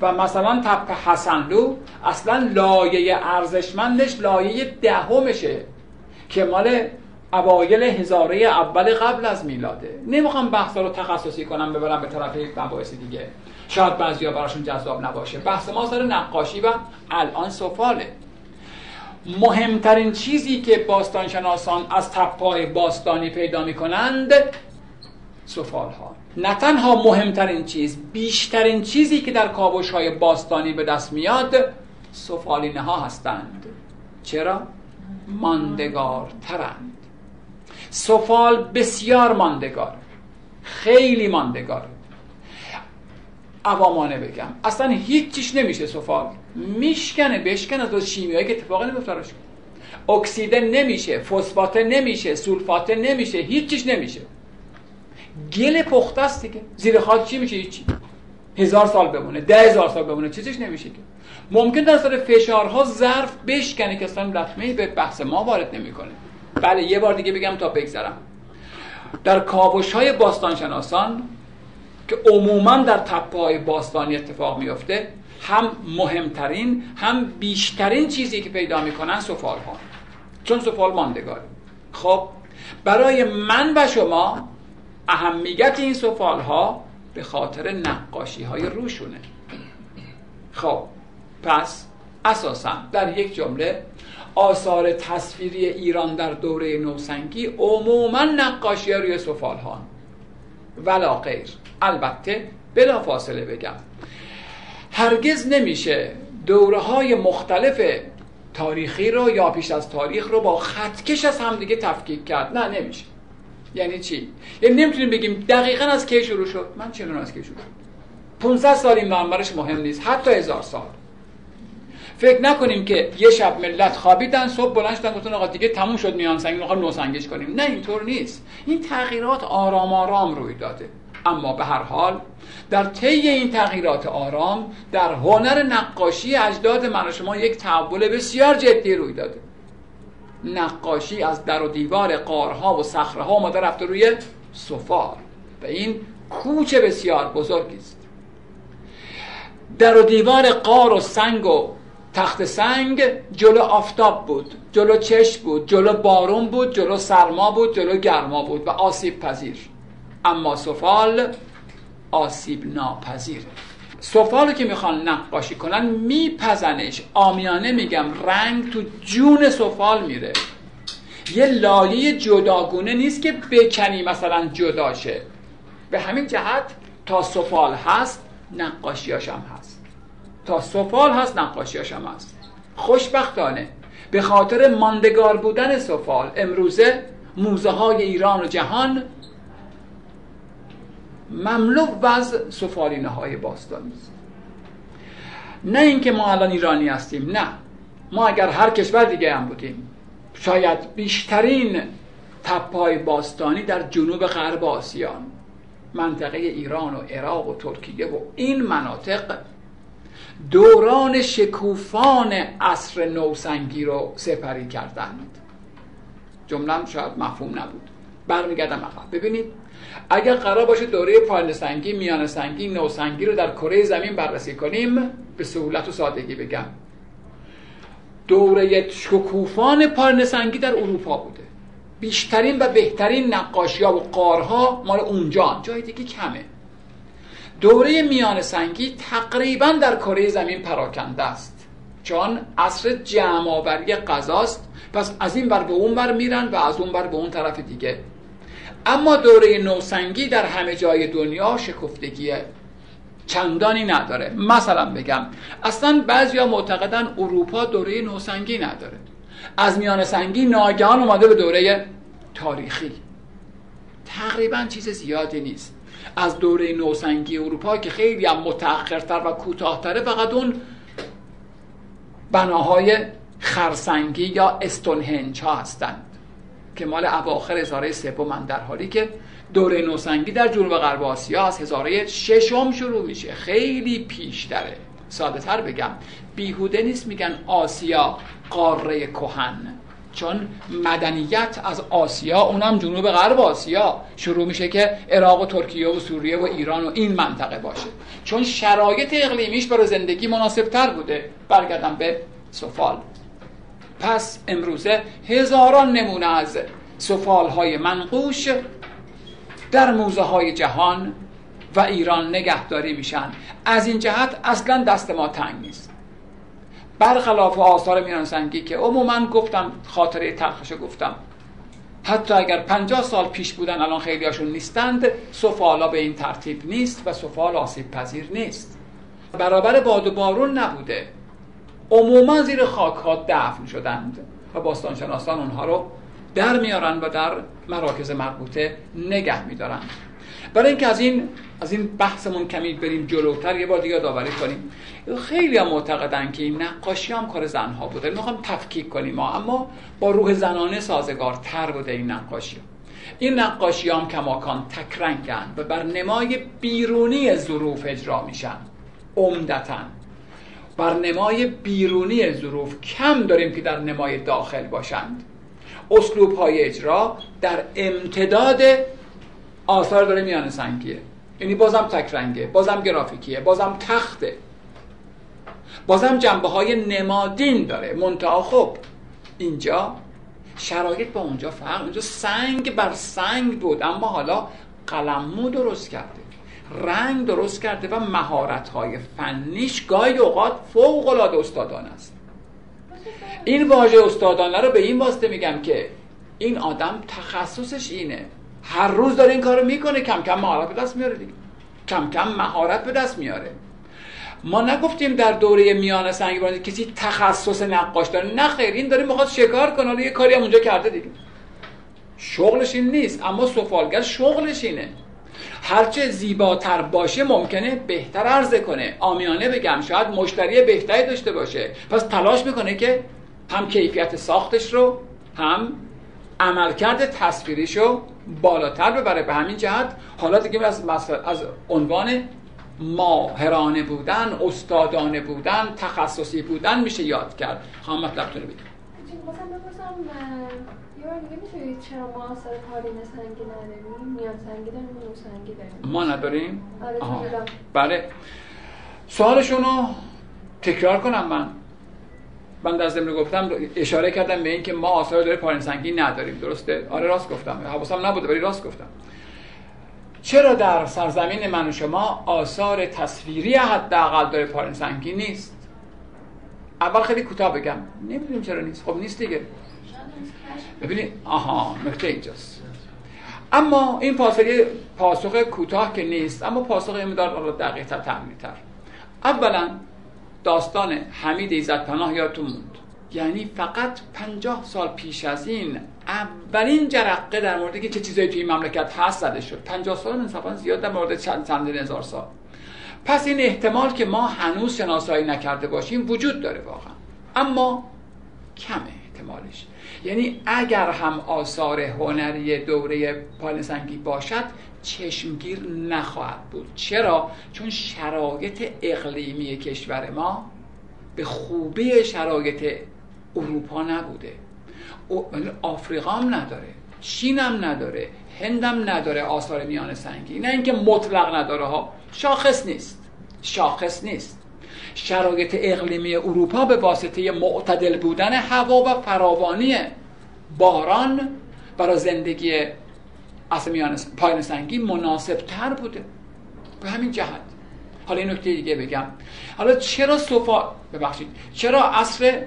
و مثلا تپه حسنلو اصلا لایه ارزشمندش لایه دهمشه که مال اوایل هزاره اول قبل از میلاده. نمی‌خوام بحثا رو تخصصی کنم ببرم به طرف مباحث دیگه. شاید بعضیا براشون جذاب نباشه. بحث ما سر نقاشی و الان سفاله. مهمترین چیزی که باستانشناسان از تپای باستانی پیدا می‌کنند سفال ها نه تنها مهمترین چیز بیشترین چیزی که در کابوش های باستانی به دست میاد سفالینه ها هستند. چرا؟ ماندگارترند. سفال بسیار ماندگار. خیلی ماندگار. عوامانه بگم اصلا هیچ چیش نمیشه سفال. میشکنه بشکن از شیمیایی که اتفاقا نمیفته اکسیده نمیشه فسفاته نمیشه سولفاته نمیشه هیچ چیش نمیشه. گل پخته است دیگه. زیر خاک چی میشه هیچی؟ هزار سال بمونه ده هزار سال بمونه چیزش نمیشه که. ممکن در سر فشارها ظرف بشکنه که اصلا لطمه به بحث ما وارد نمی‌کنه. بله یه بار دیگه بگم تا بگذرم. در کاوش های باستان شناسان که عموما در تپه های باستانی اتفاق میفته هم مهمترین هم بیشترین چیزی که پیدا می‌کنن سفال ها چون سفال ماندگاره. خب برای من و شما اهمیت این سفال ها به خاطر نقاشی های روشونه. خب پس اساسا در یک جمله آثار تصویری ایران در دوره نوسنگی عموما نقاشی روی سفال ها ولا غیر. البته بلا فاصله بگم. هرگز نمیشه دوره های مختلف تاریخی رو یا پیش از تاریخ رو با خطکش از همدیگه تفکیک کرد. نه نمیشه. یعنی چی؟ یعنی نمی‌تونیم بگیم دقیقا از کی شروع شد؟ من چه از کی شروع شد؟ 500 سال این منبرش مهم نیست حتی هزار سال. فکر نکنیم که یه شب ملت خوابیدن صبح بلند شدن گفتن آقا دیگه تموم شد میان سنگی می‌خوام نوسنگش کنیم. نه اینطور نیست. این تغییرات آرام آرام روی داده. اما به هر حال در طی این تغییرات آرام در هنر نقاشی اجداد من و شما یک تحول بسیار جدی روی داده. نقاشی از در و دیوار قارها و صخره ها ماده رفته روی سفال و این کوچ بسیار بزرگی است. در و دیوار قار و سنگ و تخت سنگ جلو آفتاب بود جلو چشم بود جلو بارون بود جلو سرما بود جلو گرما بود و آسیب پذیر. اما سفال آسیب ناپذیره سفالو که می‌خوان نقاشی کنن میپزنش. آمیانه میگم رنگ تو جون سفال میره. یه لایه جداگونه نیست که بکنی مثلا جداشه. به همین جهت تا سفال هست نقاشیاش هم هست. تا سفال هست نقاشیاش هم هست. خوشبختانه. به خاطر ماندگار بودن سفال امروزه موزه های ایران و جهان مملو وز سفالینه های باستانی است. نه اینکه ما الان ایرانی هستیم نه. ما اگر هر کشور دیگه هم بودیم شاید بیشترین تپای باستانی در جنوب غرب آسیا منطقه ایران و عراق و ترکیه و این مناطق دوران شکوفان عصر نوسنگی رو سپری کردند. جمله شاید مفهوم نبود. برمیگردم عقب. ببینید اگر قرار باشه دوره پایان سنگی میان سنگی نوسنگی رو در کره زمین بررسی کنیم به سهولت و سادگی بگم. دوره شکوفان پایان سنگی در اروپا بوده. بیشترین و بهترین نقاشی ها و قارها مال اونجا جای دیگه کمه. دوره میان سنگی تقریبا در کره زمین پراکنده است. چون عصر جمعآوری غذاست پس از این بر به اون بر میرن و از اون بر به اون طرف دیگه. اما دوره نوسنگی در همه جای دنیا شکفتگی چندانی نداره. مثلا بگم اصلا بعضیا معتقدن اروپا دوره نوسنگی نداره. از میان سنگی ناگهان اومده به دوره تاریخی. تقریبا چیز زیادی نیست. از دوره نوسنگی اروپا که خیلی هم متأخرتر و کوتاهتره فقط اون بناهای خرسنگی یا استونهنج ها هستند که مال اواخر هزاره سوم در حالی که دوره نوسنگی در جنوب غرب آسیا از هزاره ششم شروع میشه. خیلی پیش داره ساده تر بگم. بیهوده نیست میگن آسیا قاره کهن. چون مدنیت از آسیا اونم جنوب غرب آسیا. شروع میشه که عراق و ترکیه و سوریه و ایران و این منطقه باشه. چون شرایط اقلیمیش برای زندگی مناسب تر بوده. برگردم به سفال. پس امروزه هزاران نمونه از سفال های منقوش در موزه های جهان و ایران نگهداری میشن. از این جهت اصلا دست ما تنگ نیست. برخلاف آثار میان سنگی که عموما گفتم خاطره تلخشو گفتم. حتی اگر پنجاه سال پیش بودن الان خیلی هاشون نیستند سفالا به این ترتیب نیست و سفال آسیب پذیر نیست. برابر باد و بارون نبوده. عموما زیر خاک ها دفن شدند و باستانشناسان اونها رو در میارن و در مراکز مربوطه نگه میدارن برای اینکه از این از این بحثمون کمی بریم جلوتر یه بار دیگه داوری کنیم. خیلی هم معتقدن که این نقاشی هم کار زنها بوده. می‌خوام تفکیک کنیم ما اما با روح زنانه سازگار تر بوده این نقاشی. این نقاشی هم کماکان تکرنگن و بر نمای بیرونی ظروف اجرا میشن. عمدتا. بر نمای بیرونی ظروف کم داریم که در نمای داخل باشند. اسلوب های اجرا در امتداد آثار داره میان سنگیه. یعنی بازم تک رنگه بازم گرافیکیه بازم تخته. بازم جنبه های نمادین داره. منتها خب اینجا شرایط با اونجا فرق اونجا سنگ بر سنگ بود اما حالا قلمو درست کرده. رنگ درست کرده و مهارت های فنیش گاهی اوقات فوق العاده استادانه است. این واژه استادانه رو به این واسطه میگم که این آدم تخصصش اینه. هر روز داره این کارو می‌کنه کم کم مهارت به دست میاره دیگه. کم کم مهارت به دست میاره. ما نگفتیم در دوره میان سنگ کسی تخصص نقاش داره. نه خیر این داره می‌خواد شکار کنه یه کاری هم اونجا کرده دیگه. شغلش این نیست اما سفالگر شغلش اینه. هرچه زیباتر باشه ممکنه بهتر عرضه کنه. آمیانه بگم شاید مشتری بهتری داشته باشه. پس تلاش می‌کنه که هم کیفیت ساختش رو هم عملکرد تصویریش رو بالاتر ببره. به همین جهت حالا دیگه از, از عنوان ماهرانه بودن استادانه بودن تخصصی بودن میشه یاد کرد. خواهم مطلبتون رو بگم چرا ما آثار پارین سنگی نداریم میان سنگی داریم نو سنگی داریم. ما نداریم؟ آره بله. سوالشون رو تکرار کنم من. من در ضمن گفتم اشاره کردم به اینکه ما آثار داره پارین سنگی نداریم. درسته؟ آره راست گفتم. حواسم نبوده ولی راست گفتم. چرا در سرزمین من و شما آثار تصویری حداقل داره پارین سنگی نیست؟ اول خیلی کوتاه بگم. نمی‌دونیم چرا نیست. خب نیست دیگه. ببینید آها نکته اینجاست. اما این فاصله پاسخ کوتاه که نیست اما پاسخ این مدار دقیق تر تر اولا داستان حمید ایزد پناه یادتون موند. یعنی فقط پنجاه سال پیش از این اولین جرقه در مورد که چه چیزایی توی این مملکت هست زده شد. پنجاه سال انصافا زیاد در مورد چند چند هزار سال. پس این احتمال که ما هنوز شناسایی نکرده باشیم وجود داره واقعا. اما کمه احتمالش. یعنی اگر هم آثار هنری دوره پالنسنگی باشد چشمگیر نخواهد بود. چرا؟ چون شرایط اقلیمی کشور ما به خوبی شرایط اروپا نبوده. آفریقا هم نداره چین هم نداره هندم نداره آثار میان سنگی. نه اینکه مطلق نداره ها. شاخص نیست. شاخص نیست. شرایط اقلیمی اروپا به واسطه معتدل بودن هوا و فراوانی باران برای زندگی اصل میان پایین سنگی مناسب تر بوده. به همین جهت. حالا این نکته دیگه بگم. حالا چرا صفا ببخشید. چرا اصل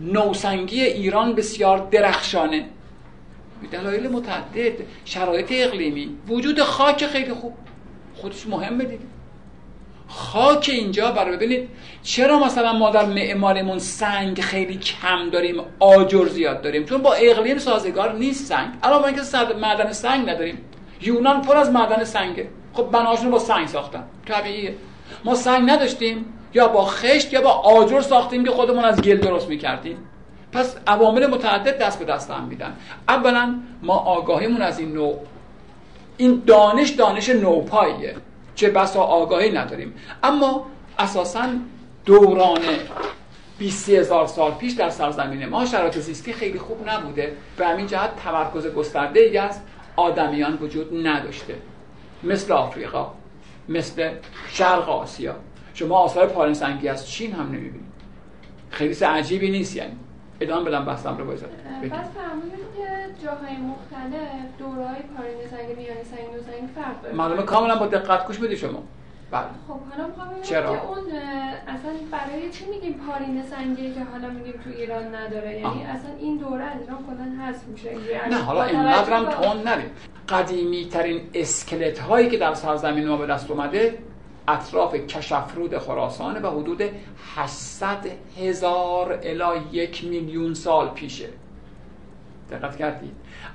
نوسنگی ایران بسیار درخشانه؟ دلایل متعدد. شرایط اقلیمی. وجود خاک خیلی خوب. خودش مهمه دیگه. خاک اینجا برای ببینید. چرا مثلا ما در معماریمون سنگ خیلی کم داریم آجر زیاد داریم؟ چون با اقلیم سازگار نیست سنگ. الان ما اینکه معدن سنگ نداریم. یونان پر از معدن سنگه. خب بناشون با سنگ ساختن. طبیعیه. ما سنگ نداشتیم یا با خشت یا با آجر ساختیم که خودمون از گل درست می‌کردیم. پس عوامل متعدد دست به دست هم میدن. اولا ما آگاهیمون از این نوع. این دانش دانش نوپاییه. چه بسا آگاهی نداریم. اما اساسا دوران 20 هزار سال پیش در سرزمین ما شرایط زیستی خیلی خوب نبوده. به همین جهت تمرکز گسترده ای از آدمیان وجود نداشته. مثل آفریقا مثل شرق آسیا. شما آثار پارن سنگی از چین هم نمی‌بینید. خیلی عجیبی نیست یعنی. ادامه بدم بحثم رو بایزد بس فرمودید که جاهای مختلف دورهای پارین سنگ میان سنگ فرق داره. معلومه کاملا با دقت گوش بدید شما. بله. خب حالا می‌خوام چرا؟ که اون اصلا برای چی میگیم پارین سنگی که حالا میگیم تو ایران نداره؟ یعنی آه. اصلا این دوره از ایران کلا حذف میشه. نه حالا اینقدر هم تون نریم. قدیمی ترین اسکلت هایی که در سرزمین ما به دست اومده اطراف کشفرود خراسانه و حدود 800 هزار الی یک میلیون سال پیشه. دقت کردید.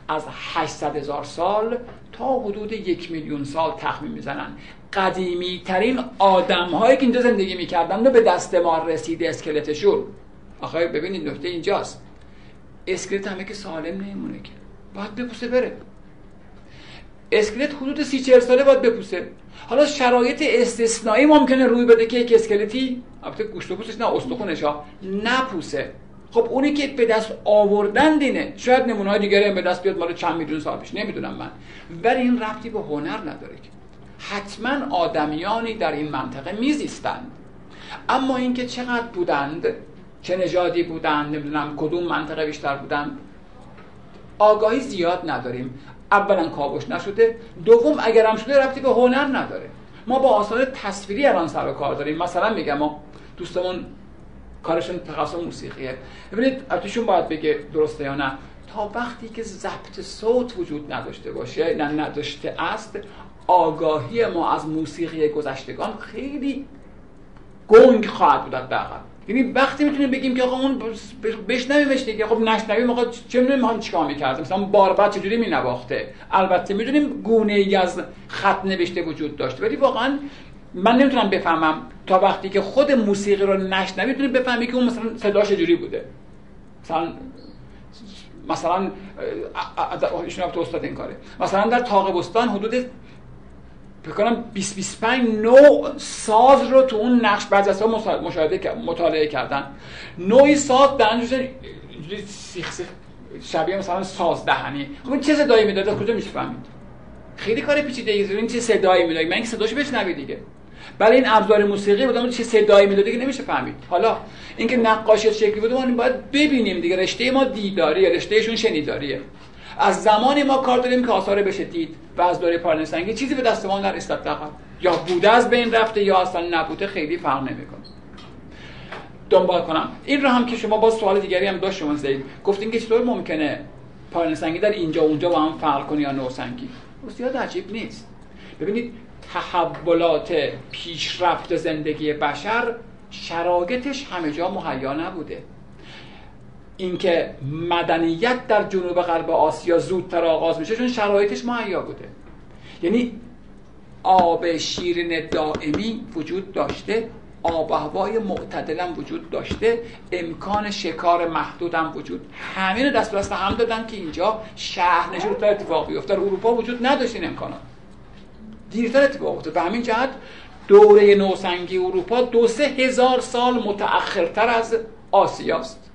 از 800 هزار سال تا حدود یک میلیون سال تخمین می‌زنن. قدیمی ترین آدم هایی که اینجا زندگی می‌کردن به دست ما رسیده اسکلتشون آخه ببینید نکته اینجاست. اسکلت همه که سالم نمیمونه که. باید بپوسه بره. اسکلت حدود سی چهل ساله باید بپوسه. حالا شرایط استثنایی ممکنه روی بده که یک اسکلتی البته گوشت و پوستش نه استخونش ها. نپوسه. خب اونی که به دست آوردن دینه. شاید نمونه های دیگری هم به دست بیاد مال چند میلیون سال پیش نمی‌دونم من. ولی این ربطی به هنر نداره که. حتما آدمیانی در این منطقه میزیستند. اما اینکه چقدر بودند چه نژادی بودند نمی‌دونم کدوم منطقه بیشتر بودند آگاهی زیاد نداریم. اولا کاوش نشده دوم اگر هم شده ربطی به هنر نداره. ما با آثار تصویری الان سر و کار داریم. مثلا میگم ما دوستمون کارشون تخصص موسیقیه. ببینید البته باید بگه درسته یا نه. تا وقتی که ضبط صوت وجود نداشته باشه نه نداشته است آگاهی ما از موسیقی گذشتگان خیلی گنگ خواهد بود حداقل یعنی وقتی می‌تونیم بگیم که آقا اون بشنویمش دیگه خب نشنویم آقا چه می‌دونیم می‌خوام چیکار می‌کردیم؟ مثلا باربد چجوری مینواخته؟ البته می‌دونیم گونه ای از خط نوشته وجود داشته. ولی واقعا من نمی‌تونم بفهمم تا وقتی که خود موسیقی رو نشنوی می‌تونی بفهمی که اون مثلا صداش چجوری بوده. مثلا مثلا ایشون استاد این کاره. مثلا در تاق حدود فکر کنم 20 25 نوع ساز رو تو اون نقش از مشاهده مطالعه کردن. نوعی ساز اینجوری سیخ سیخ شبیه مثلا ساز دهنی. خب این چه صدایی می‌داد؟ کجا میشه فهمید خیلی کار پیچیده ای این چه صدایی می‌داد؟ من اینکه صداشو بشنوی دیگه. برای این ابزار موسیقی بودم چه صدایی می‌داد دیگه نمیشه فهمید حالا اینکه نقاشی شکلی بوده ما باید ببینیم دیگه. رشته ما دیداریه رشتهشون شنیداریه. از زمانی ما کار داریم که آثار بشه دید و از دوره پارنسنگی چیزی به دست ما نرسید یا بوده از بین رفته یا اصلا نبوده خیلی فرق نمی‌کنه. دنبال کنم. این رو هم که شما با سوال دیگری هم داشت شما زید. گفتین که چطور ممکنه پارنسنگی در اینجا اونجا با هم فرق کنه یا نوسنگی؟ بسیار عجیب نیست. ببینید تحولات پیشرفت زندگی بشر شرایطش همه جا مهیا نبوده. اینکه مدنیت در جنوب غرب آسیا زودتر آغاز میشه چون شرایطش مهیا بوده. یعنی آب شیرین دائمی وجود داشته آب و هوای معتدلم وجود داشته امکان شکار محدودم وجود. همین رو دست دست هم دادن که اینجا شهر نشون اتفاق بیفته. در اروپا وجود نداشت این امکانات. دیرتر اتفاق افتاد. به همین جهت دوره نوسنگی اروپا دو سه هزار سال متأخرتر از آسیاست.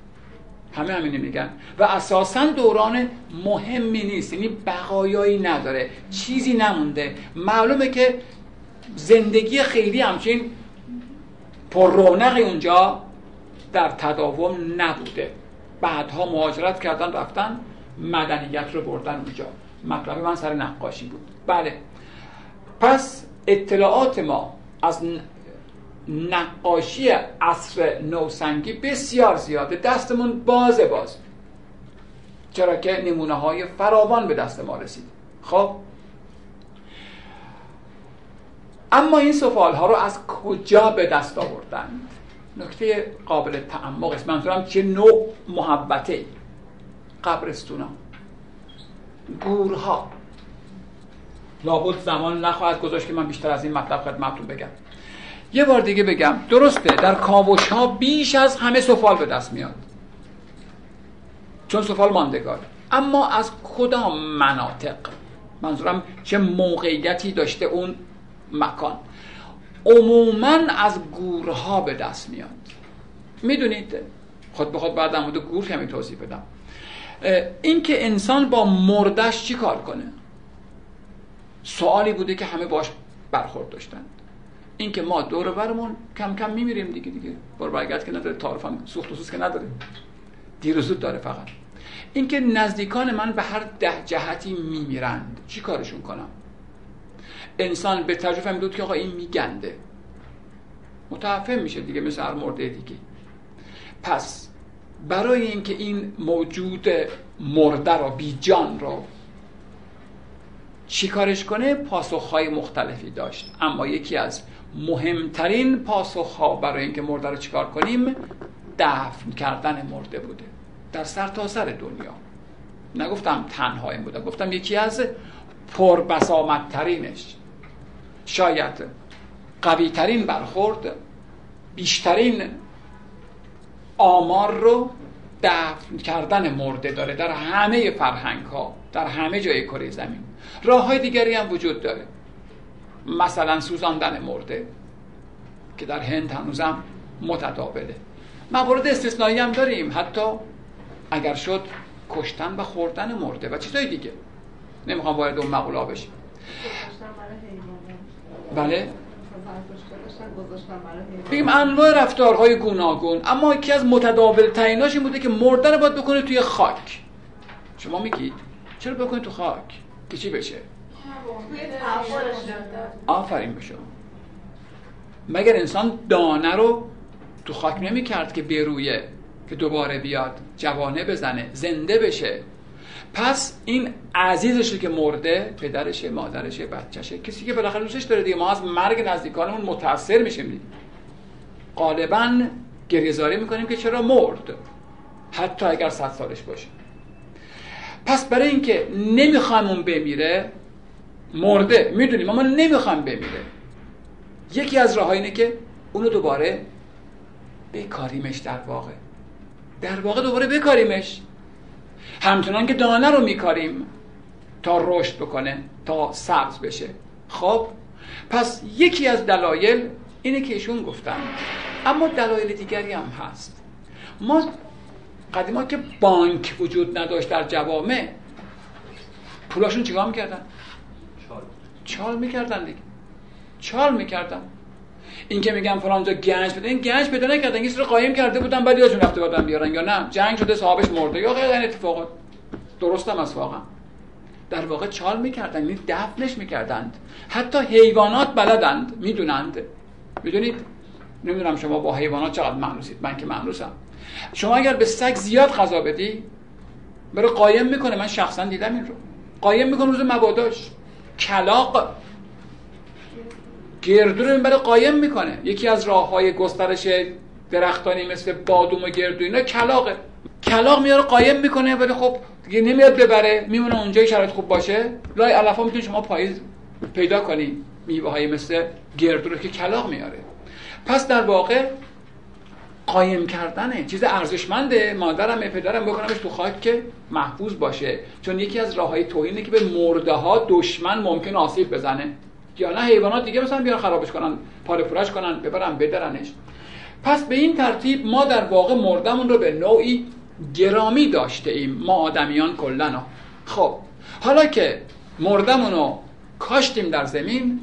همه همینی میگن. و اساسا دوران مهمی نیست. یعنی بقایایی نداره. چیزی نمونده. معلومه که زندگی خیلی همچین پر رونقی اونجا در تداوم نبوده. بعدها مهاجرت کردن رفتن مدنیت رو بردن اونجا. مطلب من سر نقاشی بود. بله. پس اطلاعات ما از نقاشی عصر نوسنگی بسیار زیاده. دستمون بازه باز. چرا که نمونه های فراوان به دست ما رسید. خب؟ اما این سفال ها رو از کجا به دست آوردن نکته قابل تعمق است. منظورم چه نوع محبته؟ قبرستونا. گورها. لابد زمان نخواهد گذاشت که من بیشتر از این مطلب خدمتتون بگم. یه بار دیگه بگم درسته در کاوش ها بیش از همه سفال به دست میاد. چون سفال ماندگار. اما از کدام مناطق؟ منظورم چه موقعیتی داشته اون مکان؟ عموما از گورها به دست میاد. می‌دونید؟ خود به خود بعد مورد گور کمی توضیح بدم. اینکه انسان با مردش چی کار کنه؟ سوالی بوده که همه باش برخورد داشتن. اینکه ما دور برمون کم کم میمیریم دیگه دیگه. بر برگرد که نداره تعارف هم سوخت و که نداره. دیر و زود داره فقط. اینکه نزدیکان من به هر ده جهتی میمیرند چی کارشون کنم؟ انسان به تجربه میدود که آقا این میگنده. متعفن میشه دیگه مثل هر مرده دیگه. پس برای اینکه این موجود مرده رو بی جان رو چیکارش کنه؟ پاسخهای مختلفی داشت. اما یکی از مهمترین پاسخها برای اینکه مرده رو چیکار کنیم؟ دفن کردن مرده بوده. در سر تا سر دنیا. نگفتم تنها این بوده گفتم یکی از پربسامدترینش. شاید قوی ترین برخورد بیشترین آمار رو دفن کردن مرده داره در همه فرهنگ ها در همه جای کره زمین. راه های دیگری هم وجود داره. مثلا سوزاندن مرده که در هند هنوزم متداوله. موارد استثنایی هم داریم. حتی اگر شد کشتن و خوردن مرده و چیزای دیگه. نمی‌خوام وارد اون مقوله بشیم. بله. بگیم انواع رفتارهای گوناگون اما یکی از متداول تریناش این بوده که مردن رو باید بکنه توی خاک. شما میگید؟ چرا بکنه تو خاک؟ که چی بشه؟ آفرین بشه مگر انسان دانه رو تو خاک نمی کرد که برویه که دوباره بیاد جوانه بزنه زنده بشه؟ پس این عزیزشه که مرده پدرشه مادرشه بچهشه. کسی که بالاخره دوستش داره دیگه. ما از مرگ نزدیکانمون متاثر میشیم غالبا گریزاری می‌کنیم که چرا مرد؟ حتی اگر صد سالش باشه. پس برای اینکه نمی‌خوایم اون بمیره مرده می‌دونیم اما نمی‌خوایم بمیره. یکی از راه اینه که اونو دوباره بکاریمش در واقع. در واقع دوباره بکاریمش. همچنان که دانه رو میکاریم تا رشد بکنه تا سبز بشه. خب پس یکی از دلایل اینه که ایشون گفتن. اما دلایل دیگری هم هست. ما قدیما که بانک وجود نداشت در جوامع پولاشون چیکار می‌کردن؟ چال می‌کردن دیگه. چال می‌کردن. این که میگن فلان جا گنج بده این گنج پیدا نکردن. این رو قایم کرده بودن بعد یادشون رفته بودن بیارن یا نه. جنگ شده صاحبش مرده. یا غیر این اتفاقات. درستم از واقعا. در واقع چال می‌کردن یعنی دفنش می‌کردند. حتی حیوانات بلدند. می‌دونند. می‌دونید؟ نمی‌دونم شما با حیوانات چقدر معنوسید من که معنوسم شما اگر به سگ زیاد غذا بدی برای قایم می‌کنه. من شخصا دیدم این رو. قایم می‌کنه روز مباداش. کلاق گردو رو برای قایم می‌کنه. یکی از راه های گسترش درختانی مثل بادوم و گردو اینا کلاقه. کلاق میاره قایم می‌کنه ولی خب دیگه نمیاد ببره. میمونه اونجا شرایط خوب باشه. لای علفا می‌تونی شما پاییز پیدا کنی. میوه های مثل گردو رو که کلاق میاره. پس در واقع قایم کردنه. چیز ارزشمنده. مادرم پدرم بکنمش تو خاک که محفوظ باشه. چون یکی از راه های توهینه که به مرده ها دشمن ممکن آسیب بزنه. یا نه حیوانات دیگه مثلا بیان خرابش کنن پاره پورش کنن ببرن بدرنش. پس به این ترتیب ما در واقع مردمون رو به نوعی گرامی داشته ایم. ما آدمیان کلنا خب حالا که مردمون رو کاشتیم در زمین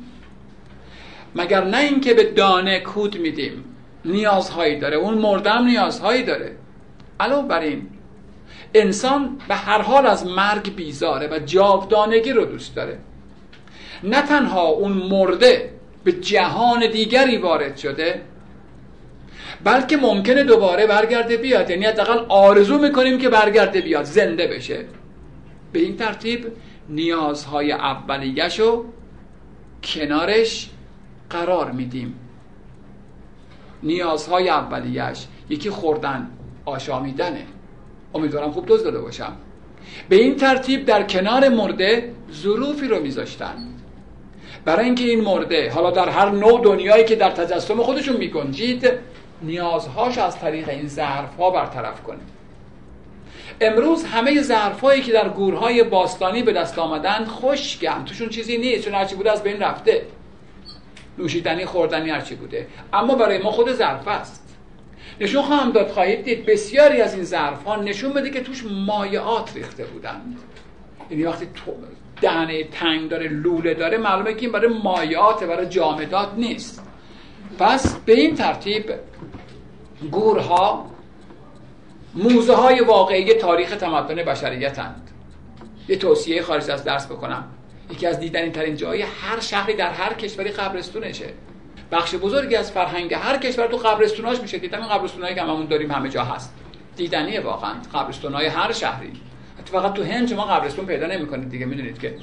مگر نه اینکه به دانه کود میدیم؟ نیازهایی داره. اون مردم نیازهایی داره. علاوه بر این انسان به هر حال از مرگ بیزاره و جاودانگی رو دوست داره. نه تنها اون مرده به جهان دیگری وارد شده بلکه ممکنه دوباره برگرده بیاد. یعنی حداقل آرزو می‌کنیم که برگرده بیاد زنده بشه. به این ترتیب نیازهای اولیش رو کنارش قرار میدیم. نیازهای اولیش یکی خوردن آشامیدنه. امیدوارم خوب دوز داده باشم. به این ترتیب در کنار مرده ظروفی رو میذاشتن. برای اینکه این مرده حالا در هر نوع دنیایی که در تجسم خودشون میگنجید نیازهاش از طریق این ظرف ها برطرف کنه. امروز همه ظرفهایی که در گورهای باستانی به دست آمدن خشکن. توشون چیزی نیست چون هرچی بوده از بین رفته. نوشیدنی خوردنی هرچی بوده. اما برای ما خود ظرف است. نشون خواهم داد خواهید دید بسیاری از این ظرف ها نشون بده که توش مایعات ریخته بودند. یعنی وقتی تو دهنه تنگ داره لوله داره معلومه که این برای مایعات برای جامدات نیست. پس به این ترتیب گورها موزه های واقعی تاریخ تمدن بشریتند یه توصیه خارج از درس بکنم. یکی از دیدنی ترین جایی هر شهری در هر کشوری قبرستونشه. بخش بزرگی از فرهنگ هر کشور تو قبرستوناش میشه. دیدم این قبرستونایی که هممون داریم همه جا هست. دیدنیه واقعا. قبرستونای هر شهری. فقط تو هند شما قبرستون پیدا نمی‌کنید دیگه. می‌دونید که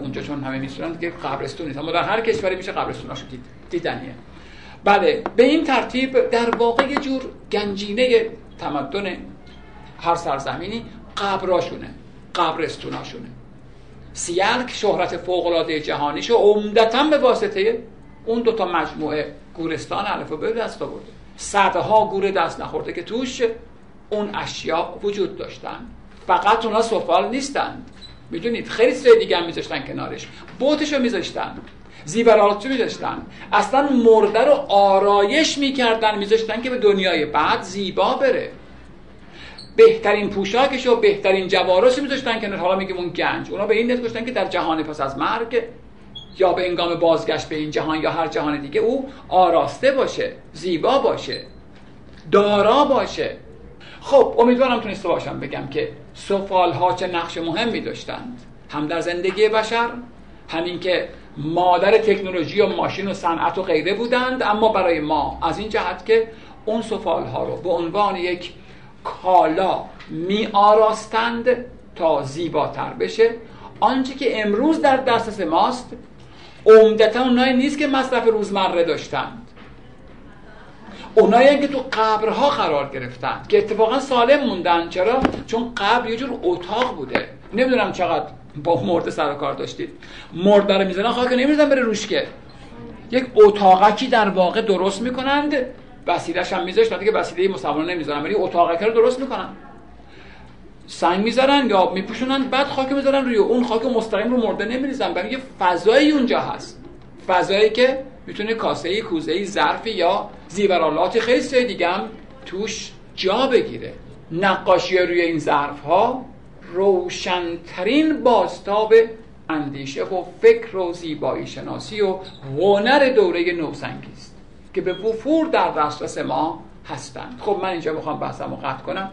اونجا چون همه میسونن که قبرستون نیست. اما در هر کشوری میشه قبرستوناشو دید. دیدنیه. بله به این ترتیب در واقع جور گنجینه تمدن هر سرزمینی قبراشونه. قبرستوناشونه. سیلک شهرت فوق‌العاده جهانیشو عمدتا به واسطه اون دوتا مجموعه گورستان الف به دست آورده. صدها گور دست نخورده که توش اون اشیاء وجود داشتن. فقط اونا سفال نیستند می‌دونید خیلی چیزای دیگه هم میذاشتن کنارش. بوتشو میذاشتن. زیورالاتو میذاشتن. اصلا مرده رو آرایش می‌کردن. میذاشتن که به دنیای بعد زیبا بره. بهترین پوشاکش و بهترین جوارش میذاشتن که حالا میگیم اون گنج. اونا به این نیت گفتن که در جهان پس از مرگ یا به انگام بازگشت به این جهان یا هر جهان دیگه او آراسته باشه زیبا باشه دارا باشه. خب امیدوارم تونسته باشم بگم که سفال ها چه نقش مهمی داشتند. هم در زندگی بشر همین که مادر تکنولوژی و ماشین و صنعت و غیره بودند اما برای ما از این جهت که اون سفال ها رو به عنوان یک کالا می آراستند تا زیباتر بشه. آنچه که امروز در دسترس ماست عمدتا اونایی نیست که مصرف روزمره داشتند. اونایی که تو قبرها قرار گرفتن که اتفاقا سالم موندن. چرا؟ چون قبر یه جور اتاق بوده. نمی‌دونم چقدر با مرده سر کار داشتید. مرده رو می‌زنن خاک نمی‌زنن بره روش که یک اتاقکی در واقع درست می‌کنند. وسیله‌ش هم میذاشت که وسیله مسلمان نمی‌ذارن ولی اتاقکی رو درست می‌کنن. سنگ می‌ذارن یا میپوشونن بعد خاک می‌ذارن روی اون خاک مستقیم رو مرده نمیریزن. برای یه فضایی اونجا هست. فضایی که می‌تونه کاسه کوزه ظرفی یا زیورالات خیلی سه دیگه هم توش جا بگیره. نقاشی روی این ظرف ها روشنترین باستاب اندیشه و فکر و زیبایی شناسی و هنر دوره نوسنگی است که به وفور در دسترس ما هستند. خب من اینجا می‌خوام بحثمو قطع کنم.